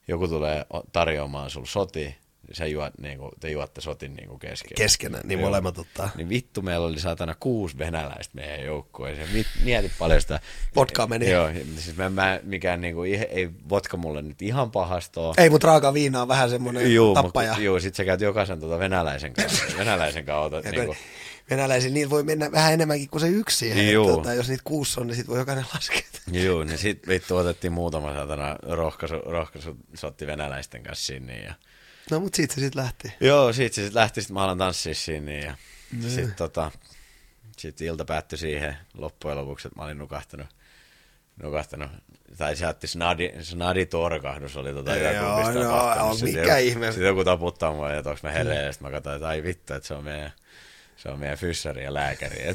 joku tulee tarjoamaan sul soti, sä juot, niinku, te juotte sotin niinku kesken. Keskenään, niin Joo. molemmat ottaa. Niin vittu, meillä oli saatana kuusi venäläistä meidän joukkueeseen. Mieti paljon sitä. Vodkaa meni. Joo, siis mä, mä mikään niinku, ihe- ei vodka mulle nyt ihan pahasta ole. Ei, mutta raaka viina on vähän semmoinen Juu, tappaja. mut- Juu, sit sä käyt jokaisen tota venäläisen kanssa. venäläisen kanssa otat Ja niinku, kun venäläisiä, niillä voi mennä vähän enemmänkin kuin se yksi. Tota, jos niitä kuusi on, niin sit voi jokainen laskea. Juu, niin sit vittu otettiin muutama satana rohkaisu, rohkaisu sotti venäläisten kanssa sinne. Ja... No mut siitä se sit lähti. Joo, sit se sit lähti, sit mä alan tanssia sinne ja sit tota, sit ilta päättyi siihen loppujen lopuksi, että mä olin nukahtanut, nukahtanut tai se otti snadi, snadi torkahdus oli tota Joo, no, on, Sit mikä joku- ihme. Sit joku taputtaa mua, että onks mä hereillä, ja sit mä katsoin, että ai vittu, että se on meidän, se on meidän fyssari ja lääkäri.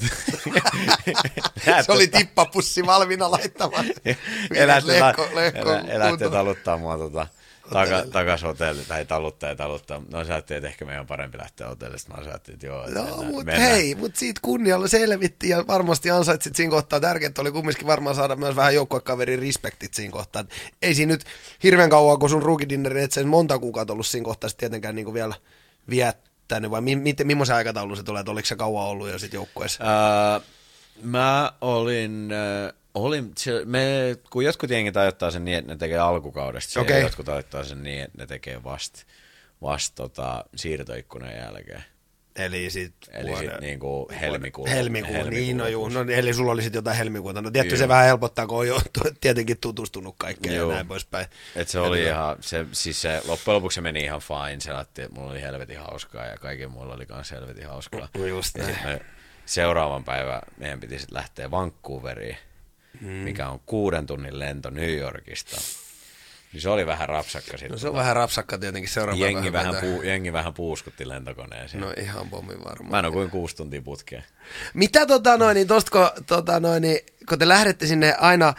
Se oli tippapussi valmiina laittamaan. Elätte, lehko, lehko, elä, mua tota, taka, takas hotelli, tai taluttaa ja taluttaa. No sä ajattelin, että ehkä meidän on parempi lähteä hotellista. Mä ajattelin, että joo, että No, mennään- mutta mennään. hei, mutta siitä kunnialla selvitti ja varmasti ansaitsit siinä kohtaa. Tärkeintä oli kumminkin varmaan saada myös vähän joukkuekaverin respektit siinä kohtaa. Ei siinä nyt hirveän kauan, kun sun ruukidinneri, et sen monta kuukautta ollut siinä kohtaa sit tietenkään niin vielä viettänyt, vai mi- miten, millaisen aikataulun se tulee, että oliko se kauan ollut jo sit joukkueessa? Öö, mä olin, äh, olin se, me, kun jotkut jengit ajoittaa sen niin, että ne tekee alkukaudesta, okay. jotkut ajoittaa sen niin, että ne tekee vasta vasta tota, siirtoikkunan jälkeen. Eli sit, Eli vuoden- sit niinku helmikuun. Helmikuun, helmikuun niin no juu, no, eli sulla oli sitten jotain helmikuuta. No tietty se vähän helpottaa, kun on jo tietenkin tutustunut kaikkeen Joo. ja näin poispäin. Et se oli ihan, se, siis se, loppujen lopuksi se meni ihan fine, se latti, mulla oli helvetin hauskaa ja kaiken mulla oli kans helvetin hauskaa. No just ja näin. seuraavan päivän meidän piti sitten lähteä Vancouveriin, hmm. mikä on kuuden tunnin lento New Yorkista. Niin se oli vähän rapsakka sitten. No se on vähän rapsakka tietenkin seuraava jengi, vähän vetää. puu, jengi vähän puuskutti lentokoneeseen. No ihan pommin varmaan. Mä en ole kuin kuusi tuntia putkeen. Mitä tota noin, niin tosta kun, tota noin, niin, kun te lähdette sinne aina,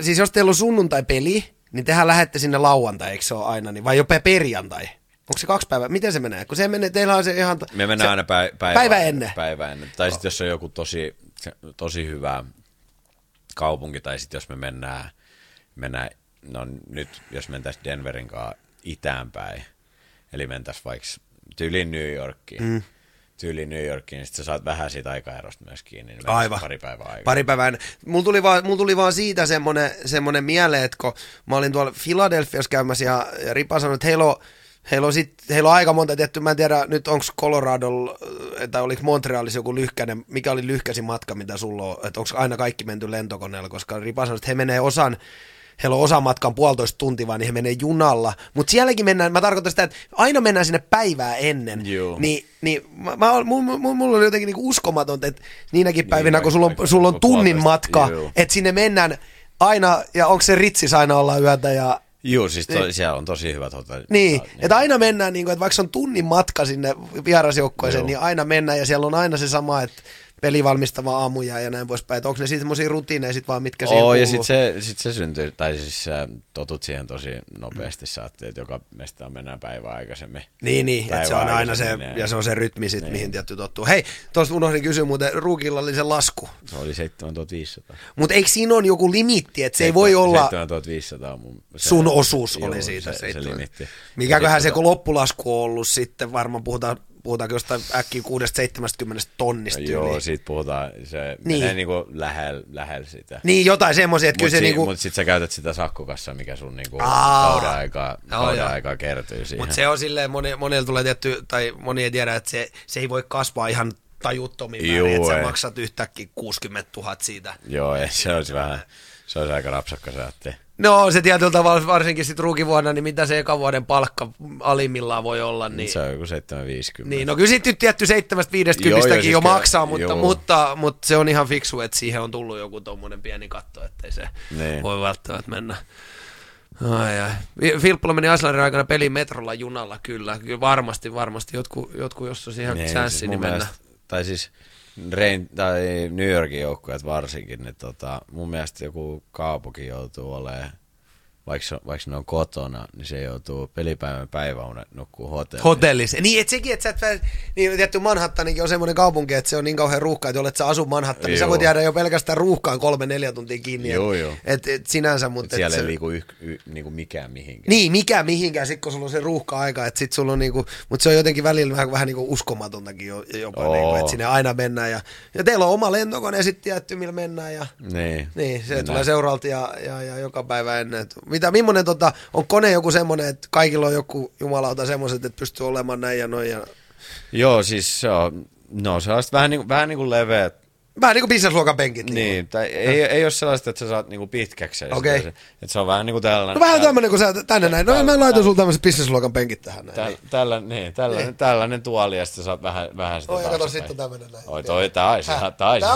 siis jos teillä on sunnuntai-peli, niin tehän lähette sinne lauantai, eikö se ole aina, niin, vai jopa perjantai? Onko se kaksi päivää? Miten se menee? Kun se menee, teillä on se ihan... Me mennään se, aina päivä, päivä, päivä ennen. Päivä ennen. Tai sitten jos on joku tosi, tosi hyvä kaupunki, tai sitten jos me mennään, mennään, no nyt jos mentäisiin Denverin kanssa itäänpäin, eli mentäisiin vaikka tyyliin New Yorkiin, mm. tyyliin New Yorkiin, niin sit sä saat vähän siitä aikaerosta myös kiinni, niin Aivan. pari päivää aikaa. Pari päivää. Mulla tuli vaan, mulla tuli vaan siitä semmonen, semmonen mieleen, että kun mä olin tuolla Philadelphiassa käymässä ja, ja Ripa sanoi, että heillä on, heillä on, sit, heillä on aika monta tietty, mä en tiedä nyt onko Colorado tai oliko Montrealissa joku lyhkäinen, mikä oli lyhkäisin matka, mitä sulla on, että onko aina kaikki menty lentokoneella, koska Ripa sanoi, että he menee osan, heillä on osa matkan puolitoista tuntia vaan, niin he menee junalla. Mutta sielläkin mennään, mä tarkoitan sitä, että aina mennään sinne päivää ennen. Juu. Niin, niin mä, mä, mulla, oli jotenkin niinku uskomatonta, että niinäkin päivinä, Niin, kun sulla on, sulla on tunnin matka, että sinne mennään aina, ja onko se ritsis aina olla yötä ja... Joo, siis to, siellä on tosi hyvät hotellit. Niin, että aina mennään, niin kuin, että vaikka on tunnin matka sinne vierasjoukkoeseen, niin aina mennään ja siellä on aina se sama, että pelivalmistava aamuja ja näin poispäin. Että onko ne sitten semmoisia rutiineja sit vaan, mitkä siihen Oo, ja sitten se, sit se syntyy, tai siis sä totut siihen tosi nopeasti, sä että joka mestaan mennään päivää aikaisemmin. Niin, niin, että se on aina se, aikaisemmin, ja se on se rytmi sit, niin. mihin tietty tottuu. Hei, tuosta unohdin kysyä muuten, Ruukilla oli se lasku. Se oli 7500. Mutta eikö siinä ole joku limitti, että se ei voi olla 7500 on mun, se, sun osuus joo, oli siitä. Se, se, seitsemän. limitti. Mikäköhän Sit se tota- kun loppulasku on ollut sitten, varmaan puhutaan, puhutaanko jostain äkkiä 6-70 tonnista Joo, yli. siitä puhutaan, se Niin. menee niinku lähellä lähel sitä. Niin, jotain semmoisia, että kyllä Mutta se si, niinku... mut sit sä käytät sitä sakkokassa, mikä sun niinku kauden aikaa, Joo, kauden joo. aikaa kertyy siihen. Mutta se on silleen, moni, monilla tulee tietty, tai moni ei tiedä, että se, se ei voi kasvaa ihan tajuttomiin määrin, että sä maksat yhtäkkiä 60 000 siitä. Joo, ei, se olisi vähän, se olisi aika rapsakka saatti. No se tietyllä tavalla, varsinkin sitten ruukivuonna, niin mitä se eka vuoden palkka alimmillaan voi olla, niin... Niin. Se on joku 750. Niin, no kyllä sitten tietty 750 Joo, joo, jo, siis jo maksaa, mutta, joo. mutta, mutta, se on ihan fiksu, että siihen on tullut joku tommonen pieni katto, ettei se Niin. voi välttämättä mennä. Ai, ai. Filppulla meni Aislarin aikana peli metrolla junalla, kyllä. Kyllä varmasti, varmasti. Jotkut, jotkut jos olisi ihan Niin, chanssi, siis niin mennä. mielestä- Tai siis Rein, tai New Yorkin joukkueet varsinkin, niin tota, mun mielestä joku kaupunki joutuu olemaan, vaikka, vaikka ne on kotona, niin se joutuu pelipäivän päiväunet nukkuu hotellissa. Hotellissa. Niin, että sekin, että sä et vä- niin tietty Manhattanikin on semmoinen kaupunki, että se on niin kauhean ruuhka, että olet sä asu Manhattan, niin sä voit jäädä jo pelkästään ruuhkaan kolme, neljä tuntia kiinni. Joo, et, joo. Et, et sinänsä, Et mutta... siellä et ei se, liiku yh, y, niinku mikään mihinkään. Niin, mikä mihinkään, sit kun sulla on se ruuhka-aika, että sit sulla on niinku, mutta se on jotenkin välillä vähän, vähän niinku uskomatontakin jo, jopa, Oo. niinku, että sinne aina mennään ja, ja teillä on oma lentokone sitten tietty, millä mennään ja Niin. niin, se Mennään. tulee seuraalta ja, ja, ja, joka päivä ennen. Et mitä, millainen tota, on kone joku semmoinen, että kaikilla on joku jumalauta semmoiset, että pystyy olemaan näin ja noin ja Joo, siis se on, no se on vähän niin vähän niin kuin leveä. Vähän niin kuin businessluokan penkit. Niin, tai ei, ei ole sellaista, että sä saat niinku pitkäksi. Okei. se- Että se on vähän niin kuin tällainen. No vähän tämmöinen, kun sä tänne näin. No mä laitan sulla tämmöisen businessluokan penkit tähän näin. Tällä, tällä, niin, tällainen, tällainen tuoli ja sitten saat vähän, vähän sitä Oi, kato, sitten on tämmönen näin. Oi, toi, tää olisi, tää olisi,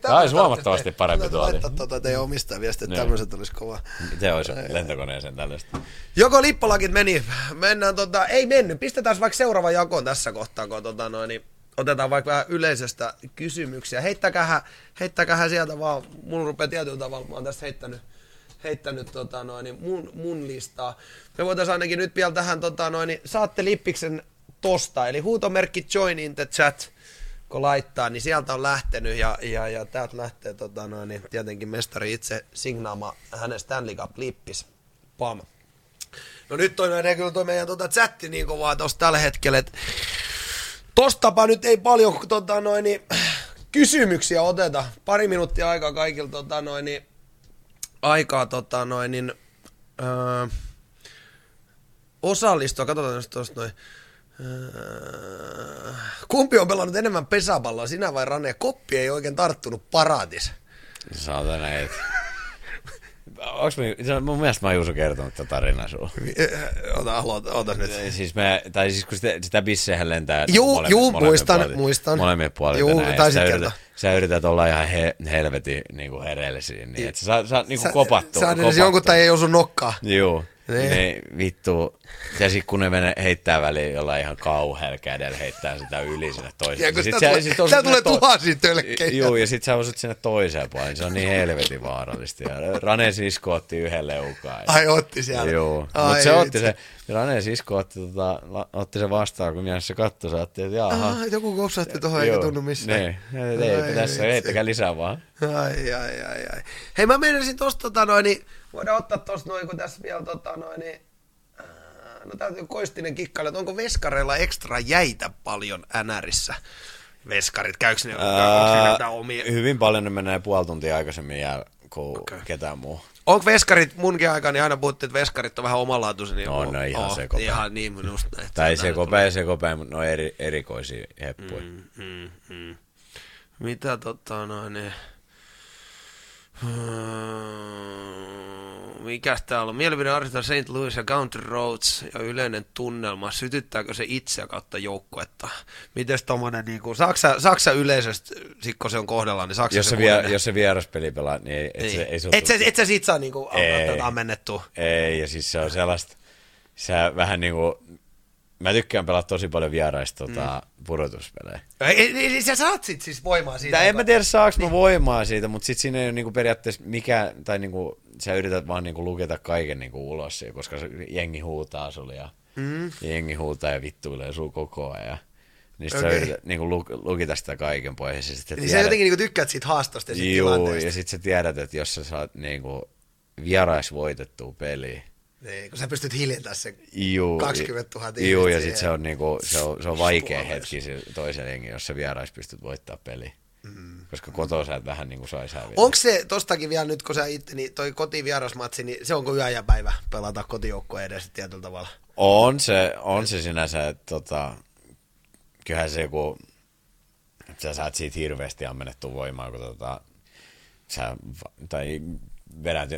Tää olisi- huomattavasti parempi tuoli. Laittaa tuota teidän omistaa viestiä, että Niin. tämmöiset olisi kova. Miten olisi lentokoneeseen tällaista? Joko lippalakit meni, mennään tota, ei mennyt, pistetään vaikka seuraava jakoon tässä kohtaa, kun tota noin, niin otetaan vaikka vähän yleisestä kysymyksiä. Heittäkähän, heittäkähän sieltä vaan, mulla rupeaa tietyllä tavalla, mä oon tästä heittänyt, heittänyt tota noin, niin mun, mun listaa. Me voitaisiin ainakin nyt vielä tähän, tota noin, niin saatte lippiksen tosta, eli huutomerkki join in the chat, kun laittaa, niin sieltä on lähtenyt ja, ja, ja täältä lähtee tota noin, niin tietenkin mestari itse signaama hänen Stanley Cup-lippis. Pam. No nyt toi menee kyllä toi meidän tota chatti niin kovaa tossa tällä hetkellä, että tostapa nyt ei paljon tota noin, niin, kysymyksiä oteta. Pari minuuttia aikaa kaikilla tota noin, niin, aikaa tota noin, niin, öö, osallistua, katsotaan tuosta noin. Öö, kumpi on pelannut enemmän pesäpalloa, sinä vai Rane? Koppi ei oikein tarttunut paraatis. Saatana, et. Onks me, mun mielestä mä oon Juuso kertonut tätä tarinaa sulla. Ota, aloita, ota nyt. Siis me, tai siis kun sitä, sitä bissehän lentää Juu, molemmin- juu, molemmin muistan, puolin- muistan. Molemmin puolin Juu, tänään. taisit sä, kertoa. yrität, sä yrität olla ihan he, helvetin niin kuin hereellisiä, niin että sä saat, saat niin kuin kopattua. Sä edes kopattua. jonkun tai ei osu nokkaa. Juu. Niin. Niin. vittu. Ja sit kun ne menee heittää väliin jollain ihan kauhealla kädellä heittää sitä yli sinne Ja toiseen. kun Sit tulee- sit tää tulee sinne tuhansia tölkkejä. Juu, ja sit sä osut sinne toiseen puoleen. Se on niin helvetin vaarallista. Ja Rane sisko otti yhden leukaan. Ai otti siellä. Joo, mutta se otti se, Rane sisko otti, tota, otti se vastaan, kun mies se katsoi, se otti, että jaha. Ah, joku kopsahti tuohon eikä tunnu missään. Niin, eipä Ai tässä, heittäkää lisää vaan. Ai, ai, ai, ai. Hei, mä menisin tosta tota noin, niin voidaan ottaa tosta noin, kun tässä vielä tota noin, niin No täytyy Koistinen kikkailla, että onko veskareilla ekstra jäitä paljon NRissä? Veskarit, käykö ne, jotain omia? hyvin paljon ne menee puoli tuntia aikaisemmin jää kuin okay. ketään muu. Onko veskarit, munkin aikaan, niin aina puhuttiin, että veskarit on vähän omanlaatuisia. Niin On, ne on ihan sekopää. Ihan niin, näin. Tai Se se on kopea ja se kopea, mutta ne on eri, erikoisia heppuja. Mm. Mm, mm. Mitä tota noin, niin... Hmm, Mikäs täällä on? Mielipidearvista St. Louis ja Country Roads ja yleinen tunnelma. Sytyttääkö se itseä kautta joukkuetta? Mites tommonen niinku, Saksa, Saksa yleisöstä, sit kun se on kohdallaan, niin Saksa Jos, se se vie, jos se vieraspeli pelaa, niin et niin. se, ei se et, sä, et sä siitä saa niinku Ei. tätä ammennettua. Ei, ja siis se on sellaista, sä vähän niinku, mä tykkään pelata tosi paljon vieraista tota, mm. pudotuspelejä. Ei, ei, sä saat sit siis voimaa siitä. Tai en mä tiedä saaks mä voimaa siitä, mutta sit siinä ei ole niinku periaatteessa mikä, tai niinku, sä yrität vaan niinku luketa kaiken niinku ulos koska se jengi huutaa sulle ja, mm. jengi huutaa ja vittuilee sun koko ajan. Niin sit Okei. sä yrität niinku lu, lukita sitä kaiken pois. Ja sit sä Niin sä tiedät- jotenkin niinku tykkäät siitä haastosta ja siitä Juu, tilanteesta. ja sit sä tiedät, että jos sä saat niinku vierais voitettua peliä, Niin, kun sä pystyt hiljentämään sen Juu, 20 000 Juu, ihmistä ja siihen. sit se on, niinku, se on, se on vaikea Suomessa. hetki sille toisen jengin, jos sä vierais pystyt voittaa peli. Mm. Koska kotoa sä et vähän niinku sais häviä. Onko se tostakin vielä nyt, kun sä itse, niin toi kotivierasmatsi, niin se onko yö ja päivä pelata kotijoukkojen edessä tietyllä tavalla? On se, on se sinänsä, että tota, kyllähän se joku, sä saat siitä hirveästi ammennettua voimaa, kun tota, sä, tai vedät,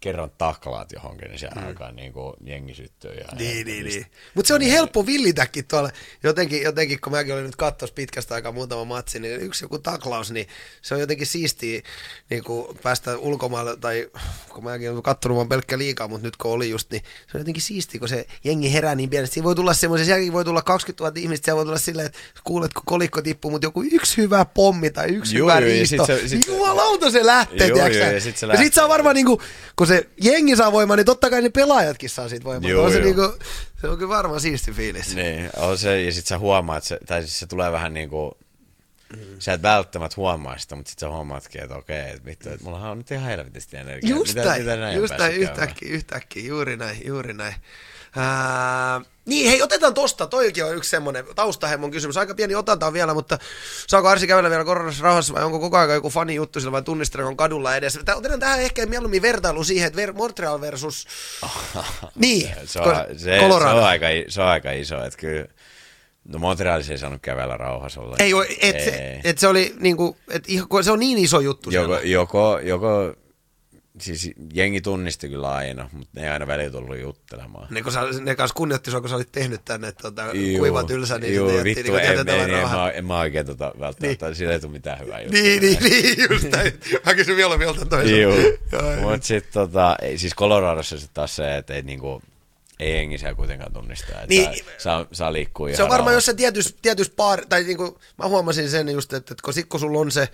kerran taklaat johonkin, niin se mm. alkaa niinku jengi syttyä. Ja Niin, niin, niin. Mutta se on niin helppo villitäkin tuolla. Jotenkin, jotenkin, kun mäkin olin nyt kattos pitkästä aikaa muutama matsi, niin yksi joku taklaus, niin se on jotenkin siistiä niin kuin päästä ulkomaille, tai kun mäkin olen kattonut vaan pelkkä liikaa, mutta nyt kun oli just, niin se on jotenkin siistiä, kun se jengi herää niin pienesti. Siinä voi tulla semmoisen, sielläkin voi tulla 20 000 ihmistä, siellä voi tulla silleen, että kuulet, kun kolikko tippuu, mutta joku yksi hyvä pommi tai yksi Juu, hyvä ja riisto. sit se- sit se- Jumalauta se lähtee, juu, sä? ja sit se ja sit lähtee. saa varmaan niinku, kun se jengi saa voimaa, niin totta kai ne pelaajatkin saa siitä voimaa. Juu, on se, niinku, se on kyllä varmaan siisti fiilis. Niin, on se, ja sit sä huomaat, se, tai siis se tulee vähän niinku, mm. sä et välttämättä huomaa sitä, mutta sit sä huomaatkin, että okei, että vittu, että mullahan on nyt ihan helvetisti energiaa. Just mitä, näin, mitä näin just näin, yhtäkkiä, yhtäkkiä, juuri näin, juuri näin. Ää, niin, hei, otetaan tosta, toikin on yksi semmoinen taustahemmon kysymys, aika pieni otantaan vielä, mutta saako Arsi kävellä vielä koronassa rauhassa vai onko koko ajan joku fani juttu sillä vai tunnisteleeko kadulla edessä? Tää- Otetaan tähän ehkä mieluummin vertailu siihen, että ver- Montreal versus, niin, se, on, se, se, Colorado. on aika, se on aika iso, että kyllä, no Montrealissa ei saanut kävellä rauhassa olla. Ei, et, se, et se oli niinku, et, se on niin iso juttu joko, siellä. joko, joko, siis jengi tunnisti kyllä aina, mutta ne ei aina välillä tullut juttelemaan. Ne, kun sä, ne kanssa kunnioitti sua, kun sä olit tehnyt tänne tota, Juu, kuiva tylsä, niin juu, sitten vittu, niin en, en, en, en, mä, en mä oikein tota välttämättä, niin. sillä ei tule mitään hyvää juttua. Niin, niin, niin, just näin. Mä kysyn vielä vielä. Joo, Ai. mutta sitten tota, siis Coloradossa sitten taas se, että ei niinku, ei jengi siellä kuitenkaan tunnista, että Niin. saa, saa, saa liikkua Se on varmaan jossain tietyssä, tietyssä paar, tai niinku, mä huomasin sen just, että, että kun, sit, kun sulla on se,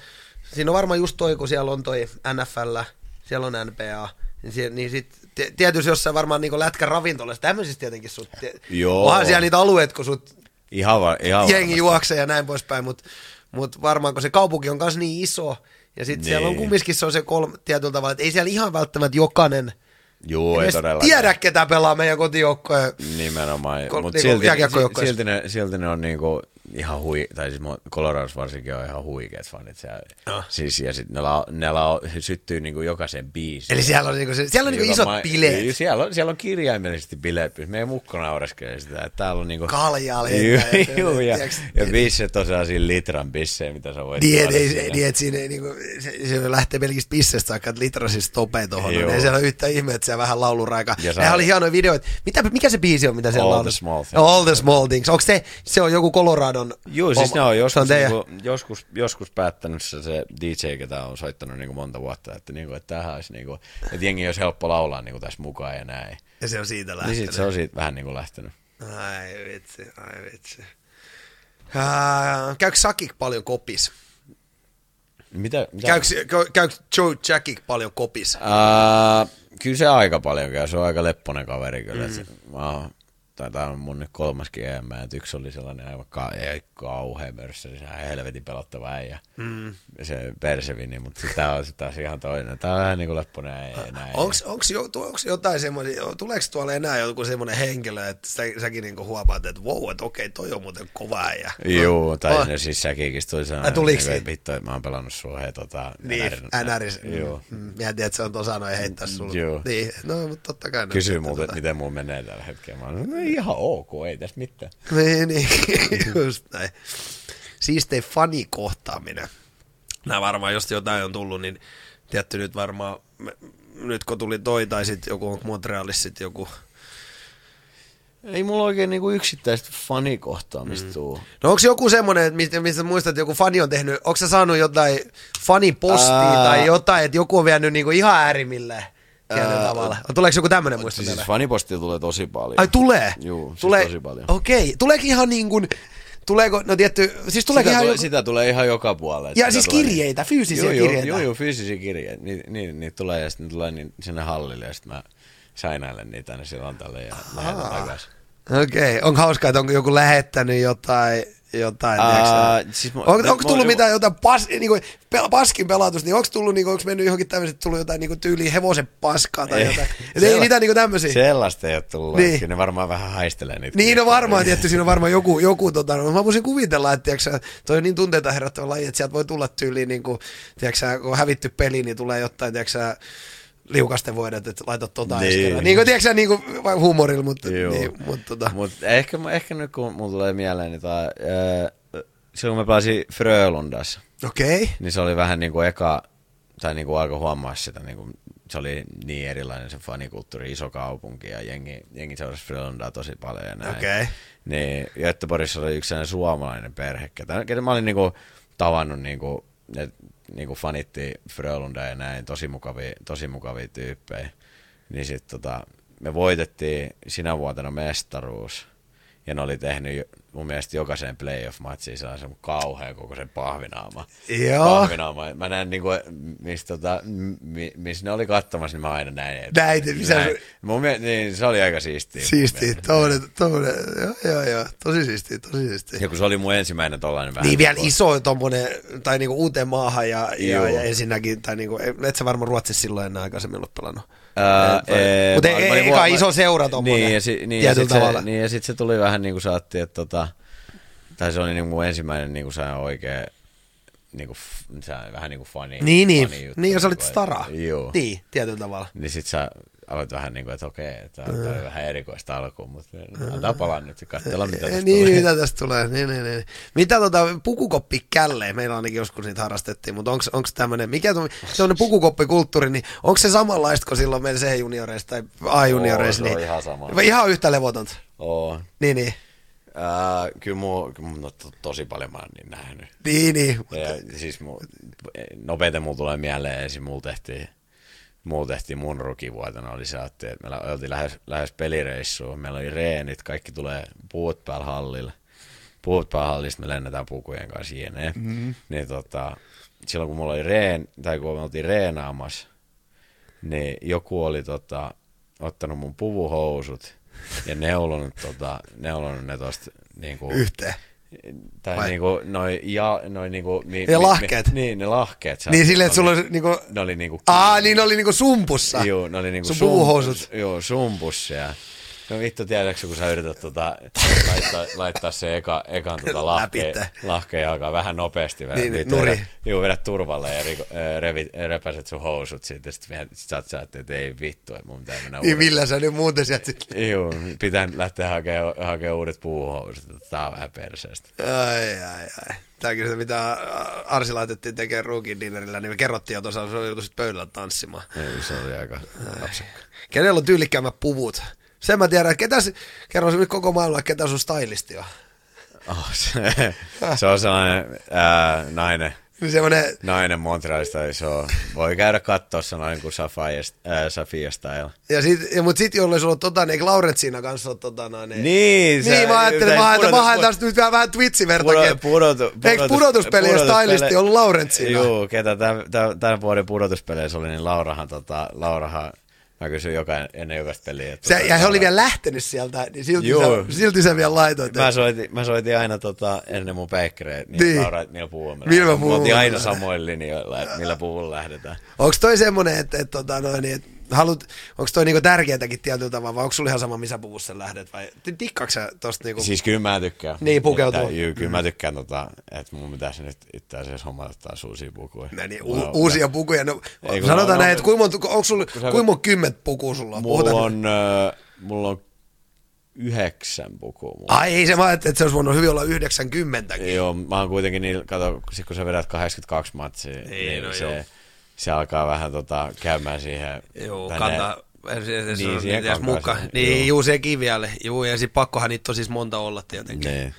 siinä on varmaan just toi, kun siellä on toi NFL, siellä on NBA, niin, sie, niin sit tie- tietysti jossain varmaan niinku lätkän ravintolassa, tämmöisissä tietenkin sut, tie- Joo. onhan siellä niitä alueet, kun sut Ihan, va, ihan jengi varmasti. juoksee ja näin poispäin, mutta mut varmaan kun se kaupunki on myös niin iso, ja sitten siellä on Niin. kumminkin se on se kolme tietyllä tavalla, että ei siellä ihan välttämättä jokainen Juu, ei todella. tiedä, ketä pelaa meidän kotijoukkoja. Nimenomaan, mutta niinku silti, silti, ne, silti ne on niinku, ihan hui, tai siis Coloradossa varsinkin on ihan huikeat fanit. Siellä. Ah. Siis, ja sit ne, la, ne la, syttyy niinku jokaisen biisin. Eli siellä on, niinku, se- siellä on niinku Joka isot ma- bileet. Siellä on, siellä on kirjaimellisesti bileet. Meidän mukko naureskelee sitä, että täällä on niinku... Kaljaa lentää. juu, ja, ja bisset on sellaisia litran bissejä, mitä sä voit Niin, ei, niin, että siinä ei, niinku, se, se, lähtee pelkistä pissestä saakka, että litrasista topee tuohon. Ei siellä ole yhtä ihme, että siellä vähän lauluraika. Ja Nehän oli hienoja videoita. Mitä, mikä se biisi on, mitä siellä All the small things. All the small things. Onko se, se on joku Coloradon Joo, siis ne on se joskus, teidän- niinku, joskus, joskus päättänyt se, se DJ, ketä on soittanut niinku monta vuotta, että, niinku, että tähän olisi, niinku, että jengi olisi helppo laulaa niinku tässä mukaan ja näin. Ja se on siitä Niin lähtenyt. sit se on siitä vähän niinku lähtenyt. Ai vitsi, ai vitsi. Uh, käykö Sakik paljon kopis? Mitä? mitä? Käykö, käy- käykö Joe Jackik paljon kopis? Uh, kyllä se aika paljon käy, se on aika lepponen kaveri kyllä. Mm. Mä oon, tai tää on mun nyt kolmaskin EM, että yksi oli sellainen aivan ka- ei, kauhean mörsseli, se on helvetin pelottava äijä. Mm. Se Persevini, mutta tää on taas ihan toinen. Tää on vähän niinku lepponen äijä. Näin. Onks, onks, jo, jotain semmoisia, tuleeko tuolla enää joku semmoinen henkilö, että sä, säkin niinku huomaat, että wow, että okei, toi on muuten kova äijä. Joo, tai Oh. no, siis säkikin tuli niinku, se? että vittu, mä oon pelannut sua he tota... Niin, NRis. Joo. Mm, Mä en tiedä, että se on tuossa noin heittää sulle. Joo. Niin, no, mutta totta kai. sitten multa, tota- että miten mulla menee tällä hetkellä. Mä oon, no ihan ok, ei tässä mitään. Niin, niin, just näin. Siistei fanikohtaaminen. Nämä varmaan, jos jotain on tullut, niin tietty nyt varmaan, nyt kun tuli toi, tai sitten joku, onko Montrealissa sitten joku, Ei mulla oikein niinku yksittäistä fanikohtaamista mm. tuu. No onko joku semmoinen, että mistä, mistä muistat, että joku fani on tehnyt, onko sä saanut jotain fanipostia Ää. tai jotain, että joku on vienyt niinku ihan äärimmille Ää, tavalla? Tuleeko joku tämmöinen muisto Siis fanipostia tulee tosi paljon. Ai tulee? Juu, siis tulee, tosi paljon. Okei, tuleeko ihan niin kuin, tuleeko, no tietty, siis tuleeko sitä, ihan tulee, joku, sitä tulee ihan joka puolelle. ja siis tulee- kirjeitä, fyysisiä joo, kirjeitä. Joo, joo, fyysisiä kirjeitä. Niitä ni, ni tulee ja sitten tulee niin, sinne hallille ja sitten mä säinäilen niitä aina silloin tälle ja lähetän takaisin. Okei, onko hauskaa, että onko joku lähettänyt jotain, jotain, sä? siis mä- onko, mä- onko tullut mä- mitään jotain pas, niin kuin, pel, paskin pelatusta, niin onko tullut, niin kuin, onko mennyt johonkin tämmöiset, tullut jotain niin kuin tyyliin hevosen paskaa tai Ei. jotain? Et ei Sella- niitä niin kuin tämmöisiä. Sellaista ei ole tullut. Niin. Kyllä ne varmaan vähän haistelee niitä. Niin, no varmaan, tietty, siinä on varmaan joku, joku tota, no, mä voisin kuvitella, että tiiäksä, toi on niin tunteita herättävä laji, että sieltä voi tulla tyyliin, niin kuin, tiiäksä, kun on hävitty peli, niin tulee jotain, tiiäksä, liukasten voidat, että laitat tota Niin. niin. kuin, tiiäksä, niin kuin, vai huumorilla, mutta, niin, mutta tota, Mut ehkä, ehkä nyt kun mulla tulee mieleen, niin tää, ää, silloin kun mä pelasin Frölundassa, okei. Okay. niin se oli vähän niin kuin eka, tai niin kuin alkoi huomaa sitä, niin kuin, se oli niin erilainen se fanikulttuuri, iso kaupunki ja jengi, jengi seurasi Frölundaa tosi paljon ja näin. Okei. Niin Göteborgissa oli yksi sellainen suomalainen perhe, ketä, ketä mä olin niin kuin tavannut, niin kuin, ne niin kuin fanitti Frölundaa ja näin, tosi mukavia, tosi mukavia tyyppejä. Niin sitten tota, me voitettiin sinä vuotena mestaruus. Ja ne oli tehnyt mun mielestä jokaiseen playoff-matsiin sellaisen kauhean koko sen pahvinaama. Joo. Pahvinaama. Mä näen niinku, missä tota, mi, miss ne oli katsomassa, niin mä aina näin. että- Näit, missä näin. se- Mun mielestä, niin, se oli aika siistiä. Siistiä, tommonen, tommonen, joo, joo, joo, tosi siistiä, tosi siistiä. Ja kun se oli mun ensimmäinen tollainen vähän. Niin vielä niinku- iso tommonen, tai niinku uuteen maahan ja, ja, Joo. ja ensinnäkin, tai niinku, et sä varmaan Ruotsissa silloin enää aikaisemmin ollut pelannut. Ää, ee, Mutta ei, eka vuo- iso seura tommonen, niin, ja, si, niin, ja tietyllä sit tavalla. se, niin, ja sit se tuli vähän niin kuin saatti, että tota, tai se oli niin mun ensimmäinen niin kuin oikea niin kuin, sä, vähän niin kuin fani. Niin, niin, fani juttu, niin ja sä olit niinku, stara. Joo. Niin, tietyllä tavalla. Niin sit sä aloit vähän niin kuin, että okei, tää, tää oli vähän erikoista alkuun, mutta antaa palaa nyt ja katsella mitä tästä niin, tulee. mitä tästä tulee. Niin, niin, niin. Mitä tota, pukukoppi källeen, meillä ainakin joskus niitä harrastettiin, mutta onko tämmöinen, mikä tuo, tämmöinen pukukoppikulttuuri, niin onko se samanlaista kuin silloin meillä C-junioreissa tai A-junioreissa? Oo, se on niin, ihan sama. Ihan yhtä levotonta. Oo. Niin, niin. Ää, kyllä mua, on to, tosi paljon mä oon niin nähnyt. Niin, niin. Ja siis mu, nopeiten mulla tulee mieleen, esim. mulla tehtiin, mulla tehtiin mun rukivuotena, oli se, että me oltiin lähes, lähes pelireissuun, meillä oli reenit, kaikki tulee puut päällä hallille. Puut päällä hallista me lennetään pukujen kanssa jne. Mm-hmm. Niin tota, silloin kun mulla oli reen, tai kun me oltiin reenaamassa, niin joku oli tota, ottanut mun puvuhousut ja neulonut, tota, neulonut ne tosta niinku, Yhteen. Tai Vai? niinku noi, ja, noi niinku, mi, Ne lahkeet. Mi, niin, ne lahkeet. sä- Niin silleen, että sulla oli- niinku... Ne oli niinku... Aa, niin ne oli niinku sumpussa. Joo, ne oli niinku Sun sum- puvuhousut. Joo, sumpus ja No vittu, tiedätkö, kun sä yrität tota, laittaa, laittaa se eka, ekan tota lahkeen, lahkeen alkaa vähän nopeasti. Vähän, Niin, niin, nuri. Juu, vedät turvalle ja riko, revi, repäset sun housut siitä, ja sit, sit sä oot että ei vittu, että mun pitää mennä Niin millä sä nyt muuten sieltä sitten... Juu, pitää lähteä hakemaan hakea uudet puuhousut, tää on vähän perseestä. Ai, ai, ai. Tääkin se, mitä Arsi laitettiin tekemään rookie dinnerillä, niin me kerrottiin jo tuossa, se joutui sitten pöydällä tanssimaan. Ei, se oli aika lapsekka. Kenellä on tyylikkäämmät puvut? Sen mä tiedän, ketä, kerro se nyt koko maailma, ketä sun stylisti on. Oh, se, se on sellainen ää, nainen, Niin semmonen, nainen Montrealista, on, voi käydä katsoa sellainen kuin Safia, Style. ja sit, ja, mut sit jolle sulla on tota, niin eikö Laurentsiina kanssa on tota noin. Niin, Niin, niin mä ajattelin, mä haen, mä haen tästä nyt vähän, vähän Twitch-vertakin. Pudotu, että- Eikö pudotuspelien stylisti ollut Laurentsiina? Joo, ketä tämän, tämän, tämän vuoden pudotuspeleissä oli, niin Laurahan, tota, Laurahan mä kysyin joka, ennen jokaista peliä. Että, Se, tota, ja he oli Laura- vielä lähtenyt sieltä, niin silti, Joo. sä, silti sä vielä laitoit. Mä soitin, mä soitin aina tota, ennen mun päikkäreitä, niin, Niin. Laura, että millä puvulla me Millä puvulla oltiin aina samoilla linjoilla, että millä puvulla lähdetään. Onko toi semmonen, että, että, tota, noin, niin, että haluat, onko toi niinku tärkeätäkin tietyllä tavalla, vai onko sulla ihan sama, missä puvussa lähdet, vai tikkaatko sä tosta niinku... Siis kyllä mä tykkään. Niin, pukeutua. Että, juu, kyllä mä tykkään, tota, että mun pitäisi nyt itse asiassa hommata taas uusia pukuja. Nää niin, Mulla u- on- uusia pukuja. No, Ei, sanotaan no, näin, no, että kuinka monta, onko sulla, kuinka monta kymmentä pukua sulla on? Mulla Puhutaan- on, äh, mulla on yhdeksän pukua. Mulla. Ai ei se vaan, että, se olisi voinut hyvin olla 90 Joo, mä oon kuitenkin niin, kato, kun sä vedät 82 matsia, Niin, niin, no se, joo. Se alkaa vähän tota, käymään siihen. Joo, tänne- kantaa. Se, se, se, Niin, niin, siihen Niin, joo. juu, se kiviälle. Juu, ja sit pakkohan niitä on siis monta olla tietenkin. Niin.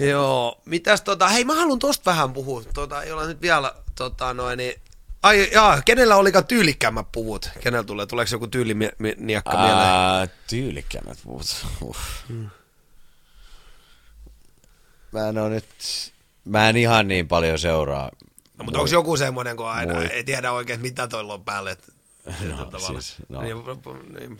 Joo, mitäs tota, hei mä haluan tosta vähän puhua, tota, ei olla nyt vielä, tota noin, niin, ai jaa, kenellä olikaan tyylikkäämmät puvut? Kenellä tulee, tuleeko joku tyyliniakka mieleen? Ää, tyylikkäämmät puut. Uff. Hmm. Mä en oo nyt, mä en ihan niin paljon seuraa. No, mutta onko joku semmoinen, kun aina Mui- ei tiedä oikein, mitä toilla on päälle? että- No, siis, no. Niin, niin. Niin,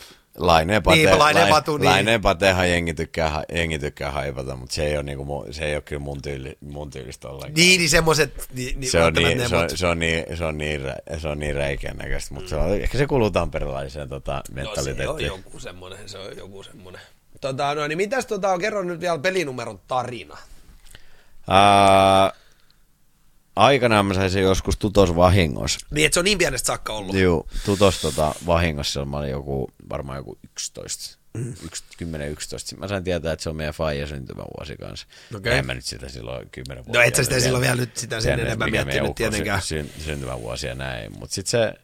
niin. Jengi tykkää, jengi tykkää haipata, mutta se ei ole, niinku, se ei ole kyllä mun, tyyli, mun tyylistä ollenkaan. Niin, niin semmoiset, niin, niin se, on niin, ne se, on, se, on niin, se, on niin, se on niin räikeän näköistä, mutta se on, ehkä se kuuluu tamperilaiseen tota, No se on mentaliteettiin. joku semmoinen, se on joku semmoinen. Tota, no niin mitäs tota, kerro nyt vielä pelinumeron tarina. Ää, aikanaan mä sain sen joskus tutos vahingossa. Niin, että se on niin pienestä saakka ollut. Joo, tutos tota, vahingossa, mä olin joku, varmaan joku 11, Mm. 10-11. Mä sain tietää, että se on meidän faija syntymävuosi kanssa. Okei. En mä nyt sitä silloin 10 vuotta. No et sä sitä silloin vielä nyt sitä sen enempää miettinyt tietenkään. Sy, syntymävuosi ja näin, mutta sitten se,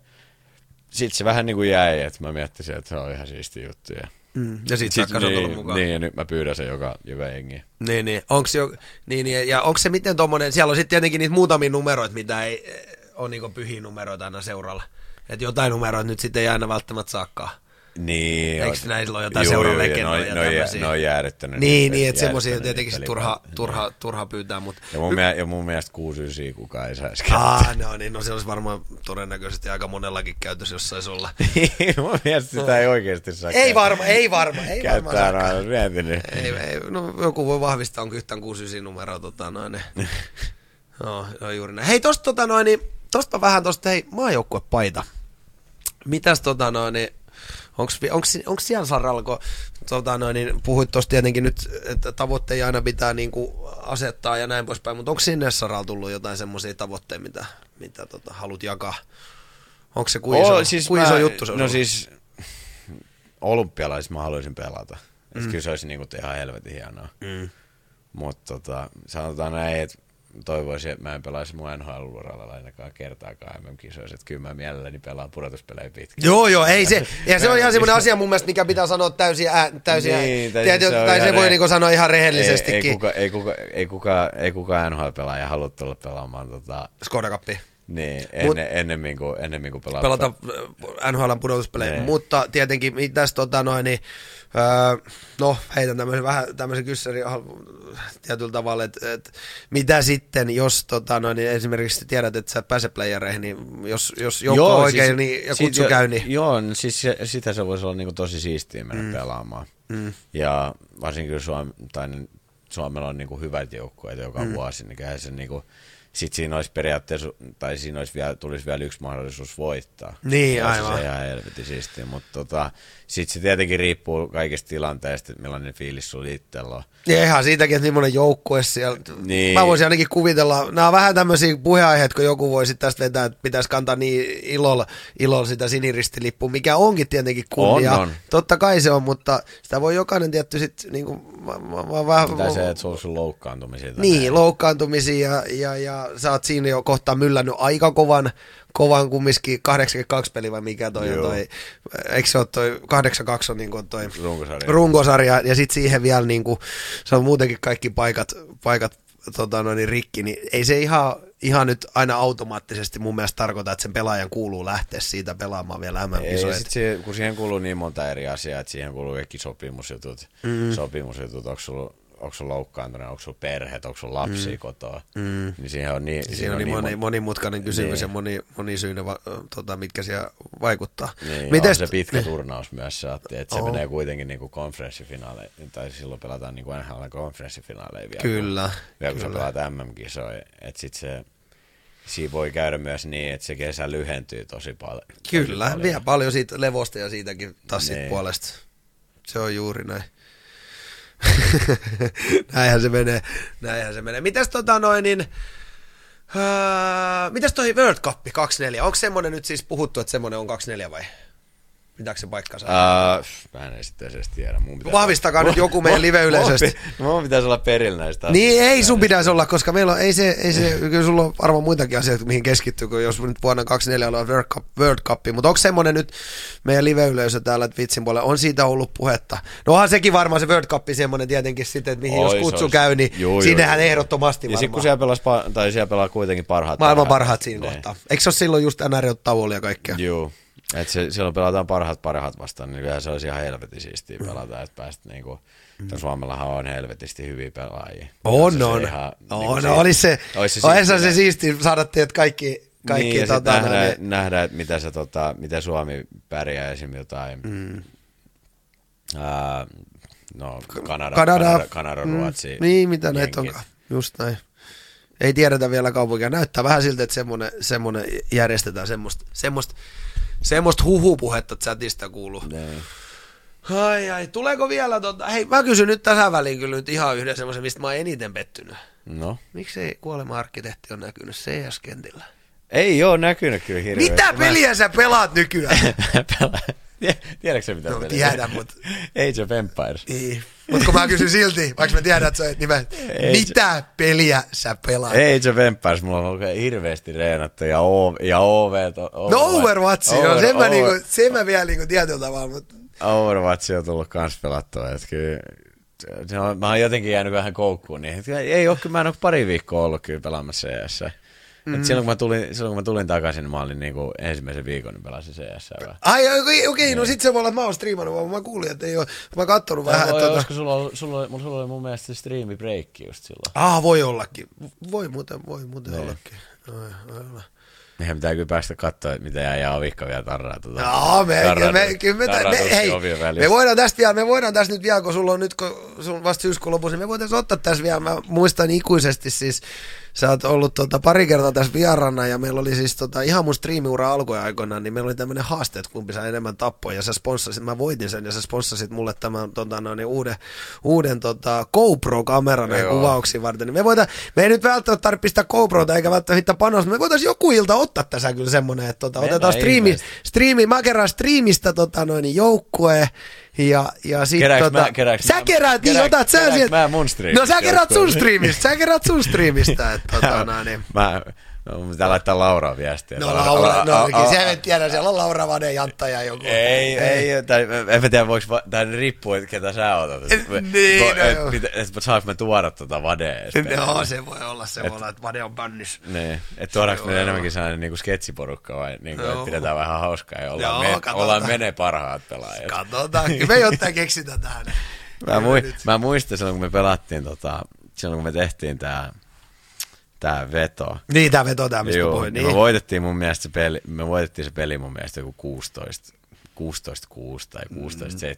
sit se vähän niin kuin jäi, että mä miettisin, että se on ihan siisti juttu. Ja Mm. Ja sit, sit niin, niin, mukaan. niin, ja nyt mä pyydän sen joka, joka jengi. Niin, niin. Onks jo, niin, niin, ja onko se miten tommonen, siellä on sitten tietenkin niitä muutamia numeroita, mitä ei eh, ole niinku pyhiä numeroita aina seuralla. Että jotain numeroita nyt sitten ei aina välttämättä saakaan. Niin, Eikö on- näillä ole jotain Juu, seuran juu, ja legendoja noi jää- tämmöisiä? Ne on jäädyttänyt. Niin, niitä- niin, että semmoisia jäädyttänyt tietenkin sit niitä turha, pelipaikkoja. turha, turha pyytää, mutta... Ja mun, mie- ja mun mielestä 69 kukaan ei saisi Ah, no niin, no se olisi varmaan todennäköisesti aika monellakin käytössä, jos saisi olla. mun mielestä sitä ei oikeasti saa Ei varma, ei varma, ei varmaan Käyttää saakaan. aina mietinyt. Ei, ei, no joku voi vahvistaa, onko yhtään 69 numeroa, tota noin. ne. no, no, juuri näin. Hei, tosta, tota noin, niin, tosta vähän tosta, hei, maajoukkuepaita. Mitäs tota noin, niin, onks siellä saralla, kun tota noin, niin, puhuit tosta tietenkin nyt, että tavoitteja aina pitää niinku asettaa ja näin poispäin, mutta onko sinne saralla tullut jotain semmoisia tavoitteita, mitä, mitä tota, haluat jakaa? Onko se kuin iso, Oo, siis kuin mä- iso juttu se on No ollut? siis olympialaisissa mä haluaisin pelata. Mm. Kyllä se olisi niinku ihan helvetin hienoa. Mm. Mutta tota, sanotaan näin, että toivoisin, että mä en pelaisi mun NHL-uralla ainakaan kertaakaan MM-kisoissa. Että kyllä mä mielelläni pelaan pudotuspelejä pitkään. Joo, joo, ei se. Ja se on ihan semmoinen asia mun mielestä, mikä pitää sanoa täysin, ää, täysin Niin, tai tai, siis se tai se voi re- niinku sanoa ihan rehellisestikin. ei, kuka, ei, kuka, ei, kuka, ei kuka NHL-pelaaja halua tulla pelaamaan tota, Skoda Cupi. Niin, Mut- ennen, ennemmin, kuin, ennemmin kuin pelata. Pelata äh, NHLn pudotuspelejä. Niin. Mutta tietenkin, mitäs tota noin, niin, öö, no heitän tämmöisen vähän tämmöisen kyssärin tietyllä tavalla, että et, mitä sitten, jos tota noin, niin esimerkiksi tiedät, että sä et pääse playereihin, niin jos, jos joukko on oikein niin, ja kutsu jo- käy, niin Joo, no siis se, sitä se voisi olla niinku tosi siistiä mennä mm. pelaamaan. Mm. Ja varsinkin Suom, tai Suomella on niinku hyvät joukkueet joka mm. vuosi, niin se niinku, sitten siinä olisi periaatteessa, tai siinä olisi vielä, tulisi vielä yksi mahdollisuus voittaa. Niin, Ja olisi aivan. Se ihan helvetin siistiä, mutta tota, sitten se tietenkin riippuu kaikista tilanteista, että millainen fiilis sulla itsellä on. Ja ihan siitäkin, että millainen joukkue siellä. Niin. Mä voisin ainakin kuvitella, nämä on vähän tämmöisiä puheenaiheita, kun joku voi sitten tästä vetää, että pitäisi kantaa niin ilolla, ilolla sitä siniristilippua, mikä onkin tietenkin kunnia. On, on. Totta kai se on, mutta sitä voi jokainen tietty sitten niin kuin, mä, mä, mä, vähän, Tai se, että sulla on sun loukkaantumisia. niin, näin. loukkaantumisia ja, ja, ja sä oot siinä jo kohta myllännyt aika kovan, kovan kumminkin 82 peli vai mikä toi on Joo. toi, eikö se ole toi 82 on niin kuin toi Runkosarja. runkosarja ja sitten siihen vielä niin kuin, se on muutenkin kaikki paikat, paikat tota, noin, niin rikki, niin ei se ihan, ihan nyt aina automaattisesti mun mielestä tarkoita, että sen pelaajan kuuluu lähteä siitä pelaamaan vielä Ei, MM-kisoja. sit siihen, kun siihen kuuluu niin monta eri asiaa, että siihen kuuluu kaikki sopimusjutut, mm. sopimusjutut, onko sulla, onko sulla loukkaantunut, onko sulla perhe, onko sulla lapsia mm. kotoa, mm. niin siihen on niin, Siinä on niin moni, mon- monimutkainen kysymys Niin. ja moni, monisyinen, va, tota, mitkä siellä vaikuttaa. Niin, on se pitkä turnaus myös, että, että se menee kuitenkin niin kuin konferenssifinaaleja, tai silloin pelataan niin kuin NHL konferenssifinaaleja vielä. Kyllä, kun, vielä kun sä kyllä. pelaat MM-kisoja, että sit se, siinä voi käydä myös niin, että se kesä lyhentyy tosi paljon. tosi Kyllä, paljon. vielä paljon siitä levosta ja siitäkin taas sit Niin. puolesta. Se on juuri näin. näinhän se menee, näinhän se menee. Mitäs tota noin, niin, öö, mitäs toi World Cup 24, onko semmonen nyt siis puhuttu, että semmonen on 24 vai? Pitääkö se paikkansa? Uh, mä en sitten edes tiedä. Mun pitäisi Vahvistakaa nyt joku meidän liveyleisöstä. Mun, mun pitäisi olla perillä näistä Niin ei sun pitäisi olla, koska meillä on, ei se, ei se, kyllä sulla on varmaan muitakin asioita, mihin keskittyy, kun jos nyt vuonna 24 on World Cup, World Cup mutta onko semmoinen nyt meidän live-yleisö täällä että vitsin puolella, on siitä ollut puhetta? No onhan sekin varmaan se World Cup semmoinen tietenkin sitten, että mihin Ois, jos kutsu ois. käy, niin Juu, juu, sinnehän juu. ehdottomasti Ja varmaan. sitten kun siellä, pelas, tai siellä pelaa kuitenkin parhaat. Maailman parhaat siinä Niin. kohtaa. Eikö se ole silloin just NR-tauolla ja kaikkea? Joo. Et se, silloin pelataan parhaat parhaat vastaan, niin kyllähän se olisi ihan helvetin siistiä pelata, että pääst niinku, mm. Suomellahan on helvetisti hyviä pelaajia. On, Se on. ihan, on, niinku no, si- olisi se, olisi siistiä. se siistiä saada teidät kaikki, kaikki niin, tota, tota, nähdään, noin, nähdään, että mitä, se, tota, miten Suomi pärjää esim. jotain, mm. ää, no, Kanada, Kanada, Kanada, Kanada mm, Ruotsi. Niin, mitä näitä jenkit. onkaan. Just näin. Ei tiedetä vielä kaupunkia. Näyttää vähän siltä, että semmoinen, semmoinen järjestetään semmoista, semmoista, semmoista huhupuhetta chatista kuuluu. Niin. Ai ai, tuleeko vielä tota, hei mä kysyn nyt tässä väliin kyllä nyt ihan yhden semmoisen, mistä mä oon eniten pettynyt. No. Miksei kuolema-arkkitehti on näkynyt CS-kentillä? Ei oo näkynyt kyllä hirveästi. Mitä Mä- peliä sä pelaat nykyään? Tiedätkö mitä No, tiedän, mut- Age of Empires. niin. Mutta kun mä kysyn silti, vaikka mä tiedän, että sä et nimen, mitä peliä sä pelaat? Age of Empires, mulla on hirveästi reenattu ja, o, ja OV. to- No Overwatch, no, sen, mä over- niinku, sen mä vielä niinku tietyllä tavalla, mutta Overwatch on tullut kans pelattua, että kyllä mä oon jotenkin jäänyt vähän koukkuun, niin ei oo, kyllä mä en oo pari viikkoa ollut kyllä pelaamassa CS. Mm. Et silloin, kun mä tulin, silloin kun mä tulin takaisin, niin mä olin niinku ensimmäisen viikon, niin pelasin CS. Ai okei, okei no sit se voi olla, että mä oon striimannut, vaan mä kuulin, että ei oo, mä oon kattonut vähän, Vähän, että tota, Olisiko sulla, ollut- sulla, oli- mulla sulla oli mun mielestä se striimi breakki just silloin. ah, voi ollakin, voi muuten, voi muuten Niin. ollakin. Ai, ai, ai. Meidän pitää kyllä päästä katsoa, että mitä jää Avikka vielä tarraa. Tuota, Joo, me, tarraa- me, kyllä me, tarraa me, hei, me voidaan tästä vielä, me voidaan tästä nyt vielä, kun sulla on nyt, kun sun vasta syyskuun lopussa, niin me voitaisiin ottaa tässä vielä, mä muistan ikuisesti siis, sä oot ollut tota, pari kertaa tässä vierana ja meillä oli siis tota, ihan mun striimiura alkuja aikoinaan, niin meillä oli tämmöinen haaste, että kumpi saa enemmän tappoja ja sä sponssasit, mä voitin sen ja sä sponssasit mulle tämän tota, noin, uuden, uuden tota, GoPro-kameran kuvauksiin varten, niin me voidaan, me ei nyt välttämättä tarvitse pistää GoProta eikä välttämättä panos, me voitaisiin joku ilta ottaa tässä kyllä semmoinen, että tota, Mennään otetaan striimi, striimi, mä kerään striimistä tota, noin, joukkue ja, ja sit Kerääks tota, mä- kerääks sä mä- keräät, niin otat sä sieltä. mä mun striimistä No sä kerät sun striimistä, sä kerät sun striimistä, että tota, noin, niin. Mä, no, pitää laittaa Lauraa viestiä. No Laura- no a- a- oikein, se a- en tiedä, siellä on Laura Vade, Jantta ja joku. Ei, ei, tai en mä tiedä, voiko, tai riippuu, että ketä sä otat. Eh, niin, no et, joo. et, et, et saanko mä tuoda tota vadea perille? se voi olla, se voi olla, että Vade on bännys. Niin, että tuodaanko voi enemmänkin sellainen niinku sketsiporukka vai niinku, Joo. että pidetään vähän hauskaa ja ollaan, Joo, me, ollaan mene parhaat pelaajat. Katsotaan, me jotain keksitään tähän. Mä, mui, mä muistan silloin, kun me pelattiin, tota, silloin kun me tehtiin tää, tää veto. Niin, tää veto tää, mistä Joo, puhuin. niin. Niin. me voitettiin mun mielestä se peli, me voitettiin se peli mun mielestä joku 16, 16-6 tai 16-7.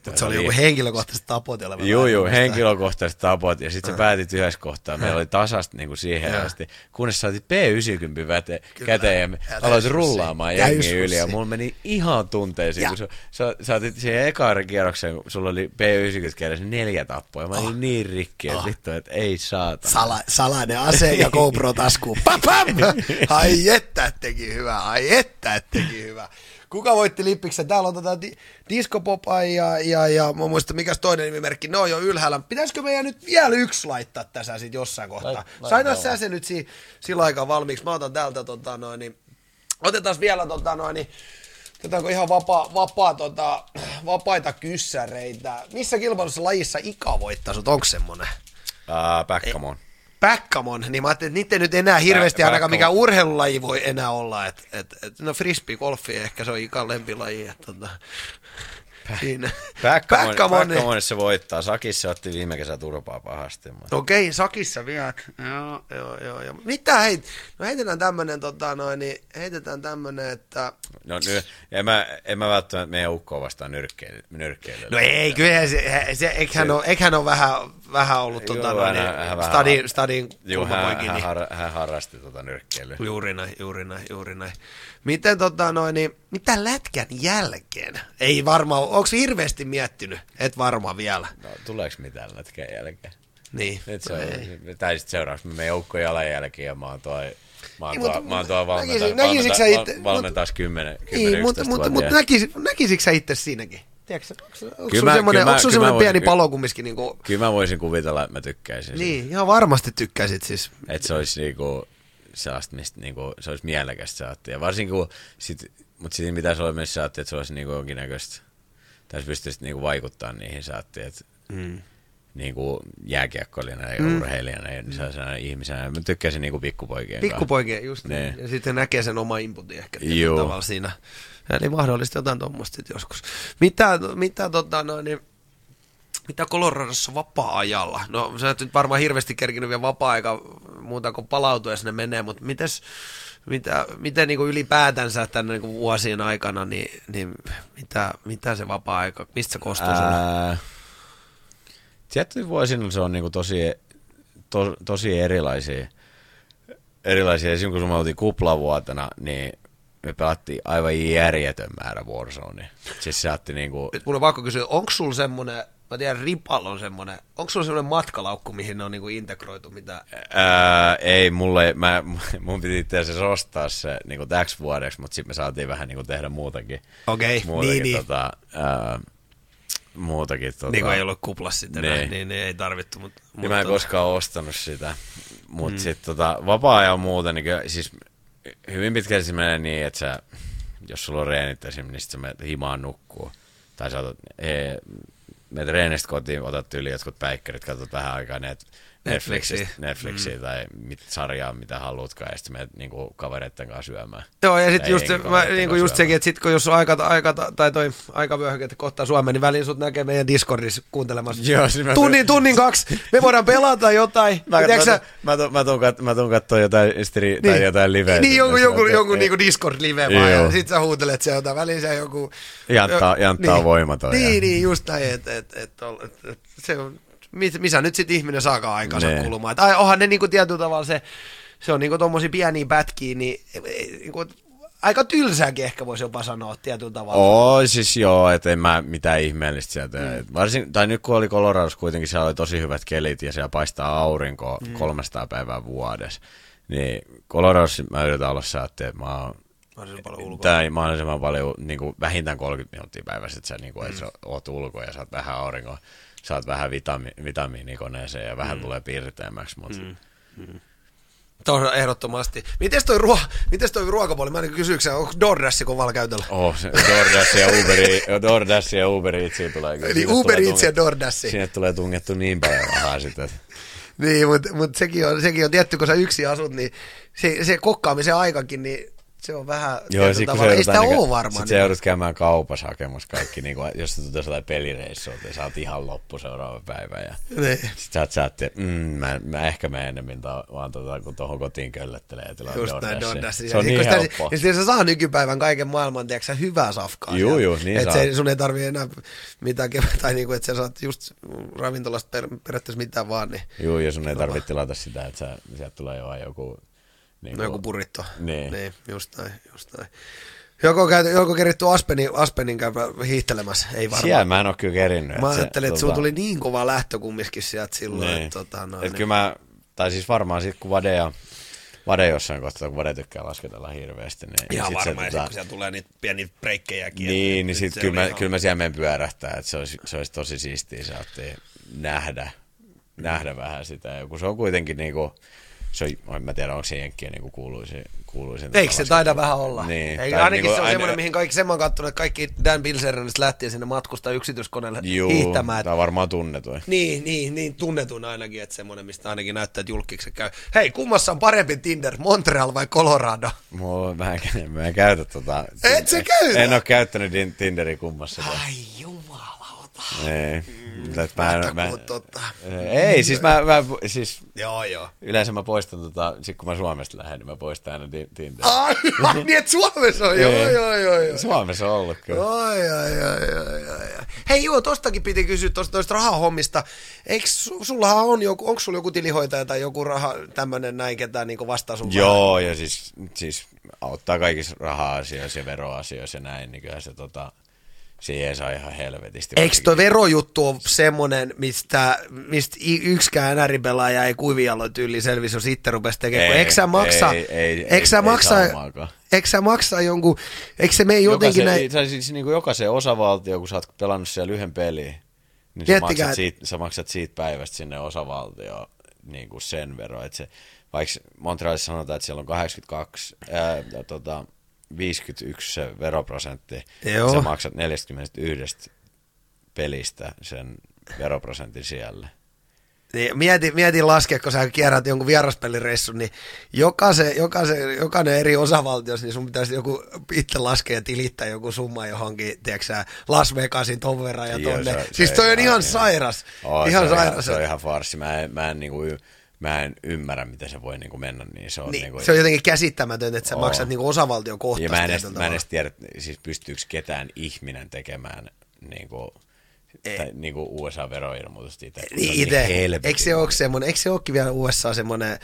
Mutta se oli joku henkilökohtaiset tapot. Joo, joo, henkilökohtaiset tapot, ja sitten sä päätit yhdessä kohtaa. Meillä oli tasasta niin kuin siihen Joo. asti, kunnes saatiin P90 väte, Kyllä. käteen ja me aloit rullaamaan jengiä yli, ja mulla meni ihan tunteisiin, kun sä, sä, sä otit siihen ekaan kierrokseen, kun sulla oli P90 kädessä neljä tappoa, mä olin niin rikki, että Oh. vittu, että ei saata. Sala, salainen ase ja GoPro taskuun. Pam, pam! Ai että et teki hyvä, ai että et teki hyvä. Kuka voitti Lippiksen? Täällä on tota di- Disco ja, ja, ja mä muistan, mikäs toinen nimimerkki, ne on jo ylhäällä. Pitäisikö meidän nyt vielä yksi laittaa tässä sit jossain kohtaa? Saina sä se nyt si, sillä aikaa valmiiksi. Mä otan täältä tota noin, niin, otetaan vielä tota noin, niin, Otetaanko ihan vapaa, vapaa, tota, vapaita kyssäreitä? Missä kilpailussa lajissa Ika voittaa sut? Onko semmonen? Uh, Päkkamon. Päkkamon, niin mä ajattelin, että niitä ei nyt enää hirveästi ainakaan mikä urheilulaji voi enää olla. Et, et, et, no frisbee golfi ehkä se on Ikan lempilaji. Et, tota, siinä. Päkkamon, Päkkamon, niin- Päkkamonissa se voittaa. Sakissa otti viime kesä turpaa pahasti. Okei, sakissa vielä. Joo, joo, joo. joo. Mitä heit? No heitetään tämmönen, tota, noin, niin heitetään tämmönen, että... No nyt, en mä, en mä välttämättä meidän ukkoa vastaan nyrkkeily. nyrkkeily. No ei, kyllä se, se eiköhän, ole, eiköhän ole vähän, vähän ollut Joo, tota, noin, hän- hän vähän- stadin, stadin Joo, hän, hän, niin- har, hän harrasti tota nyrkkeilyä. Juuri näin, juuri näin, juuri näin. Miten tota noin, niin, mitä lätkän jälkeen? Ei varmaan, onko hirveästi miettinyt? Et varmaan vielä. No, tuleeko mitään lätkän jälkeen? Niin. Nyt se no on, ei. tai sitten seuraavaksi me meidän ukko jalanjälkeen ja mä oon toi, mä oon tuo, mutta- mä oon tuo valmenta, näkisit- näkisitkö sä valmenta, itse- valmentaisi 10, 10 Niin, mutta, 11 mutta, mutta näkis, näkisitkö sä itse siinäkin? Tiedätkö, onko, sulla semmoinen, onko sulla pieni palo kumminkin? Niin, kuin, Kyllä mä voisin kuvitella, että mä tykkäisin siitä. niin, ihan varmasti tykkäisit siis. Että se olisi niinku sellaista, mistä niinku, se olisi mielekästä saatti. Ja varsinkin kun sit, mutta sitten pitäisi olla myös saatti, että se olisi niinku jonkinnäköistä, tai sä pystyisit niinku vaikuttaa niihin saattiin, että Mm. niinku jääkiekkoilijana ja mm. urheilijana ja sellaisena ihmisenä. Mä tykkäsin niinku pikkupoikien kanssa. Pikkupoikien just niin. Niin. Ja sitten näkee sen oma inputin ehkä tavalla siinä. Eli mahdollisesti jotain tuommoista joskus. Mitä, mitä tota noin, niin, mitä Coloradossa vapaa-ajalla? No sä et nyt varmaan hirveästi kerkinyt vielä vapaa-aika muuta kuin palautua, jos ne menee, mutta mites, mitä, miten niin kuin ylipäätänsä tänne niin kuin vuosien aikana, niin, niin mitä, mitä se vapaa-aika, mistä se koostuu? Ää, tiettyjä vuosina se on niinku tosi, to, tosi erilaisia. erilaisia. Esimerkiksi kun me oltiin kuplavuotena, niin me pelattiin aivan järjetön määrä Warzonea. Siis se otti niinku... Nyt mulla on pakko kysyä, onko sulla semmonen, mä tiedän Ripal on semmonen, onko sulla semmonen matkalaukku, mihin ne on niinku integroitu, mitä, Ää, ei, mulle, mä, mun piti itse asiassa ostaa se niinku täksi vuodeksi, mutta sitten me saatiin vähän niinku tehdä muutakin. Okei, muutakin, niin, niin. Tota, ää, muutakin. Tota, niin kuin ei ollut kuplas sitten, Niin. niin, niin, niin ei tarvittu. Mutta, Niin mä en koskaan ostanut sitä. Mutta mm. sitten tota, vapaa-ajan muuten, niin kyllä, siis hyvin pitkälti se menee niin, että sä, jos sulla on reenit esimerkiksi, niin sit sä menet himaan nukkuu. Tai sä otat, he, menet reenistä kotiin, otat yli jotkut päikkärit, katsot vähän aikaa net, Netflixiä. Netflixistä, Netflixiä mm. tai mit, sarjaa, mitä haluatkaan, ja sitten menet niinku, kavereitten kanssa syömään. Joo, ja sitten just, mä, niin kanssa just sekin, että sit kun jos on aika, aika tai toi aikavyöhyke että kohtaa Suomeen, niin väliin sut näkee meidän Discordissa kuuntelemassa. Joo, siis mä- tunnin, tunnin kaksi, me voidaan pelata jotain. Mä, Tiedätkö mä, sä- mä, tuun, mä, tuun, mä tuun katsoa jotain, stri, niin. tai jotain liveä. Niin, jonkun, jonkun, Jotain- jonkun niinku Discord-live vaan, ja sit sä huutelet se jotain, väliin se joku... Jantta- Jantta on voimaton, Niin, niin, just näin, että et, et, et, se on, mis- missä nyt sit ihminen saakaan aikansa Nee. kulumaan. Et ai, onhan ne niinku tietyllä tavalla se, se on niinku tommosia pieniä pätkiä, niin ei, niinku, aika tylsääkin ehkä voisi jopa sanoa tietyllä tavalla. Oo, siis joo, että en mä mitään ihmeellistä sieltä. Mm. Varsin, tai nyt kun oli Coloradossa kuitenkin, siellä oli tosi hyvät kelit ja siellä paistaa aurinko mm. 300 päivää vuodessa. Niin Coloradossa mä yritän olla saatti, että mä oon Mahdollisimman paljon ulkoa. tai mahdollisimman paljon niin kuin vähintään 30 minuuttia päivässä, että sä, niin kuin, mm. että sä oot ulkoa ja saat vähän aurinkoa, saat vähän vitami, vitamiinikoneeseen ja vähän mm. tulee piirteemmäksi, mutta mm. Tuossa ehdottomasti. Mites toi, ruo- mites toi ruokapuoli? Mä en kysyykö onko DoorDash kovalla käytöllä? Oh, se DoorDash ja Uberi, DoorDash ja Uber Eatsia tulee. Eli Sinne Uber Eats ja DoorDash. Sinne tulee tungettu niin paljon rahaa sitten. että- Niin, mutta mut sekin, on, sekin on tietty, kun sä yksin asut, niin se, se kokkaamisen aikakin, niin se on vähän, Joo, ja sit kun sä ei sitä kä- ole varmaan. Sit sä joudut käymään kaupassa hakemassa kaikki, niin kuin, jos sä tulet jotain pelireissua, ja sä oot ihan loppu seuraava päivä. Ja Niin. sit sä oot sä että mm, mä, mä, ehkä mä ennemmin ta, vaan tota, kun tuohon kotiin köllöttelee ja tilaa Just näin. Se on Sit niin kun sitä-. Ja sitten se saa nykypäivän kaiken maailman, tiedätkö sä, hyvää safkaa. Sieltä. juu, niin Et saa. se, sun ei tarvii enää mitään, ke- tai niinku, että sä saat just ravintolasta per, periaatteessa mitään vaan, niin Joo, ja sun ei tarvitse tilata sitä, että sä, sieltä tulee jo joku... Niin no joku puritto. Niin. niin. just näin, just näin. Joko, käyty, joko keritty Aspenin, Aspenin hiihtelemässä? Ei varmaan. Siellä mä en oo kyllä kerinnyt. Mä ajattelin, että sulla tuli niin kova lähtö kumminkin sieltä silloin, Niin. että tota, noin, Et kyllä mä, tai siis varmaan sit kun Vade ja Vade jossain kohtaa, kun Vade tykkää lasketella hirveästi, niin Ihan sit varmaan, se, sit, tota, kun siellä tulee niitä pieniä breikkejäkin. niin, niin sit se kyllä oli mä, ihan- kyllä mä siellä menen pyörähtää, että se olisi, se olisi tosi siistiä saattiin nähdä, nähdä vähän sitä, ja kun se on kuitenkin niinku, se on, en mä tiedä, onko se jenkkien niinku kuuluisin, kuuluisin Eikö se taida vähän olla? Niin. Ei, ainakin niinku se on aina- semmoinen, mihin kaikki, sen mä oon kattonut, että kaikki Dan Bilzerianista lähtien sinne matkustaa yksityiskoneelle Juu, hiihtämään. tää on varmaan tunnetuin. Niin, niin, niin tunnetun ainakin, että semmoinen, mistä ainakin näyttää, että julkiksi käy. Hei, kummassa on parempi Tinder, Montreal vai Colorado? Mulla, mä, en, mä en käytä tota... Et sä käytä? En oo käyttänyt Tinderin kummassa. Ai jumalauta. Ei. Et mä, en- mä, tota? ei, siis mä, mä siis Joo, joo. yleensä mä poistan tota, sit kun mä Suomesta lähden, niin mä poistan aina Ti- Tinderin. Ai, niin että Suomessa on, joo, Ei. joo, joo, joo. Suomessa on ollut kyllä. Ai, ai, ai, ai, ai. Hei joo, tostakin piti kysyä tosta noista rahahommista. Eikö sullahan on joku, onko sulla joku tilihoitaja tai joku raha, tämmönen näin, ketään niin vastaa sun Joo, ja siis, siis auttaa kaikissa raha-asioissa ja veroasioissa ja näin, niin kyllä se tota, siihen saa ihan helvetisti. Eikö tuo verojuttu ole semmoinen, mistä, mistä yksikään NR-pelaaja ei kuvialo tyyli selvisi, jos itse rupesi tekemään? Ei, eikö sä maksa, ei, ei, eikö ei, sä maksa, eikö sä maksa jonkun, eikö se mene jotenkin Jokaisen, näin, siis niin kuin jokaisen osavaltio, kun sä oot pelannut siellä yhden peliin, niin sä Miettikää, maksat, siitä, sä maksat siitä päivästä sinne osavaltioon niin kuin sen verran. Että se, vaikka Montrealissa sanotaan, että siellä on 82, ää, tota, 51 se veroprosentti, Joo. sä maksat 41 pelistä sen veroprosentin siellä. Niin, mieti, mieti laskea, kun sä kierrät jonkun vieraspelireissun, niin jokaisen, jokaisen, jokainen eri osavaltiossa, niin sun pitäisi joku itse laskea ja tilittää joku summa johonkin, tiedätkö Las Vegasin ton verran ja Joo, tonne. se- siis se toi on ihan- ihan ihan- sairas. Ihan se, sairas. se on ihan farsi. Mä en, mä en, niinku, y- mä en ymmärrä, miten se voi niinku mennä niin. Se on, niin, niinku, se on jotenkin käsittämätöntä, että sä Oo. maksat niinku osavaltion Ja kohtaisesti. mä en, edes, mä en edes tiedä, siis pystyykö ketään ihminen tekemään niinku, tai, niinku USA-veroilmoitusta itse. kun se on Niin itse, eikö se ole semmoinen, eikö se olekin vielä USA semmoinen,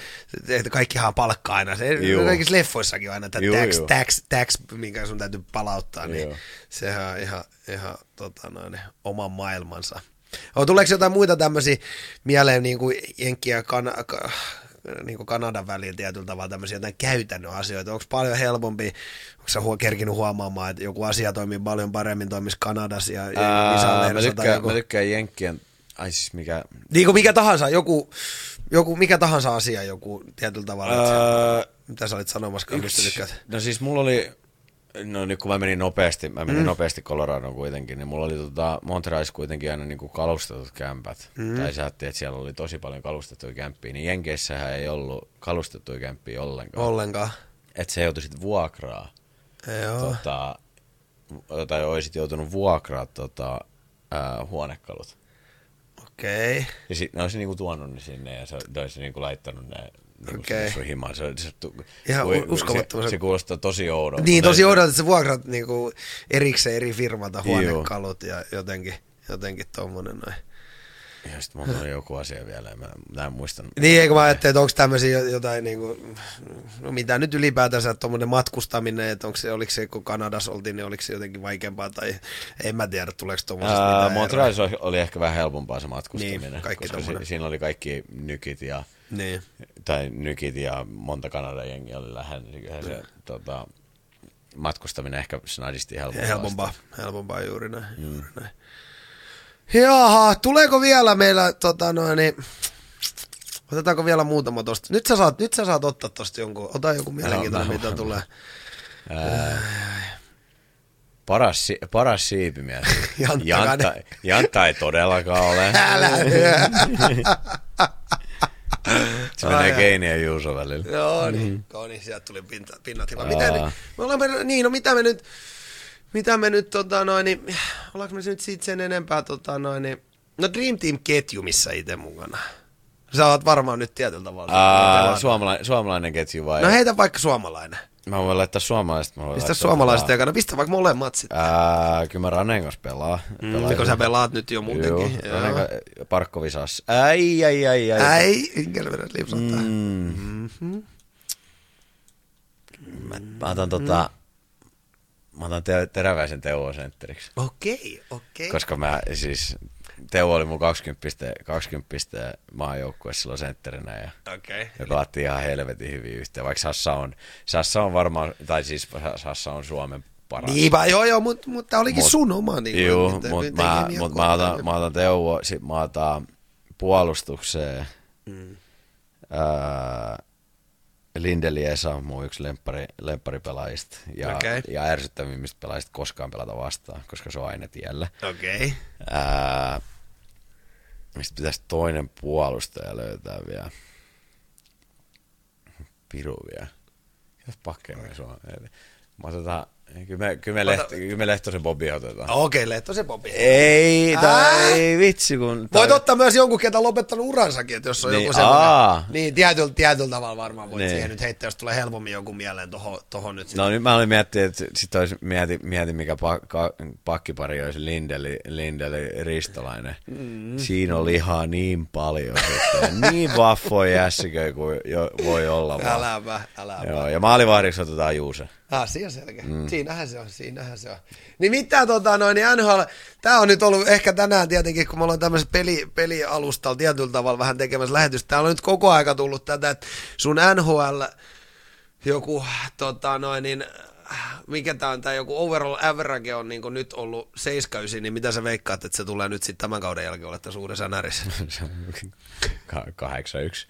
että kaikkihan palkkaa aina, se Juu. kaikissa leffoissakin on aina tämä Juu, tax, juu. tax, tax, minkä sun täytyy palauttaa, niin Joo. sehän on ihan, ihan tota noin, oman maailmansa. O, tuleeko jotain muita tämmöisiä mieleen niin kuin Jenkki ja kan, ka, niin kuin Kanadan välillä tietyllä tavalla tämmöisiä jotain käytännön asioita? Onko paljon helpompi, onko sä huo, kerkinyt huomaamaan, että joku asia toimii paljon paremmin, toimisi Kanadassa ja, ja Ää, mä, tykkään, joku... mä tykkään Jenkkien, ai siis mikä... Niin kuin mikä tahansa, joku, joku mikä tahansa asia joku tietyllä tavalla. Ää, mitä sä olit sanomassa, mistä Yksi, tykkäät? no siis mulla oli, no nyt kun mä menin nopeasti, mä menin mm. nopeasti Coloradoon kuitenkin, niin mulla oli tota Montrealissa kuitenkin aina niinku kalustetut kämpät. Mm. Tai sä että siellä oli tosi paljon kalustettuja kämppiä, niin Jenkeissähän ei ollut kalustettuja kämppiä ollenkaan. Ollenkaan. Että sä joutuisit vuokraa, Joo. tota, tai olisit joutunut vuokraa tota, ää, huonekalut. Okei. Okay. Ja sit ne olisi niinku tuonut ne sinne ja se olisi niinku laittanut ne niinku sun himaan. Se, se, Ihan uskomattoman- Se, se kuulostaa tosi oudolta. Niin, tosi odotat, että sä vuokrat niinku erikseen eri firmalta huonekalut ja jotenkin, jotenkin tommonen noin. Ja sit mulla on joku asia vielä, mä, mä en muista. Niin, eikö mä ajattelin, että onko tämmöisiä jotain, niinku, no mitä nyt ylipäätänsä tuommoinen matkustaminen, että onko se, oliko se, kun Kanadassa oltiin, niin oliko se jotenkin vaikeampaa, tai en mä tiedä, tuleeko tuommoisesta. Montrealissa oli- ehkä vähän helpompaa se matkustaminen, Niin, kaikki koska si, siinä oli kaikki nykit ja, Niin. tai nykit ja monta Kanadan jengiä oli lähellä, niin se tota, matkustaminen ehkä snadisti helpompaa. Helpompaa, helpompaa juuri näin. Mm. Juuri näin. Jaha, tuleeko vielä meillä, tota noin, niin, otetaanko vielä muutama tosta? Nyt sä saat, nyt sä saat ottaa tosta jonkun, ota joku mielenkiintoinen, mä- mitä mä- tulee. Ää, paras, si- paras siipimies. Jantta Jantta, Jantta ei todellakaan ole. Älä Se menee Keini ja Juuso välillä. Joo, niin. Mm. niin sieltä tuli pinta, pinnat hyvä. Mitä, nyt- me olemme, niin, no mitä me nyt, mitä me nyt, tota noin, niin, ollaanko me nyt siitä sen enempää, tota noin, niin, no Dream Team-ketju, missä itse mukana. Sä oot varmaan nyt tietyllä tavalla. Aa, suomalainen, suomalainen ketju vai? No heitä vaikka suomalainen. Mä voin laittaa suomalaiset. Mä voin Pistä suomalaiset ekana, pistä vaikka molemmat sitten. Ää, kyllä mä Ranen kanssa pelaa. Mm, kun sä pelaat nyt jo muutenkin. Joo, Ranen kanssa Parkkovisas. Ai, ai, ai, ai. Äi, Ingelveren lipsuttaa. Mm. Mm. Mm-hmm. Mä, mä otan tota... Mä otan te- teräväisen Teuvo sentteriksi. Okei, okei. Koska mä siis... Teuvo oli mun 20 piste, 20 piste maajoukkueessa silloin sentterinä ja Okei. me pelattiin ihan helvetin hyvin yhteen. Vaikka Sassa on, Sassa on varmaan, tai siis Sassa on Suomen paras. Niin, vaan joo, joo, mutta mut tää olikin Mut- sun oma. Niin Joo, mutta mä, mut mä, otan, mä otan Teuvo, sit mä otan puolustukseen. Mm. Ää, Lindeli Esa on mun yksi lemppari, lempparipelaajista ja, Okei. ja ärsyttävimmistä pelaajista koskaan pelata vastaan, koska se on aina tiellä. Okei. Ää, mistä pitäisi toinen puolustaja löytää vielä? Piru vielä. Jos pakkeja se on. Mä otetaan, kyllä me, kyllä me, Ota- Lehto, kyllä me Lehtosen Bobi otetaan. Okei, Lehtosen Bobi. Ei, tai ei vitsi kun... Voit tai- ottaa myös jonkun, ketä on lopettanut uransakin, että jos on Niin, joku semmoinen. aa. Niin, tietyllä, tietyllä tavalla varmaan voit Niin. siihen nyt heittää, jos tulee helpommin joku mieleen tohon, tohon nyt. No nyt mä olin miettinyt, että sit olisi mieti, mieti mikä pakka, pakkipari olisi Lindeli, Lindeli Ristolainen. Mm. Siinä on lihaa niin paljon sitten. niin vaffoja jässiköjä kuin jo, voi olla vaan. Äläpä, äläpä. Joo, ja maalivahdiksi otetaan Juuse. Asia selkeä. Mm. Siinähän se on, siinähän se on. Niin mitä tota noin, niin NHL, tää on nyt ollut ehkä tänään tietenkin, kun me ollaan tämmöisessä peli, pelialustalla tietyllä tavalla vähän tekemässä lähetystä, täällä on nyt koko aika tullut tätä, että sun NHL joku tota noin, niin mikä tää on, tää joku overall average on niin nyt ollut 79, niin mitä sä veikkaat, että se tulee nyt sitten tämän kauden jälkeen olla tässä uudessa närissä? Ka- 8-1.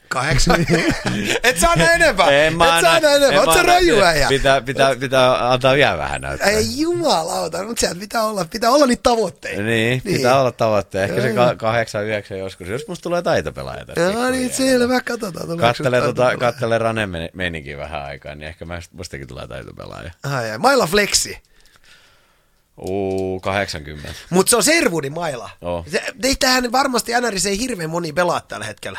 Kahdeksan. Et saa enempää. En mä Et anna- saa enempää. en Oot sä raju äijä? Pitää, pitää, pitää antaa vielä vähän näyttää. Ei jumalauta, mutta sieltä pitää olla, pitää olla niitä tavoitteita. Niin, pitää olla tavoitteena. Ehkä se Joo. ka- kahdeksan, yhdeksän joskus, jos musta tulee taitopelaaja tästä. Joo, niin selvä, katsotaan. Kattele, tota, kattele Rane meni, menikin vähän aikaa, niin ehkä mä- mustakin tulee taitopelaaja. Ai, ai, Maila Flexi. Uu, 80. Mutta se on Servudin maila. Oo. Se, teitähän varmasti NRissä ei hirveän moni pelaa tällä hetkellä.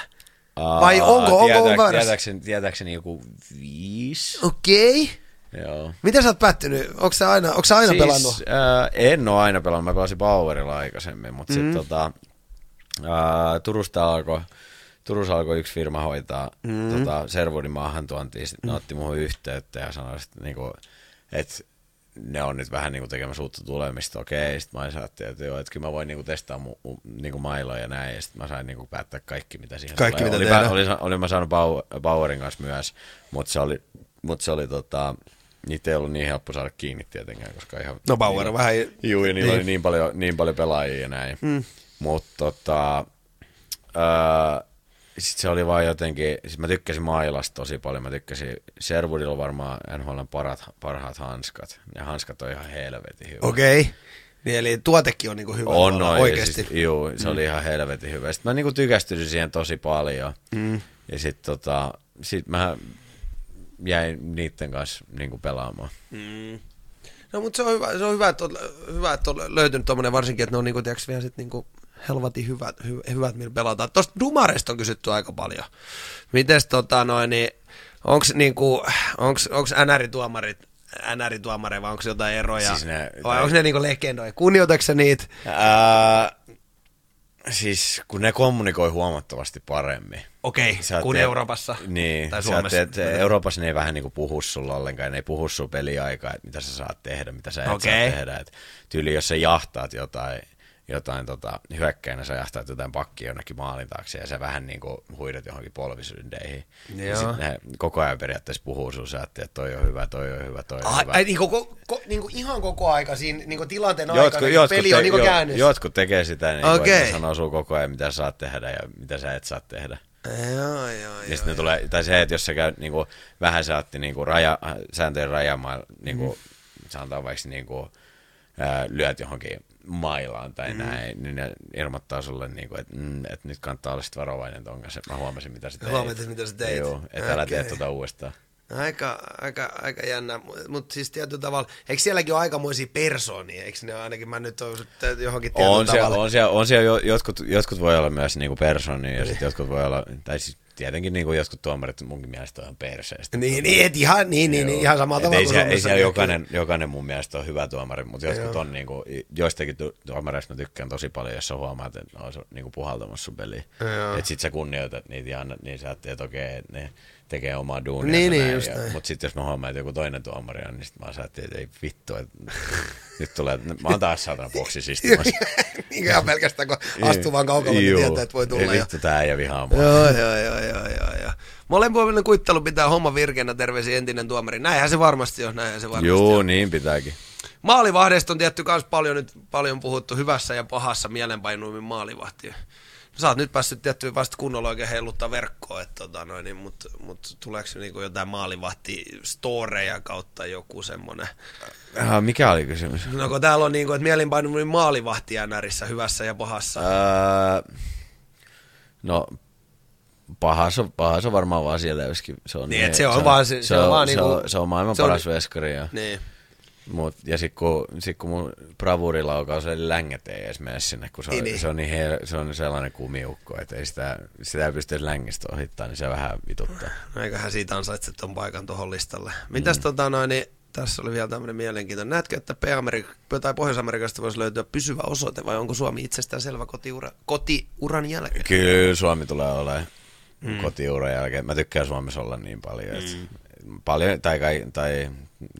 Aa, Vai onko- onko tietääks- väärässä? tietääkseni, tietääkseni joku viisi. Okei. Okay. Joo. Miten sä oot päättynyt? Onko sä aina, onko sä aina siis, pelannut? Ää, en ole aina pelannut, mä pelasin Bauerilla aikaisemmin, mutta mm. sitten tota, ää, Turusta alkoi Turussa alkoi yksi firma hoitaa mm. tota, Servudin maahantuontia, sitten ne otti muuhun yhteyttä ja sanoi, että niinku, et ne on nyt vähän niinku tekemässä uutta tulemista, okei, sitten mä ajattelin, että joo, että kyllä mä voin niinku testaa mu, mu, niinku mailoja ja näin, ja sitten mä sain niinku päättää kaikki, mitä siihen Kaikki, tulee. mitä oli, oli, oli, mä saanut Bau- Bauerin kanssa myös, mutta se oli, mut se oli tota, niitä ei ollut niin helppo saada kiinni tietenkään, koska ihan... No Bauer on vähän... Juu, ja niillä oli niin paljon, niin paljon pelaajia ja näin. Mm. Mutta tota, öö, sitten se oli vaan jotenkin, siis mä tykkäsin Mailasta tosi paljon, mä tykkäsin, Sherwoodilla on varmaan NHLn parat, parhaat hanskat, ja hanskat on ihan helvetin hyvä. Okei. Okay. Niin, eli tuotekin on niinku hyvä On noin, oikeasti. Siis, juu, se mm. oli ihan helvetin hyvä. Sitten mä niinku tykästyin siihen tosi paljon. Mm. Ja sitten tota, sit mä jäin niiden kanssa niinku pelaamaan. No mutta se on hyvä, se on hyvä, että on, hyvä, että on löytynyt tommonen varsinkin, että ne on niinku, tiiäks, vielä sit niinku helvatin hyvät, hy, hyvät millä pelataan. Tuosta Dumaresta on kysytty aika paljon. Mites tota noin, niin onks niinku, onks, onks NR-tuomarit, NR-tuomareja vai onko jotain eroja? Siis ne- vai tai- onko ne niinku legendoja? Kunnioitatko niitä? Ää, siis kun ne kommunikoi huomattavasti paremmin. Okei, Sä kuin Euroopassa Niin, tai Suomessa. Teet, Euroopassa ne ei vähän niinku puhu sulla ollenkaan, ne ei puhu sun peliaikaa, että mitä sä saat tehdä, mitä sä et Okei. saa tehdä. Et tyyli, jos sä jahtaat jotain, jotain tota, hyökkäinä, sä jahtaat jotain pakkia jonnekin maalin taakse ja sä vähän niinku huidat johonkin polvisyndeihin. Ja Joo. sit ne koko ajan periaatteessa puhuu sun, sä ajattelet, että toi on hyvä, toi on hyvä, toi on Ai, hyvä. ai niinku, ko, ko, niinku ihan koko aika siinä niinku tilanteen Jotkut, aikana, kun jotkut, peli on te, niinku jo, käynnissä. jotkut tekee sitä, niin okay. sanoo sun koko ajan, mitä sä saat tehdä ja mitä sä et saa tehdä. Joo, joo, Ja joo. sitten ne tulee, tai se, että jos sä käyt niinku, vähän sä otti niinku raja, sääntöjen rajamailla, niinku, mm. sanotaan vaikka niinku, ää, lyöt johonkin mailaan tai mm. näin, niin ne ilmoittaa sulle, niin kuin, että, mm, että nyt kannattaa olla sitten varovainen ton kanssa. Mä huomasin, mitä sä teit. Huomasit, mitä sä teit. Joo, että älä tee tuota uudestaan. Aika, aika, aika jännä, mutta siis tietyllä tavalla, eikö sielläkin ole aikamoisia persoonia, eikö ne ainakin, mä nyt olen johonkin tietyllä on tavalla. Siellä, on siellä, on siellä jo, jotkut, jotkut voi olla myös niinku persoonia ja sitten jotkut voi olla, tai siis tietenkin niinku jotkut tuomarit munkin mielestä on perseestä. Niin, niin, et ihan, niin, niin, niin, ihan samalla tavalla ei, siellä, ei siellä jokainen, jokainen mun mielestä on hyvä tuomari, mutta jotkut on niinku, joistakin tuomareista mä tykkään tosi paljon, jos sä huomaat, että ne on niinku puhaltamassa sun peliä. Että sit sä kunnioitat niitä ja niin sä ajattelet, että okei, okay, ne tekee omaa duunia. Niin, niin, just Mutta sitten jos mä huomaan, että joku toinen tuomari on, niin sit mä ajattelin, että ei vittu, että nyt tulee, mä oon taas saatana boksissa istumassa. niin ihan pelkästään, kun astuu vaan kaukalla, niin tietää, että voi tulla. Ei vittu, tää ei vihaa mua. Joo, joo, joo, joo, joo, joo. Molempuolinen kuittelu pitää homma virkeänä, terveisiä entinen tuomari. Näinhän se varmasti on, näinhän se varmasti Joo, on. niin pitääkin. Maalivahdeista on tietty myös paljon, nyt paljon puhuttu hyvässä ja pahassa mielenpainuimin maalivahtia sä oot nyt päässyt tietty vasta kunnolla oikein heiluttaa verkkoa, että tota noin, niin, mutta mut tuleeko se niinku jotain maalivahti storeja kautta joku semmonen? Äh, mikä oli kysymys? No kun täällä on niinku, että mielenpainuminen maalivahti NRissä hyvässä ja pahassa. Äh, no pahas on, pahas on varmaan vaan siellä joskin. Se on, niin, niin se on, se on vaan, se, se, on, vaan se, niinku, on, se on maailman se paras on, veskari. Ja. Niin. Mut, ja sitten kun, sit kun mun bravurilaukaus eli längät ei edes mene sinne, kun se on, niin. Se on, niin her, se on sellainen kumiukko, että ei sitä, sitä ei pysty längistä ohittaa, niin se vähän vituttaa. No eiköhän siitä ansaitse ton paikan tuohon listalle. Mitäs mm. tota noin, niin tässä oli vielä tämmöinen mielenkiintoinen. Näetkö, että P-Amerik- tai Pohjois-Amerikasta voisi löytyä pysyvä osoite, vai onko Suomi itsestään selvä kotiura, kotiuran jälkeen? Kyllä Suomi tulee olemaan mm. kotiuran jälkeen. Mä tykkään Suomessa olla niin paljon, että mm. paljon, tai, tai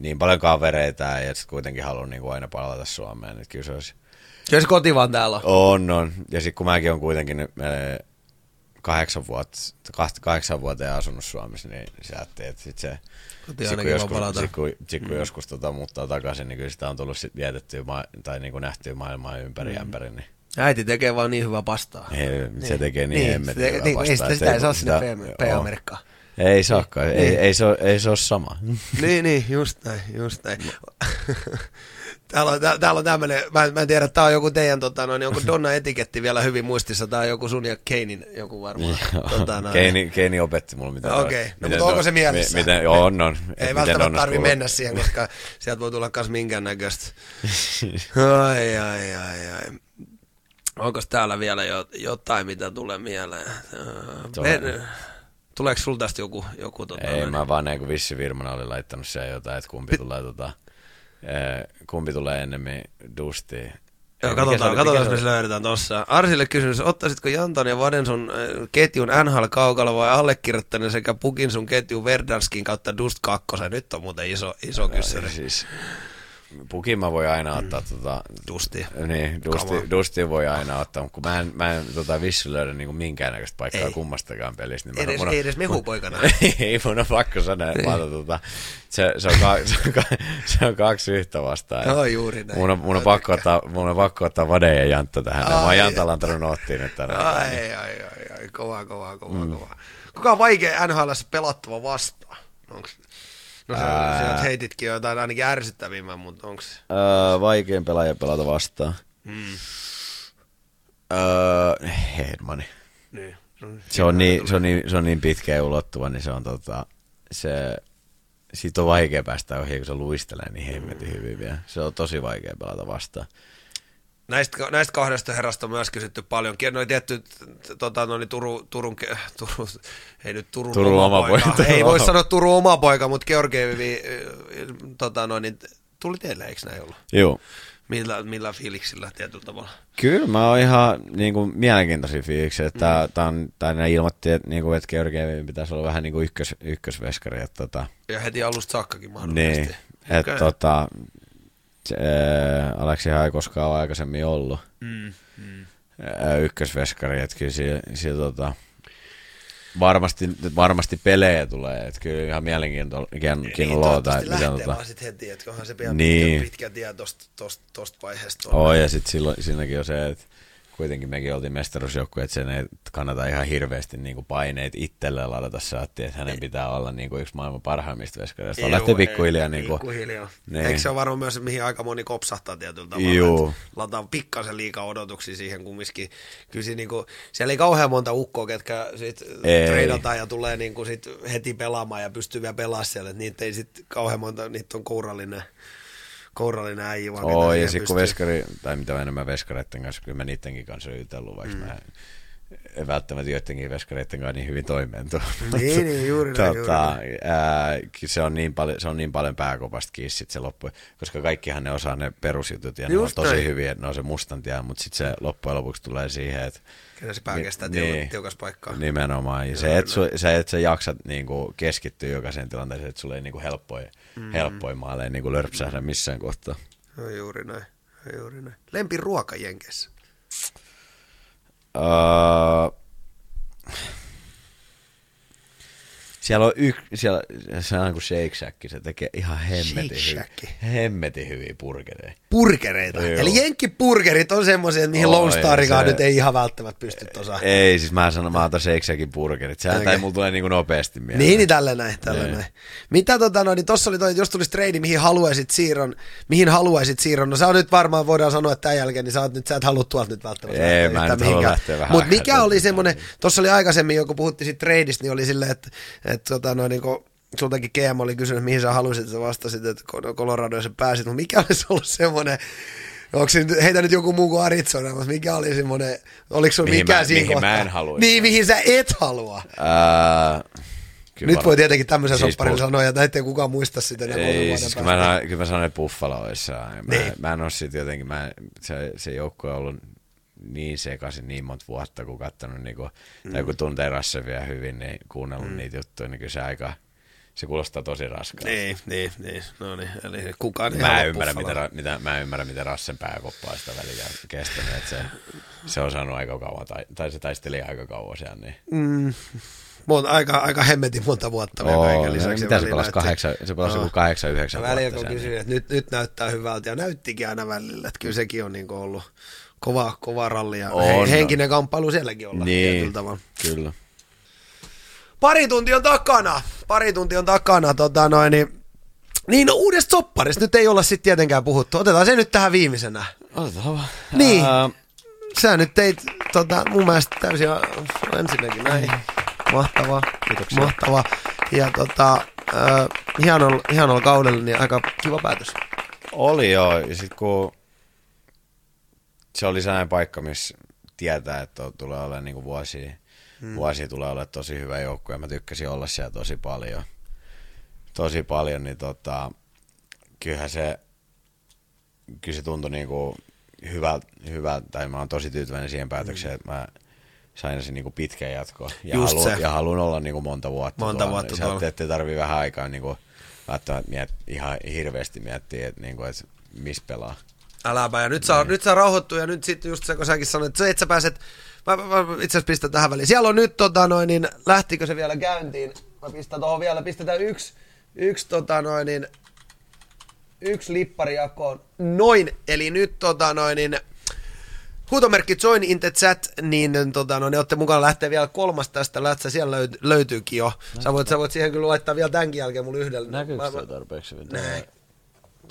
niin paljon kavereita ja sitten kuitenkin haluan niin kuin aina palata Suomeen. Että kyllä se olisi... Kyllä se koti vaan täällä on. On. Ja sitten kun mäkin on kuitenkin eh, kahdeksan, vuotta, kahdeksan vuoteen asunut Suomessa, niin sä että sit se... Sit kun joskus, sit kun, sit kun mm. joskus tota, muuttaa takaisin, niin kyllä sitä on tullut sit vietettyä ma- tai niin kuin nähtyä maailmaa ympäri mm. ämpäri. Niin... Äiti tekee vaan niin hyvää pastaa. Ei, niin. Se tekee niin, niin hemmetin hyvää niin, pastaa. Ei sitä, sitä ei saa sinne P-Amerikkaan. Ei saakaan, niin. ei, ei, se ei se ole sama. niin, niin, just näin, just näin. Täällä on, täällä on tämmöinen, mä, mä en tiedä, tämä on joku teidän, tota, noin, onko Donna etiketti vielä hyvin muistissa, tämä on joku sun ja Keinin joku varmaan. tota, noin. Keini, Keini opetti mulle, mitä Okei, okay. no, mutta onko se mielessä? Miten, on, on. Ei välttämättä tarvi mennä siihen, koska sieltä voi tulla myös minkäännäköistä. ai, ai, ai, ai. Onko täällä vielä jotain, mitä tulee mieleen? Men, Tuleeko sulla tästä joku? joku tota, Ei, mä vaan kun Vissi Virmana oli laittanut siellä jotain, että kumpi tulee, tota, kumpi tulee ennemmin dustiin. Joo, katsotaan, katsotaan, jos me se löydetään tossa. Arsille kysymys, ottaisitko Janton ja Vadenson ketjun NHL kaukalla vai allekirjoittaneen sekä pukin sun ketjun Verdanskin kautta Dust 2? Nyt on muuten iso, iso kysymys. Siis, Pukin mä voi aina ottaa mm. tota... Dusti. Niin, dusti, dusti voi aina ottaa, mutta kun mä en, mä en tota, vissi löydä niinku minkäännäköistä paikkaa ei. kummastakaan pelistä. Niin edes, mun, ei edes mehupoikana. ei, mun on pakko sanoa, että niin. tota, se, se, on ka, se, on, se on kaksi yhtä vastaan. Joo, juuri näin. Mun on, mun on, pakko, ottaa, mun on pakko ottaa Vade ja Jantta tähän. Ai, mä oon Jantalla antanut noottiin nyt tänään. Ai, ai, ai, ai, kova, kova, kova, mm. kova. Kuka on vaikea NHL pelattava vastaan? Onko No se, Ää... sieltä heititkin jotain ainakin ärsyttävimmän, mutta onko se? Öö, vaikein pelaaja pelata vastaan. Hmm. Öö, Hedmani. Niin. No, se, on niin, se, on niin, se on niin pitkä ja ulottuva, niin se on tota, se, siitä on vaikea päästä ohi, kun se luistelee niin hemmetin hyvin vielä. Se on tosi vaikea pelata vastaan. Näistä, näistä kahdesta herrasta on myös kysytty paljon. Noin tietty, tota, no, niin Turu, Turun, Turu, ei nyt Turun, Turun oma, oma poika. poika. ei voi sanoa Turun oma poika, mutta Georgievi, tota, no, niin, tuli teille, eikö näin ollut? Joo. Millä, millä fiiliksillä tietyllä tavalla? Kyllä, mä oon ihan niin kuin, mielenkiintoisia fiiliksiä. Että mm. tämän, tämän ilmoitti, että, niin kuin, että Georgievi pitäisi olla vähän niin kuin ykkös, ykkösveskari. Että, tota... Ja heti alusta saakkakin mahdollisesti. Niin, että okay. tota, äh, Aleksihan ei koskaan ole aikaisemmin ollut mm, mm. Äh, ykkösveskari, että kyllä siellä, siellä tota, varmasti, varmasti pelejä tulee, että kyllä ihan mielenkiintoista niin, luota. Että lähtee tota... vaan sitten heti, että onhan se pian niin. pitkä, pitkä tie tosta vaiheesta. Oh, ja sitten silloin, siinäkin on se, että kuitenkin mekin oltiin mestaruusjoukkue, että sen ei kannata ihan hirveästi niin kuin paineet itselleen ladata. Saatti, että hänen pitää olla niin kuin yksi maailman parhaimmista veskareista. On lähtee pikkuhiljaa. Niin kuin, pikkuhiljaa. niin. Eikö se ole varmaan myös, mihin aika moni kopsahtaa tietyllä tavalla? Että Lataa pikkasen liikaa odotuksia siihen kumminkin. Kyllä niin kuin, siellä ei kauhean monta ukkoa, ketkä sit Ei. treidataan ja tulee niin kuin sit heti pelaamaan ja pystyy vielä pelaamaan siellä. Että niitä ei sit kauhean monta, niitä on kourallinen, kourallinen äijä. vaan Oo, ja sitten kun veskari, tai mitä enemmän veskareiden kanssa, kyllä mä niidenkin kanssa olen jutellut, vaikka mm. mä en välttämättä joidenkin veskareiden kanssa niin hyvin toimeen. Niin, niin, juuri näin, juuri tota, ää, se, on niin paljon, se on niin paljon pääkopasta kiinni sit se loppu, koska kaikkihan ne osaa ne perusjutut ja ne on Just tosi näin. hyviä, ne on se mustantia, mutta sitten se loppujen lopuksi tulee siihen, että Kyllä se pää Ni- kestää niin. tiukas paikkaa. Nimenomaan. Ja se, su, se, et sä jaksat niinku keskittyä jokaiseen tilanteeseen, että sulla ei niinku helppoja, mm. helppoja maaleja niinku lörpsähdä missään kohtaa. No juuri näin. no Juuri näin. Lempi ruoka Jenkeissä. Uh, siellä on yksi, siellä, se on kuin Shake Shack, se tekee ihan hemmetin, hyviä, hemmetin hyviä burgereja. Purgereita. Joo. Eli jenkkipurgerit on semmoisia, mihin Lone Starikaan se- nyt ei ihan välttämättä pysty tuossa. Ei, siis mä sanon, mä otan Shake Shackin burgerit. Sehän okay. mulla tulee niinku nopeasti mieleen. Niin, niin tällä näin, tällä Niin. näin. Mitä tota, no, niin tossa oli toi, jos tulisi trade, mihin haluaisit siirron, mihin haluaisit siirron, no sä on nyt varmaan, voidaan sanoa, että tämän jälkeen, niin sä, oot nyt, sä et halua tuolta nyt välttämättä. Ei, mä haluan mihinkään. lähteä vähän Mut mikä oli semmoinen, tossa oli aikaisemmin, joku puhuttiin siitä tradeista, niin oli silleen, että, että tota, no, niin kun, sultakin GM oli kysynyt, mihin sä haluaisit, että sä vastasit, että Coloradoon sä pääsit, mutta mikä olisi ollut semmoinen, Onko se heitä nyt joku muu kuin Arizona, mutta mikä oli semmoinen, oliko sulla Mihin mikään mä- siinä mihin mä kohtaa? en haluaisi. Niin, mihin sä et halua. Ää, kyllä Nyt voi tietenkin tämmöisen siis sopparin puh- sanoa, ja ettei kukaan muista sitä Ei, siis mä, sanon, kyllä mä sanon, että Buffalo olisi. Mä, Niin. mä en ole siitä jotenkin, mä, se, se joukko on ollut niin sekaisin niin monta vuotta, kun katsonut, niin kun, mm. tai kun tuntee Rassevia hyvin, niin kuunnellut mm. niitä juttuja, niin kyllä se aika, se kuulostaa tosi raskaalta. Niin, niin, niin. No niin, eli kukaan ei Mä halua en, ymmärrä, Buffaloa. mitä, mitä, mä en ymmärrä, miten Rassen pääkoppaa sitä väliä kestänyt, että se, se on saanut aika kauan, tai, tai se taisteli aika kauan siellä, niin Mm, Mut aika, aika hemmetin monta vuotta vielä kaiken lisäksi. mitä se pelasi, kahdeksan, se pelasi joku kahdeksan, yhdeksän Ja välillä vuotta kun kysyin, niin. että nyt, nyt näyttää hyvältä, ja näyttikin aina välillä, että kyllä sekin on niinku ollut kova, kova ralli, ja On, he, on. henkinen kamppailu sielläkin olla Niin, tietyllä tavalla. kyllä. Pari tuntia on takana, pari tuntia on takana, tota noin, niin, niin no uudesta sopparista nyt ei olla sitten tietenkään puhuttu, otetaan se nyt tähän viimeisenä. Otetaan vaan. Niin. Ää, Sä nyt teit tota, mun mielestä täysin ensinnäkin näin. Mahtavaa. Kiitoksia. Mahtavaa. Ja tota, äh, hienolla, hienolla kaudella, niin aika kiva päätös. Oli joo, ja sit kun se oli sellainen paikka, missä tietää, että on- tulee olemaan niinku vuosia, hmm. vuosia tulee olemaan tosi hyvä joukko, ja mä tykkäsin olla siellä tosi paljon. Tosi paljon, niin tota, kyllähän se, kyllä se tuntui niinku hyvältä, hyvältä, tai mä oon tosi tyytyväinen siihen päätökseen, että mä sain sen niinku pitkän jatkoon. Ja, Just haluan, se. ja haluan olla niinku monta vuotta Monta tuolla. vuotta Sä tuolla. ettei tarvii vähän aikaa niinku, välttämättä miet, ihan hirveästi miettiä, että niinku, et missä pelaa. Äläpä. Ja nyt saa, nyt saa rauhoittua ja nyt sitten just se, kun säkin sanoit, että se, että sä pääset, mä, mä, mä itse asiassa pistän tähän väliin. Siellä on nyt, tota noin, niin lähtikö se vielä käyntiin? Mä pistän tuohon vielä, pistetään yksi, yksi tota noin, niin, yksi lippari jakoon. Noin, eli nyt tota noin, niin, huutomerkki join in the chat, niin tota, no, ne olette mukana lähtee vielä kolmas tästä lätsä, siellä löyt, löytyykin jo. Sä voit, sä voit siihen kyllä laittaa vielä tämänkin jälkeen mulla yhdellä. Näkyykö Mä- tarpeeksi? Näin.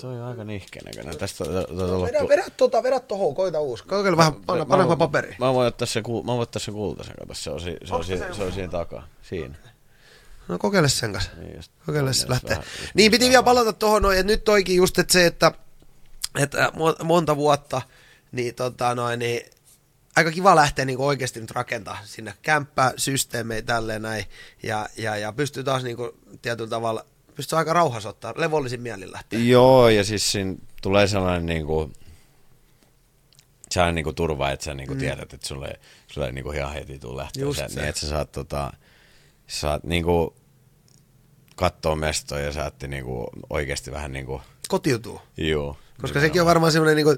Toi on aika nihkeä näköinen. Tästä to, to, to, Vedä, vedä, tota, vedä tohon, koita uusi. Kokeile vähän, panna, pannaanko mä paperi? Mä voin ottaa se, ku- mä voin ottaa se kultaisen, kato, se on, si- se on, si- se on siinä takaa. Siinä. No kokeile sen kanssa. Niin just. Kokeile se Jos lähtee. vähän- jos Niin piti vielä palata tuohon noin, että nyt toikin just, että se, että, että mo- monta vuotta, niin tota noin, niin aika kiva lähteä niin oikeasti nyt rakentaa sinne kämppää, systeemejä tälleen näin, ja, ja, ja pystyy taas niin kuin, tietyllä tavalla, pystyy aika rauhassa ottaa, levollisin mielin lähteä. Joo, ja siis siinä tulee sellainen niinku, sellainen niinku turva, että sä niinku mm. tiedät, että sulle, sulle niinku ihan heti tuu lähteä. Just Sä, se. niin, että sä saat, tota, saat niinku katsoa mestoja ja saatte niinku oikeasti vähän niinku, Kotiutuu. juu. Koska sekin on varmaan semmoinen niin kuin,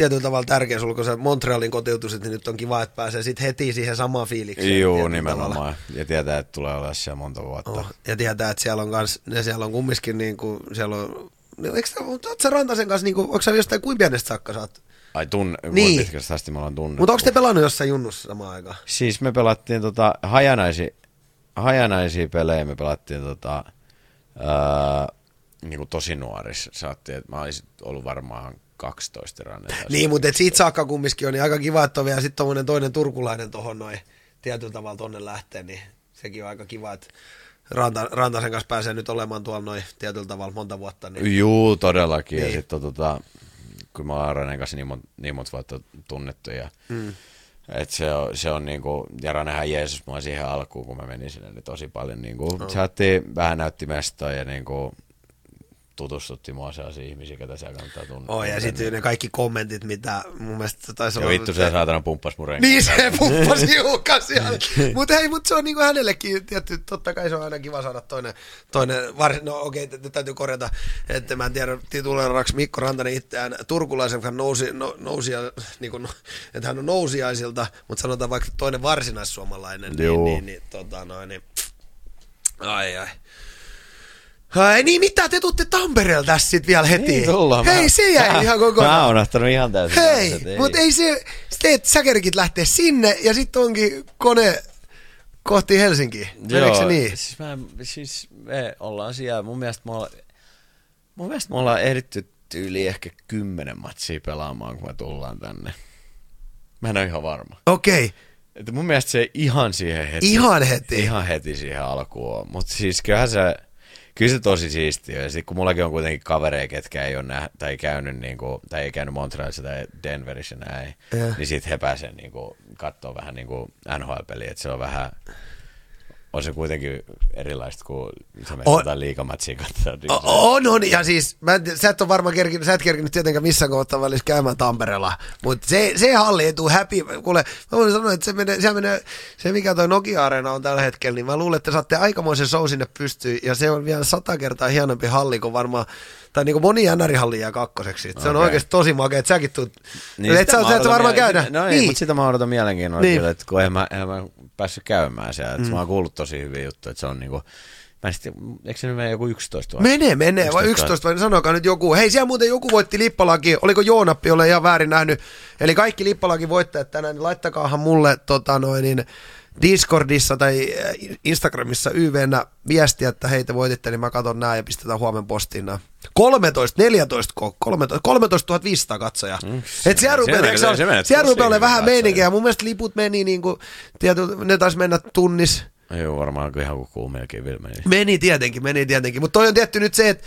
tietyllä tavalla tärkeä sulla, kun sä Montrealin kotiutusit, niin nyt on kiva, että pääsee sitten heti siihen samaan fiilikseen. Joo, nimenomaan. tavalla. Ja tietää, että tulee olla siellä monta vuotta. Oh, ja tietää, että siellä on, kans, ja siellä on kumminkin, niin kuin, siellä on, niin, eikö sä, oot sä Rantasen kanssa, niin kuin, onko sä jostain kuin pienestä saakka sä oot Ai tunne, niin. Niin. pitkästä asti me ollaan tunnettu. Mutta onko te pelannut jossain junnussa samaan aikaan? Siis me pelattiin tota, hajanaisia, hajanaisia pelejä, me pelattiin tota, ää, niinku tosi nuorissa. Saattiin, että mä olisin ollut varmaan 12 ranne. Niin, mutta et siitä saakka kumminkin on niin aika kiva, että on vielä sitten toinen turkulainen tohon noin tietyllä tavalla tonne lähtee, niin sekin on aika kiva, että Ranta, Rantasen kanssa pääsee nyt olemaan tuolla noin tietyllä tavalla monta vuotta. Niin. Juu, todellakin. Niin. Ja sitten tota, kun mä oon Ranen kanssa niin, mon, niin monta vuotta tunnettu ja Mm. et se on, se on niinku, ja Ranehan Jeesus mua siihen alkuun, kun mä menin sinne, niin tosi paljon niinku, no. saattiin vähän näytti mestoa ja niinku, tutustutti mua sellaisia ihmisiä, ketä siellä kannattaa tuntea. Oh, ja sitten ne kaikki kommentit, mitä mun mielestä taisi Ja vittu se saatana pumppas mun renkaan. Niin se puppasi hiukan siellä. Mutta hei, mutta se on niinku hänellekin, tietty, totta kai se on aina kiva saada toinen, toinen var... no okei, okay, nyt täytyy korjata, että mä en tiedä tituleraaks Mikko Rantanen itseään turkulaisen, joka nousi, no, nousi niin kuin, että hän on nousiaisilta, mutta sanotaan vaikka toinen varsinaissuomalainen, niin, Juu. niin, niin, tota noin, niin, ai ai. Ai niin, mitä te tuutte Tampereelta tässä sit vielä heti? Niin tullaan. Hei, Mä- se jäi mä- ihan Mä kokonaan. oon unohtanut ihan täysin. Hei, että mutta ei se, te, sä kerkit lähteä sinne ja sitten onkin kone kohti Helsinkiä. Meneekö se niin? Siis, mä, siis me ollaan siellä, mun mielestä me ollaan, mun mielestä me ollaan ehditty yli ehkä kymmenen matsia pelaamaan, kun me tullaan tänne. Mä en ole ihan varma. Okei, okay. Että mun mielestä se ei ihan siihen heti. Ihan heti? Ihan heti siihen alkuun. Mutta siis kyllähän se, kyllä se tosi siistiä. Ja sit kun mullakin on kuitenkin kavereja, ketkä ei ole näh, tai käynyt, niinku, tai ei käynyt Montrealissa tai Denverissä näin, Joo. niin sit he pääsee niinku, katsoa vähän niinku NHL-peliä. Että se on vähän, on se kuitenkin erilaista kuin se menet On- jotain liikamatsia katsoa. Niin se- O- on, on, ja siis, mä en, sä et ole varmaan kerkinyt, sä et kerkinyt tietenkään missään kohtaa välissä käymään Tampereella, mutta se, se halli ei tule happy, kuule, mä voin sanoa, että se menee, se menee, se mikä toi Nokia-areena on tällä hetkellä, niin mä luulen, että te saatte aikamoisen show sinne pystyyn, ja se on vielä sata kertaa hienompi halli kuin varmaan, tai niin kuin moni NR-halli jää kakkoseksi, se on oikeasti tosi makea, että säkin tuut, niin, et sä, sä et varmaan mielen- käydä, No ei, niin. mutta sitä mä odotan mielenkiinnolla niin. kyllä, että kun en mä, en mä päässyt käymään siellä. Mm. Mä oon kuullut tosi hyviä juttuja, että se on niinku, mä en sit, eikö se nyt mene joku 11 vai? Menee, menee, vai 11 vai sanokaa nyt joku. Hei, siellä muuten joku voitti Lippalaki, oliko Joonappi, olen ihan väärin nähnyt. Eli kaikki Lippalakin voittajat tänään, niin laittakaahan mulle tota noin, niin Discordissa tai äh, Instagramissa YVnä viestiä, että heitä voititte, niin mä katson nää ja pistetään huomen postiin nää. 13, 14, ko- 13, 13 500 katsojaa. Mm, Et siellä rupeaa, rupeaa olemaan vähän meininkiä. Mun mielestä liput meni niin kuin, tiety, ne taisi mennä tunnis. Ei ole varmaan ihan kuin kuumeelkin vielä meni. Meni tietenkin, meni tietenkin. Mutta toi on tietty nyt se, että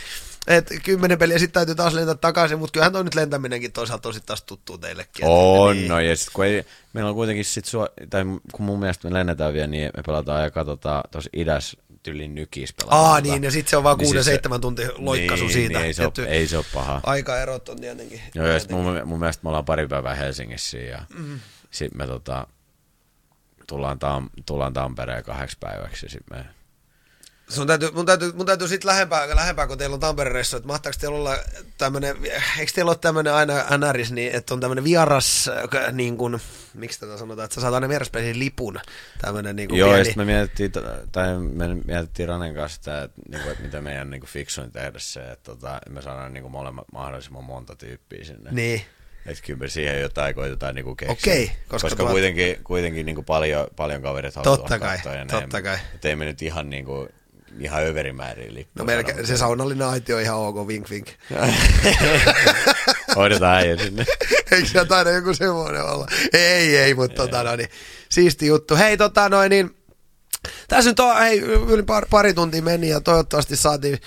et kymmenen peliä sitten täytyy taas lentää takaisin, mutta kyllähän toi nyt lentäminenkin toisaalta tosi taas tuttuu teillekin. On, Niin. no ja sit kun ei, meillä on kuitenkin sit sua, tai kun mun mielestä me lennetään vielä, niin me pelataan ja katsotaan tuossa idäs tyylin nykis pelataan. Aa niin, ja sitten se on vaan Niin kuuden, siis se- seitsemän tuntia loikkaisu niin, siitä. Niin, ei, se ole, ei se ole paha. Aikaerot on tietenkin. Joo, ja sit mun, mun mielestä me ollaan pari päivää Helsingissä ja mm. sitten me tota, tullaan, tam, tullaan Tampereen kahdeksi päiväksi ja sitten me Sun täytyy, mun täytyy, mun täytyy sitten lähempää, lähempää, kun teillä on Tampereen reissu, että mahtaako teillä olla tämmönen, eikö teillä ole tämmönen aina NRis, niin, että on tämmönen vieras, äh, niin kuin, miksi tätä sanotaan, että sä saat aina vieraspelin lipun, tämmönen niin kuin Joo, ja pieni, sitten me mietittiin, tai me mietittiin Ranen kanssa sitä, että, niinku, että mitä meidän niinku, fiksuin tehdä se, että tota, me saadaan niinku, molemmat mahdollisimman monta tyyppiä sinne. niin. Että kyllä me siihen jotain koitetaan niinku keksiä. Okei, koska koska tuot- kuitenkin, kuitenkin niinku paljon, paljon kaverit haluaa Totta kai, totta kai. Että ei me nyt ihan, niinku, ihan överimäärin lippuja. No melkein, saada, se saunallinen aitio on ihan ok, vink vink. Hoidetaan äijä sinne. Eikö se taida joku semmoinen olla? Ei, ei, mutta tota noin, niin, siisti juttu. Hei, tota noin, niin, tässä nyt on, hei, yli pari, pari tuntia meni ja toivottavasti saatiin,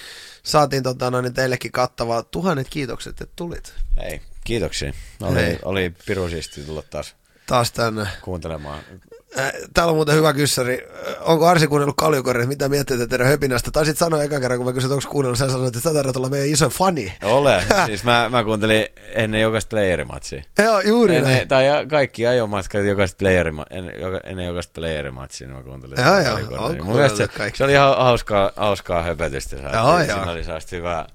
saatiin tota noin, niin teillekin kattavaa. Tuhannet kiitokset, että tulit Hei, kiitoksia. Oli, Hei. oli piru tulla taas taas tänne. kuuntelemaan. Äh, Täällä on muuten hyvä kyssäri. Äh, Onko Arsi kuunnellut Kalliokorjat? Mitä miettii teidän höpinästä? Taisit sanoa ekan kerran, kun mä kysyin, onko kuunnellut, sä sanoit, että sä tarvitset olla meidän iso fani. Ole. siis mä, mä kuuntelin ennen jokaista playerimatsia. Joo, juuri näin. Ennen, tai ja- kaikki ajomatkat jokaista playerima, ennen, joka, ennen jokaista playerimatsia, niin mä kuuntelin. Joo, joo. Mun mielestä se, se, oli ihan hauskaa, hauskaa höpötystä. Joo, Joo, joo. Siinä oli sellaista hyvää,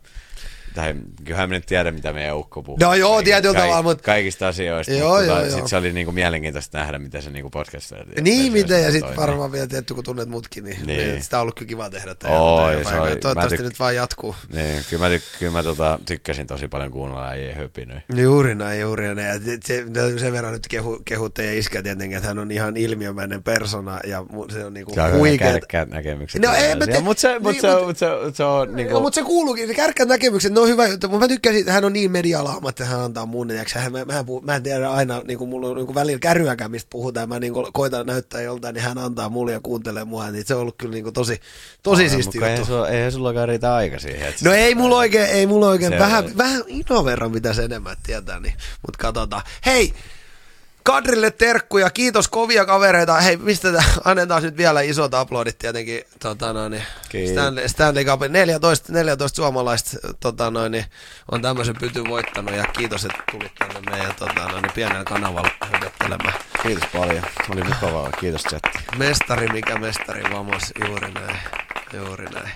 tai kyllähän me nyt tiedä, mitä meidän ukko puhuu. No joo, tietyllä kaik- tavalla, mut- Kaikista asioista. Joo, mutta joo, tota, joo. Sit se oli niinku mielenkiintoista nähdä, mitä se niinku podcast Niin miten, ja sitten varmaan vielä tietty, kun tunnet mutkin, niin, Niin. niin. sitä on ollut kyllä kiva tehdä. Tää Oo, ja se oli- Toivottavasti tyk- nyt vaan jatkuu. Niin, kyllä mä, tyk- kyllä mä tota, tykkäsin tosi paljon kuunnella äijien höpinöi. Juuri näin, juuri näin. Ja se, se, sen verran nyt kehu, kehu teidän iskä tietenkin, että hän on ihan ilmiömäinen persona ja se on niinku Se on kärkkäät näkemykset. No ei, mä te- Mutta se, mut niin, se, mut- mut se, se on niinku... No, mutta se kuuluukin, se kärkkät näkemykset, ne on hyvä juttu, mutta mä tykkään siitä, hän on niin medialaama, että hän antaa mun, hän, mä, mä, mä, en tiedä aina, niin kuin mulla on niin välillä kärryäkään, mistä puhutaan, mä niin koitan näyttää joltain, niin hän antaa mulle ja kuuntelee mua, niin se on ollut kyllä niin kuin tosi, tosi siisti Mutta eihän, juttu. sulla, eihän sullakaan riitä aika siihen. Että No ei mulla oikein, ei mulla oikein, vähän, on- vähän ino verran pitäisi enemmän tietää, niin, mutta katsotaan. Hei, Kadrille terkkuja, kiitos kovia kavereita. Hei, mistä tää, annetaan nyt vielä isot aplodit tietenkin tota noin, niin. Stanley, Stanley Cupin 14, 14 suomalaista tota noin, niin on tämmöisen pytyn voittanut ja kiitos, että tulit tänne meidän tota noin, niin pienellä kanavalla höpöttelemään. Kiitos paljon. Oli mukavaa. Kiitos chatti. Mestari, mikä mestari, vamos, juuri näin, juuri näin.